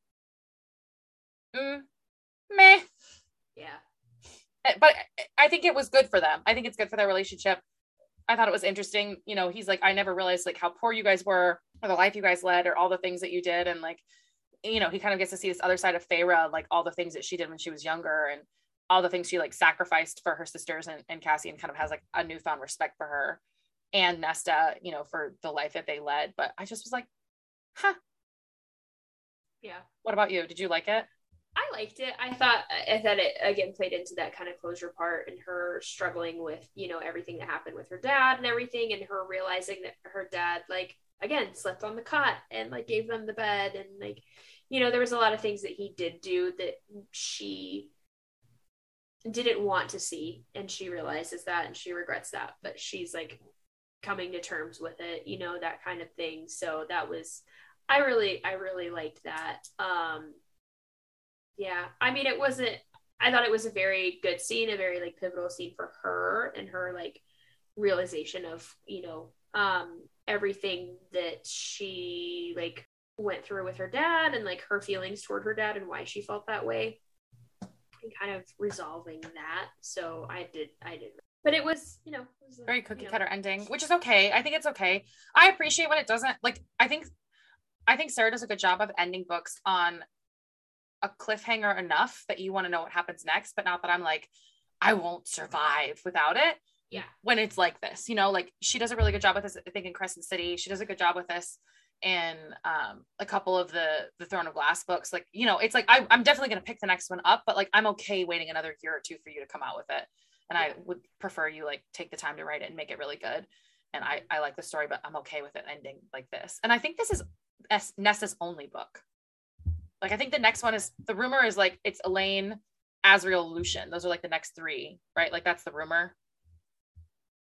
mm, meh. Yeah. Eh, But I think it was good for them. I think it's good for their relationship. I thought it was interesting. You know, he's like, I never realized like how poor you guys were, or the life you guys led, or all the things that you did, and like, you know, he kind of gets to see this other side of Feyre, like all the things that she did when she was younger, and all the things she like sacrificed for her sisters, and, Cassian kind of has like a newfound respect for her and Nesta, you know, for the life that they led. But I just was like, huh. Yeah. What about you? Did you like it? I liked it. I thought I thought it again played into that kind of closure part and her struggling with, you know, everything that happened with her dad and everything and her realizing that her dad like again slept on the cot and like gave them the bed and like you know, there was a lot of things that he did do that she didn't want to see and she realizes that and she regrets that, but she's like coming to terms with it, you know, that kind of thing. So that was I really I really liked that. Um yeah, I mean, it wasn't. I thought it was a very good scene, a very like pivotal scene for her and her like realization of you know um everything that she like went through with her dad and like her feelings toward her dad and why she felt that way and kind of resolving that. So I did, I did, but it was you know it was a, very cookie you know, cutter ending, which is okay. I think it's okay. I appreciate when it doesn't like I think I think Sarah does a good job of ending books on a cliffhanger enough that you want to know what happens next, but not that I'm like, I won't survive without it. Yeah. When it's like this, you know, like she does a really good job with this, I think in Crescent City. She does a good job with this in um a couple of the the Throne of Glass books. Like, you know, it's like I, I'm definitely gonna pick the next one up, but like I'm okay waiting another year or two for you to come out with it. And I would prefer you like take the time to write it and make it really good. And I I like the story, but I'm okay with it ending like this. And I think this is Es- Nesta's only book. Like I think the next one is the rumor is like it's Elain, Azriel, Lucien. Those are like the next three, right? Like that's the rumor.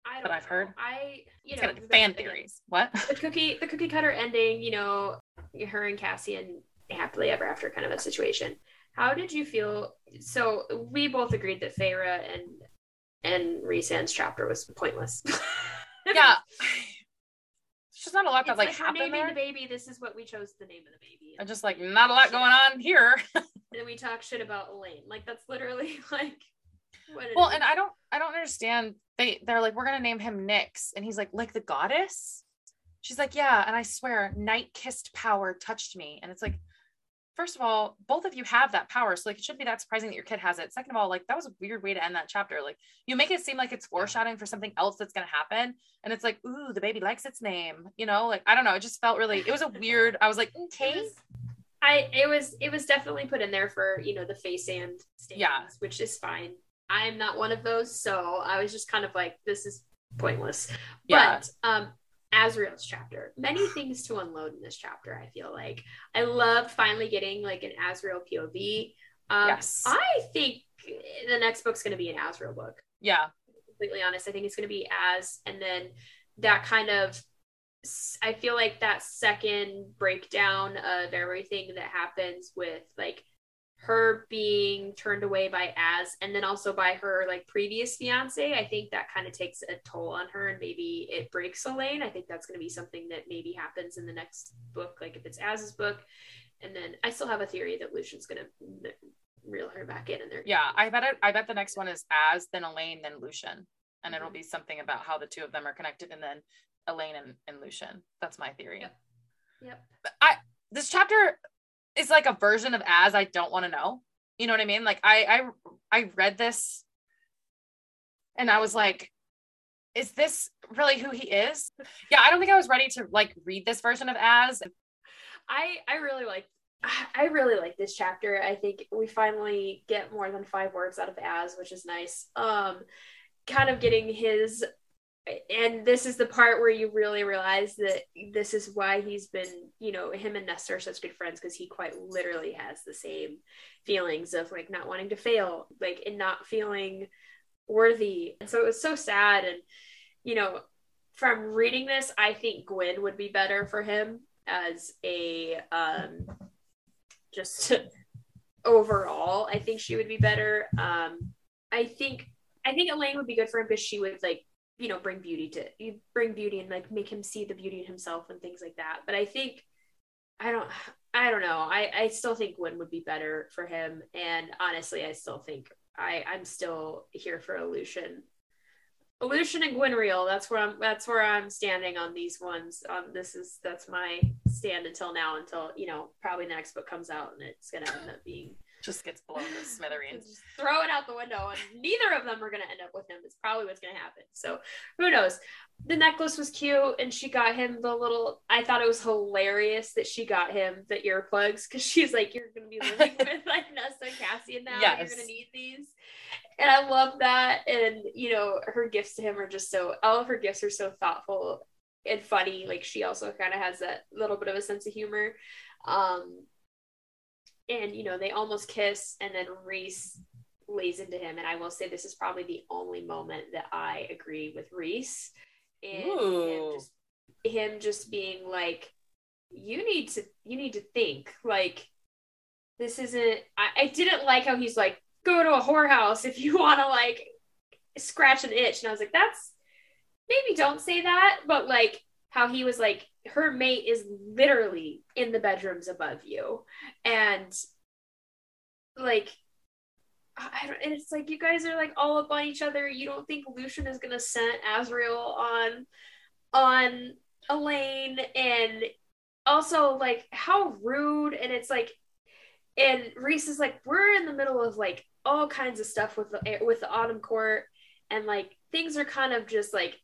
I that don't I've know. heard. I you It's know kind of fan again, theories. What? the cookie the cookie cutter ending you know her and cassian happily ever after kind of a situation how did you feel so we both agreed that Feyre and and Rhysand's chapter was pointless yeah. Just not a lot it's that like, like, we're naming there. the baby this is what we chose the name of the baby I'm just like not a lot going on here. and then we talk shit about Elain like that's literally like what it well, is. and I don't I don't understand. They they're like, we're gonna name him Nyx. And he's like, like the goddess? She's like, Yeah, and I swear, night kissed power touched me. And it's like, first of all, both of you have that power. So like it shouldn't be that surprising that your kid has it. Second of all, like that was a weird way to end that chapter. Like you make it seem like it's foreshadowing for something else that's gonna happen. And it's like, ooh, the baby likes its name. You know, like I don't know. It just felt really, it was a weird, I was like, It okay. was- I it was it was definitely put in there for you know the Feysand stands, Yeah. which is fine. I'm not one of those, so I was just kind of like, this is pointless. Yeah. But um, Azriel's chapter, many things to unload in this chapter. I feel like I loved finally getting like an Azriel POV. Um, Yes. I think the next book's going to be an Azrael book Yeah. completely honest. I think it's going to be Az, and then that kind of, I feel like that second breakdown of everything that happens with like her being turned away by Az, and then also by her like previous fiance. I think that kind of takes a toll on her, and maybe it breaks Elain. I think that's going to be something that maybe happens in the next book, like if it's Az's book. And then I still have a theory that Lucien's going to reel her back in, and they're Yeah. I bet it I bet the next one is Az then Elain, then Lucien. And it'll Mhm. be something about how the two of them are connected and then Elain and, and Lucian. That's my theory. Yep. Yep. I this chapter is like a version of Az I don't want to know. You know what I mean? Like I I I read this and I was like, is this really who he is? Yeah, I don't think I was ready to like read this version of Az. I I really like I really like this chapter. I think we finally get more than five words out of Az, which is nice. Um, kind of getting his, and this is the part where you really realize that this is why he's been, you know, him and Nesta are such good friends because he quite literally has the same feelings of like not wanting to fail, like and not feeling worthy. And so it was so sad. And you know, from reading this, I think Gwyn would be better for him as a um just overall i think she would be better um i think i think elaine would be good for him because she would like you know bring beauty to you bring beauty and like make him see the beauty in himself and things like that but i think i don't i don't know i i still think Gwyn would be better for him and honestly i still think i i'm still here for Elucien Elucien and Gwynriel. That's where I'm. That's where I'm standing on these ones. Um, this is that's my stand until now. Until you know, probably the next book comes out and it's gonna end up being Just gets blown to smithereens. just throw it out the window, and neither of them are gonna end up with him. It's probably what's gonna happen. So who knows? The necklace was cute, and she got him the little. I thought it was hilarious that she got him the earplugs because she's like, "You're gonna be living with like Nesta and Cassian now. Yes. You're gonna need these." and I love that. And you know, her gifts to him are just so all of her gifts are so thoughtful and funny. Like she also kind of has that little bit of a sense of humor. Um, and you know, they almost kiss, and then Rhys lays into him. And I will say this is probably the only moment that I agree with Rhys. And him just, him just being like, you need to you need to think like this isn't I, I didn't like how he's like go to a whorehouse if you want to like scratch an itch and i was like that's maybe don't say that but like how he was like her mate is literally in the bedrooms above you. And like I don't, and it's like you guys are like all up on each other. You don't think Lucien is gonna send Azriel on on Elain. And also like how rude. And it's like and Rhys is like we're in the middle of like all kinds of stuff with the with the autumn court. And like things are kind of just like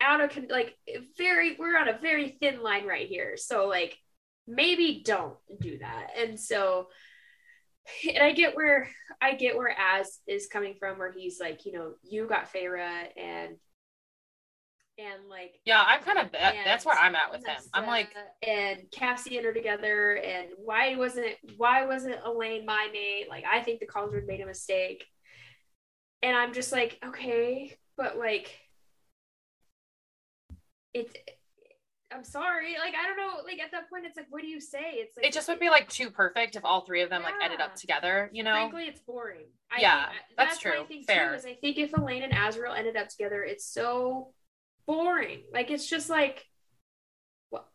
out of like very we're on a very thin line right here. So like maybe don't do that. And so and i get where i get where az is coming from where he's like you know you got Feyre and and like yeah i'm kind of that, that's where i'm at with him. I'm like and cassian are together and why wasn't why wasn't elain my mate? Like i think the cauldron made a mistake. And i'm just like okay but like it's I'm sorry. Like I don't know. Like at that point, it's like, what do you say? It's like it just would be like too perfect if all three of them yeah. like ended up together. You know. Frankly, it's boring. I yeah, think, uh, that's, that's true. Fair. Too, is I think if Elain and Azriel ended up together, it's so boring. Like it's just like,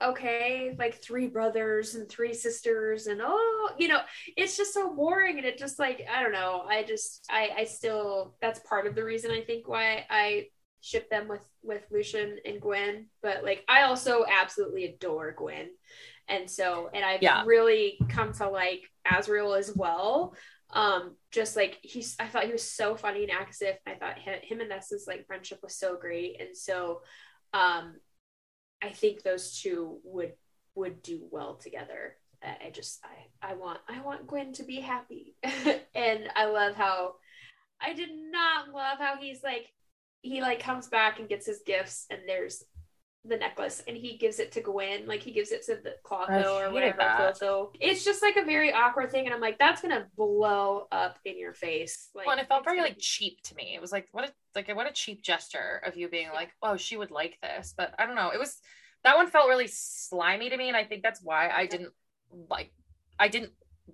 okay, like three brothers and three sisters, and oh, you know, it's just so boring, and it just like I don't know. I just I I still that's part of the reason I think why I ship them with with Lucien and Gwyn, but like I also absolutely adore Gwyn. And so and I've yeah. really come to like Azriel as well. Um just like he's I thought he was so funny and active. I thought him, him and Nesta's like friendship was so great and so um I think those two would would do well together. I just I I want I want Gwyn to be happy. and I love how I did not love how he's like he like comes back and gets his gifts and there's the necklace and he gives it to Gwyn, like he gives it to the Clotho or whatever. So it's just like a very awkward thing, and I'm like, that's gonna blow up in your face. Like, well, and it felt very like cheap to me. It was like what a like what a cheap gesture of you being like, oh, she would like this, but I don't know. It was that one felt really slimy to me, and I think that's why I didn't like. I didn't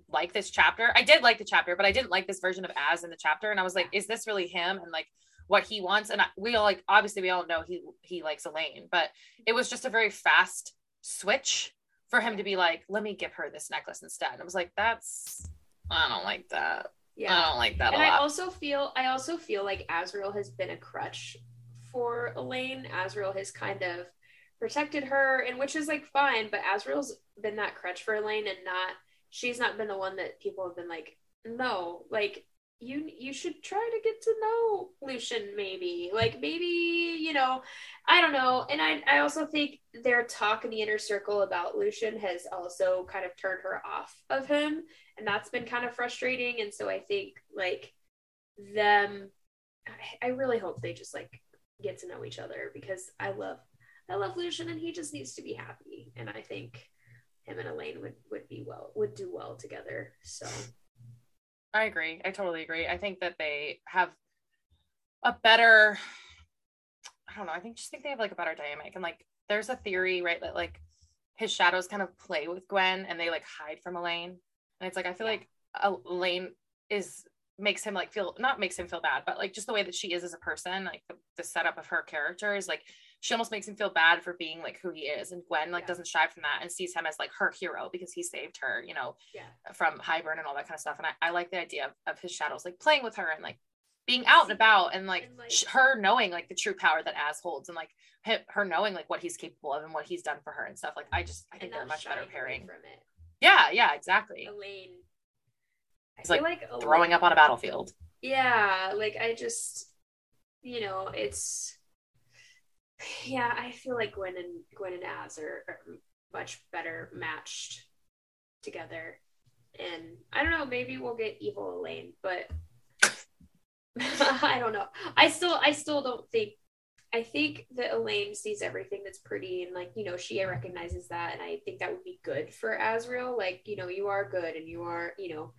like this chapter. I did like the chapter, but I didn't like this version of Az in the chapter, and I was like, is this really him? And like what he wants. And we all like obviously we all know he he likes Elain, but it was just a very fast switch for him to be like let me give her this necklace instead. And I was like that's I don't like that. Yeah. I don't like that and I also feel I also feel like Azriel has been a crutch for Elain. Azriel has kind of protected her and which is like fine but Azriel's been that crutch for Elain and not she's not been the one that people have been like no like you you should try to get to know Lucien maybe. Like maybe you know I don't know. And I I also think their talk in the inner circle about Lucien has also kind of turned her off of him. And that's been kind of frustrating. And so I think like them I, I really hope they just like get to know each other because I love I love Lucien and he just needs to be happy. And I think him and Elain would would be well would do well together. So I agree. I totally agree. I think that they have a better I don't know, I think just think they have like a better dynamic. And like there's a theory, right, that like his shadows kind of play with Gwyn and they like hide from Elain. And it's like I feel yeah. like Elain is makes him like feel not makes him feel bad, but like just the way that she is as a person, like the, the setup of her character is like she almost makes him feel bad for being like who he is. And Gwyn like yeah. doesn't shy from that and sees him Az like her hero because he saved her, you know, yeah. from Hybern and all that kind of stuff. And I, I like the idea of, of his shadows like playing with her and like being out and about and like, and like sh- her knowing like the true power that as holds and like her knowing like what he's capable of and what he's done for her and stuff. Like I just I think they're much better pairing. From it. Yeah, yeah, exactly. Elain. He's like, like throwing up on a battlefield. Yeah, like I just you know, it's yeah, I feel like Gwyn and Gwyn and Az are, are much better matched together. And I don't know, maybe we'll get evil Elain, but I don't know. I still I still don't think I think that Elain sees everything that's pretty and like, you know, she recognizes that and I think that would be good for Azriel. Like, you know, you are good and you are, you know,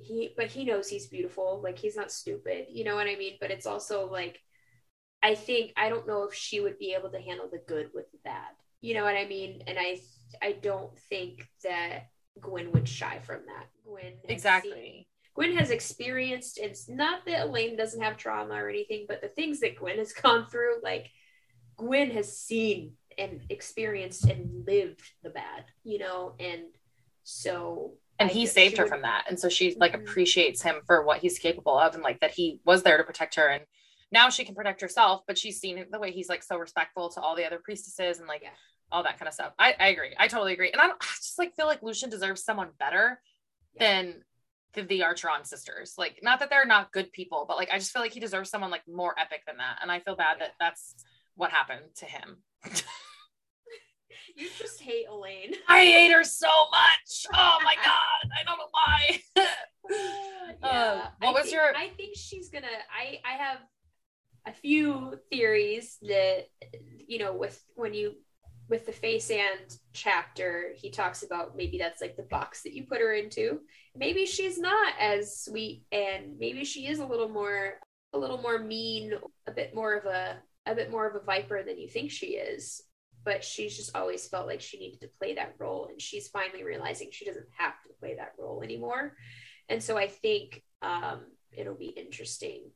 he but he knows he's beautiful. Like he's not stupid. You know what I mean? But it's also like I think I don't know if she would be able to handle the good with the bad. You know what I mean? And I I don't think that Gwyn would shy from that. Gwyn exactly. Seen, Gwyn has experienced. It's not that Elain doesn't have trauma or anything, but the things that Gwyn has gone through, like Gwyn has seen and experienced and lived the bad. You know, and so and I he saved her would, from that and so she like mm-hmm. appreciates him for what he's capable of and like that he was there to protect her and now she can protect herself, but she's seen the way he's like so respectful to all the other priestesses and like yeah. all that kind of stuff. I, I agree. I totally agree. And I, I just like feel like Lucien deserves someone better yeah. than the, the Archeron sisters. Like, not that they're not good people, but like I just feel like he deserves someone like more epic than that. And I feel bad yeah. that that's what happened to him. You just hate Elain. I hate her so much. Oh my god, I don't know why. Uh, yeah. what I was think- your- I think she's gonna. I I have a few theories that you know with when you with the Feysand chapter he talks about maybe that's like the box that you put her into. Maybe she's not as sweet and maybe she is a little more a little more mean a bit more of a a bit more of a viper than you think she is. But she's just always felt like she needed to play that role and she's finally realizing she doesn't have to play that role anymore. And so i think um, it'll be interesting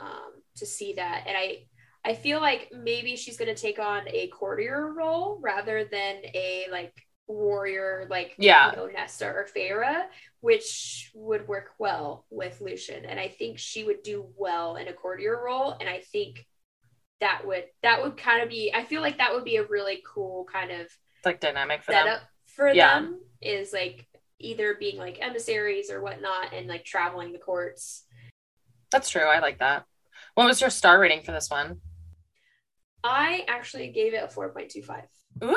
um, to see that and i i feel like maybe she's going to take on a courtier role rather than a like warrior like Yeah. you know, nesta or Feyre, which would work well with lucien and i think she would do well in a courtier role and i think that would that would kind of be i feel like that would be a really cool kind of like dynamic for them. setup for Yeah. them is like either being like emissaries or whatnot and like traveling the courts That's true. I like that. What was your star rating for this one? i actually gave it a 4.25 Ooh.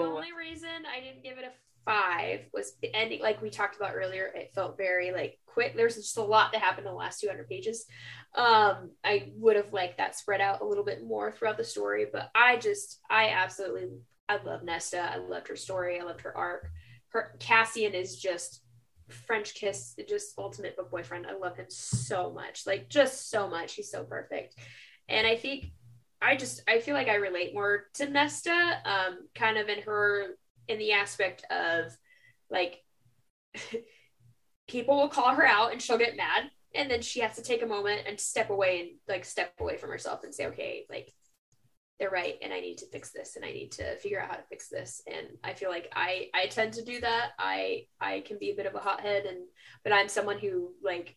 the only reason i didn't give it a five was the ending like we talked about earlier it felt very like quick there's just a lot that happened in the last 200 pages um i would have liked that spread out a little bit more throughout the story but i just i absolutely i love nesta i loved her story i loved her arc her cassian is just french kiss just ultimate book boyfriend. I love him so much. Like just so much. He's so perfect. And i think i just i feel like i relate more to nesta um kind of in her in the aspect of like people will call her out and she'll get mad. And then she has to take a moment and step away and like step away from herself and say okay like they're right and i need to fix this and i need to figure out how to fix this. And i feel like i i tend to do that. I i can be a bit of a hothead and but i'm someone who like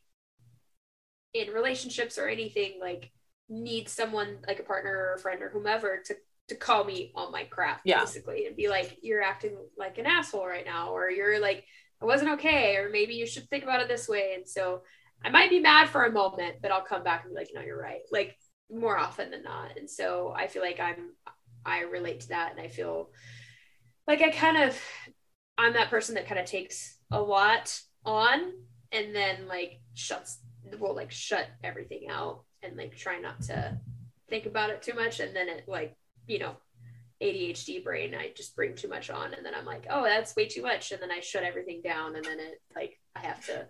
in relationships or anything like needs someone like a partner or a friend or whomever to to call me on my crap Yeah. basically and be like you're acting like an asshole right now or you're like it wasn't okay or maybe you should think about it this way. And so i might be mad for a moment but i'll come back and be like no you're right. Like more often than not. And so i feel like i'm i relate to that. And i feel like i kind of i'm that person that kind of takes a lot on and then like shuts will like shut everything out and like try not to think about it too much. And then it like you know ADHD brain I just bring too much on and then I'm like oh that's way too much. And then I shut everything down and then it like I have to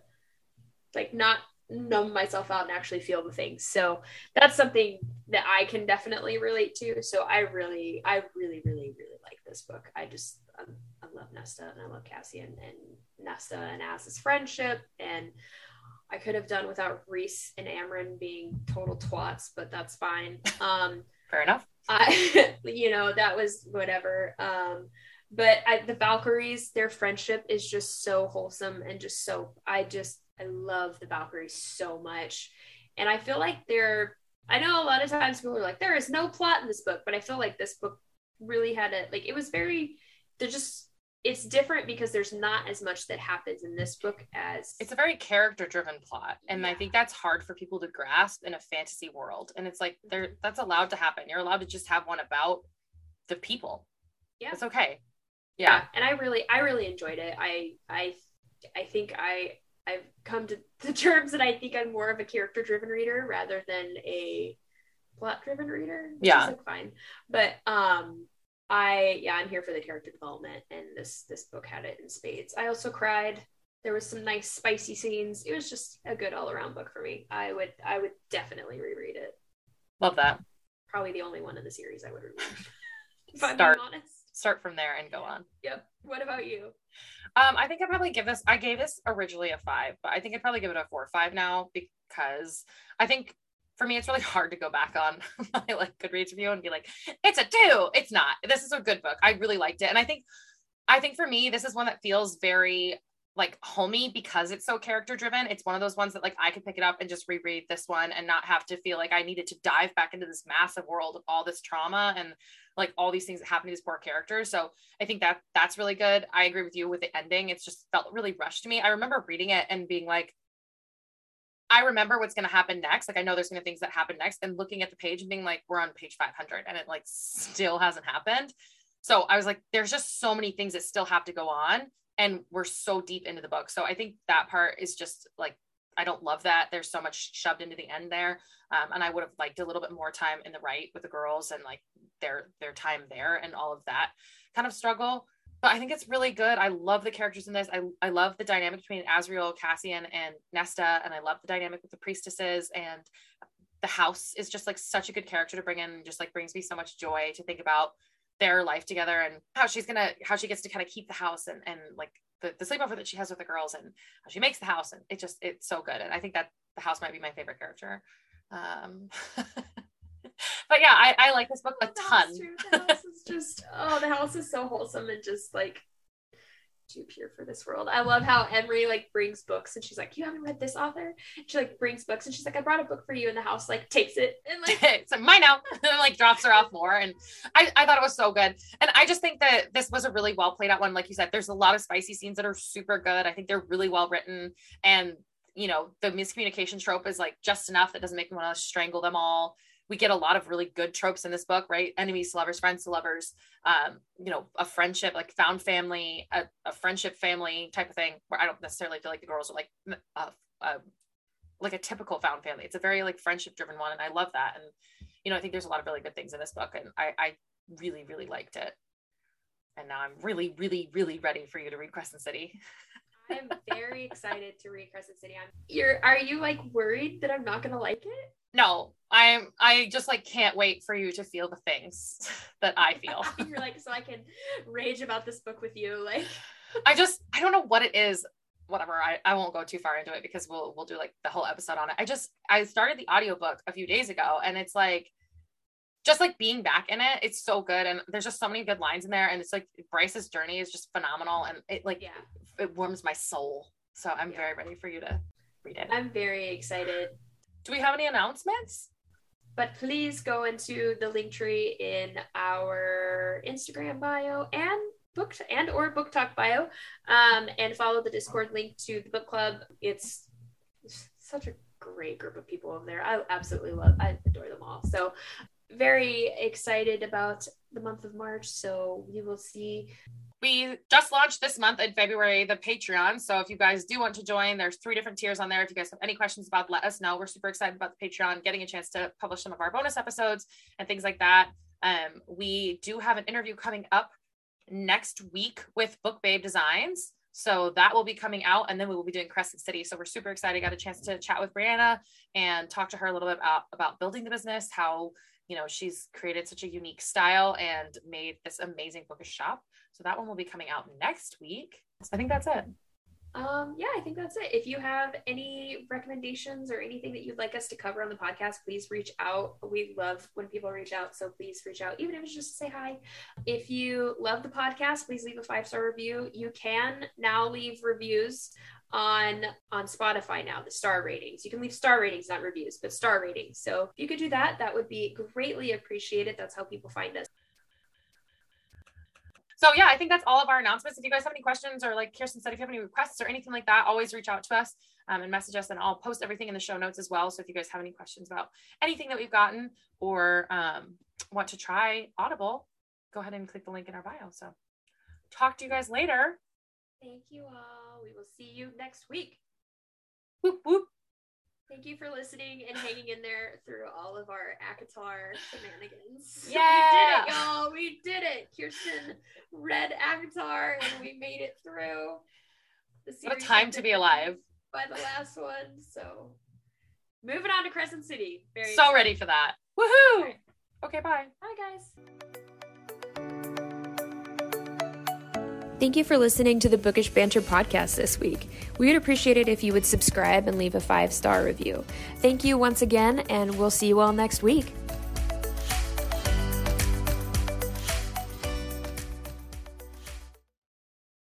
like not numb myself out and actually feel the things so that's something that I can definitely relate to so I really I really really really like this book I just um, I love Nesta and I love Cassian and Nesta and Az's friendship and I could have done without Rhys and Amren being total twats, but that's fine. Um, Fair enough. I, you know, that was whatever. Um, but I, the Valkyries, their friendship is just so wholesome and just so. I just I love the Valkyries so much, and I feel like they're. I know a lot of times people are like, there is no plot in this book, but I feel like this book really had a like. It was very. They're just. It's different because there's not as much that happens in this book as It's a very character driven plot. And I think that's hard for people to grasp in a fantasy world. And it's like mm-hmm. there that's allowed to happen. You're allowed to just have one about the people. Yeah. It's okay. Yeah. and i really i really enjoyed it i i i think i i've come to the terms that i think i'm more of a character driven reader rather than a plot driven reader Yeah. like fine. But um i yeah i'm here for the character development and this this book had it in spades. I also cried. There was some nice spicy scenes. It was just a good all-around book for me. I would i would definitely reread it. Love that. probably the only one in the series i would reread if i'm being honest Start from there and go on. yep what about you Um, I think I'd probably give this. I gave this originally a five, but I think I'd probably give it a four or five now because I think for me it's really hard to go back on my like Goodreads review and be like, it's a two. It's not. This is a good book. I really liked it, and I think, I think for me this is one that feels very like homey because it's so character driven. It's one of those ones that like I could pick it up and just reread this one and not have to feel like I needed to dive back into this massive world of all this trauma and like all these things that happen to these poor characters. So I think that that's really good. I agree with you with the ending. It's just felt really rushed to me. I remember reading it and being like, I remember what's going to happen next. Like I know there's going to things that happen next and looking at the page and being like, we're on page 500 and it like still hasn't happened. So I was like, there's just so many things that still have to go on. And we're so deep into the book. So I think that part is just like, I don't love that. There's so much shoved into the end there. Um, and I would have liked a little bit more time in the Rite with the girls and like their, their time there and all of that kind of struggle but I think it's really good. I love the characters in this. I, I love the dynamic between Azriel, Cassian, and Nesta, and I love the dynamic with the priestesses. And the house is just like such a good character to bring in, just like brings me so much joy to think about their life together and how she's gonna how she gets to kind of keep the house and and like the, the sleepover that she has with the girls and how she makes the house and it just it's so good and I think that the house might be my favorite character. Um, but yeah, I, I like this book a ton. The house is just oh, the house is so wholesome and just like too pure for this world. I love how Emerie like brings books and she's like, "You haven't read this author?" she like brings books and she's like, "I brought a book for you," in the house like takes it and like it's mine now, and like drops her off more. And I I thought it was so good, and I just think that this was a really well played out one. Like you said, there's a lot of spicy scenes that are super good. I think they're really well written, and you know the miscommunication trope is like just enough that doesn't make me want to strangle them all we get a lot of really good tropes in this book, right? Enemies to lovers, friends to lovers, um, you know, a friendship, like found family, a, a, friendship family type of thing, where I don't necessarily feel like the girls are like like a typical found family. It's a very like friendship driven one. And I love that. And, you know, I think there's a lot of really good things in this book. And I, I really, really liked it. And now I'm really, really, really ready for you to read Crescent City. I'm very excited to read Crescent City. I'm, you're, are you like worried that I'm not going to like it? No i'm i just like can't wait for you to feel the things that i feel. You're like so i can rage about this book with you like. I just i don't know what it is. Whatever I, I won't go too far into it because we'll we'll do like the whole episode on it. I just i started the audiobook a few days ago and it's like just like being back in it it's so good and there's just so many good lines in there and it's like bryce's journey is just phenomenal and it like yeah. it warms my soul. So i'm yeah. very ready for you to read it. I'm very excited do we have any announcements? But please go into the link tree in our Instagram bio and book and or book talk bio, um, and follow the Discord link to the book club. It's such a great group of people over there. I absolutely love. I adore them all. So very excited about the month of March. So we will see we just launched this month in February the Patreon. So if you guys do want to join, there's three different tiers on there. If you guys have any questions about, let us know. We're super excited about the Patreon, getting a chance to publish some of our bonus episodes and things like that. Um, we do have an interview coming up next week with Book Babe Designs. So that will be coming out, and then we will be doing Crescent City. So we're super excited. Got a chance to chat with Brianna and talk to her a little bit about, about building the business, how you know she's created such a unique style and made this amazing bookish shop. So that one will be coming out next week. I think that's it. Um, yeah, I think that's it. If you have any recommendations or anything that you'd like us to cover on the podcast, please reach out. We love when people reach out, so please reach out, even if it's just to say hi. If you love the podcast, please leave a five star review. You can now leave reviews on on Spotify now, the star ratings. You can leave star ratings, not reviews, but star ratings. So if you could do that, that would be greatly appreciated. That's how people find us. So yeah, I think that's all of our announcements. If you guys have any questions or like Kearsten said, if you have any requests or anything like that, always reach out to us um, and message us and I'll post everything in the show notes as well. So if you guys have any questions about anything that we've gotten or um, want to try Audible, go ahead and click the link in our bio. So talk to you guys later. Thank you all. We will see you next week. Whoop, whoop. Thank you for listening and hanging in there through all of our ACOTAR shenanigans. Yeah, we did it, y'all. We did it. Kearsten read ACOTAR and we made it through. The what a time to be alive. By the last one. So moving on to Crescent City. Very so excited. ready for that. Woohoo! Right. Okay, bye. Bye, guys. Thank you for listening to the Bookish Banter podcast this week. We would appreciate it if you would subscribe and leave a five star review. Thank you once again, and we'll see you all next week.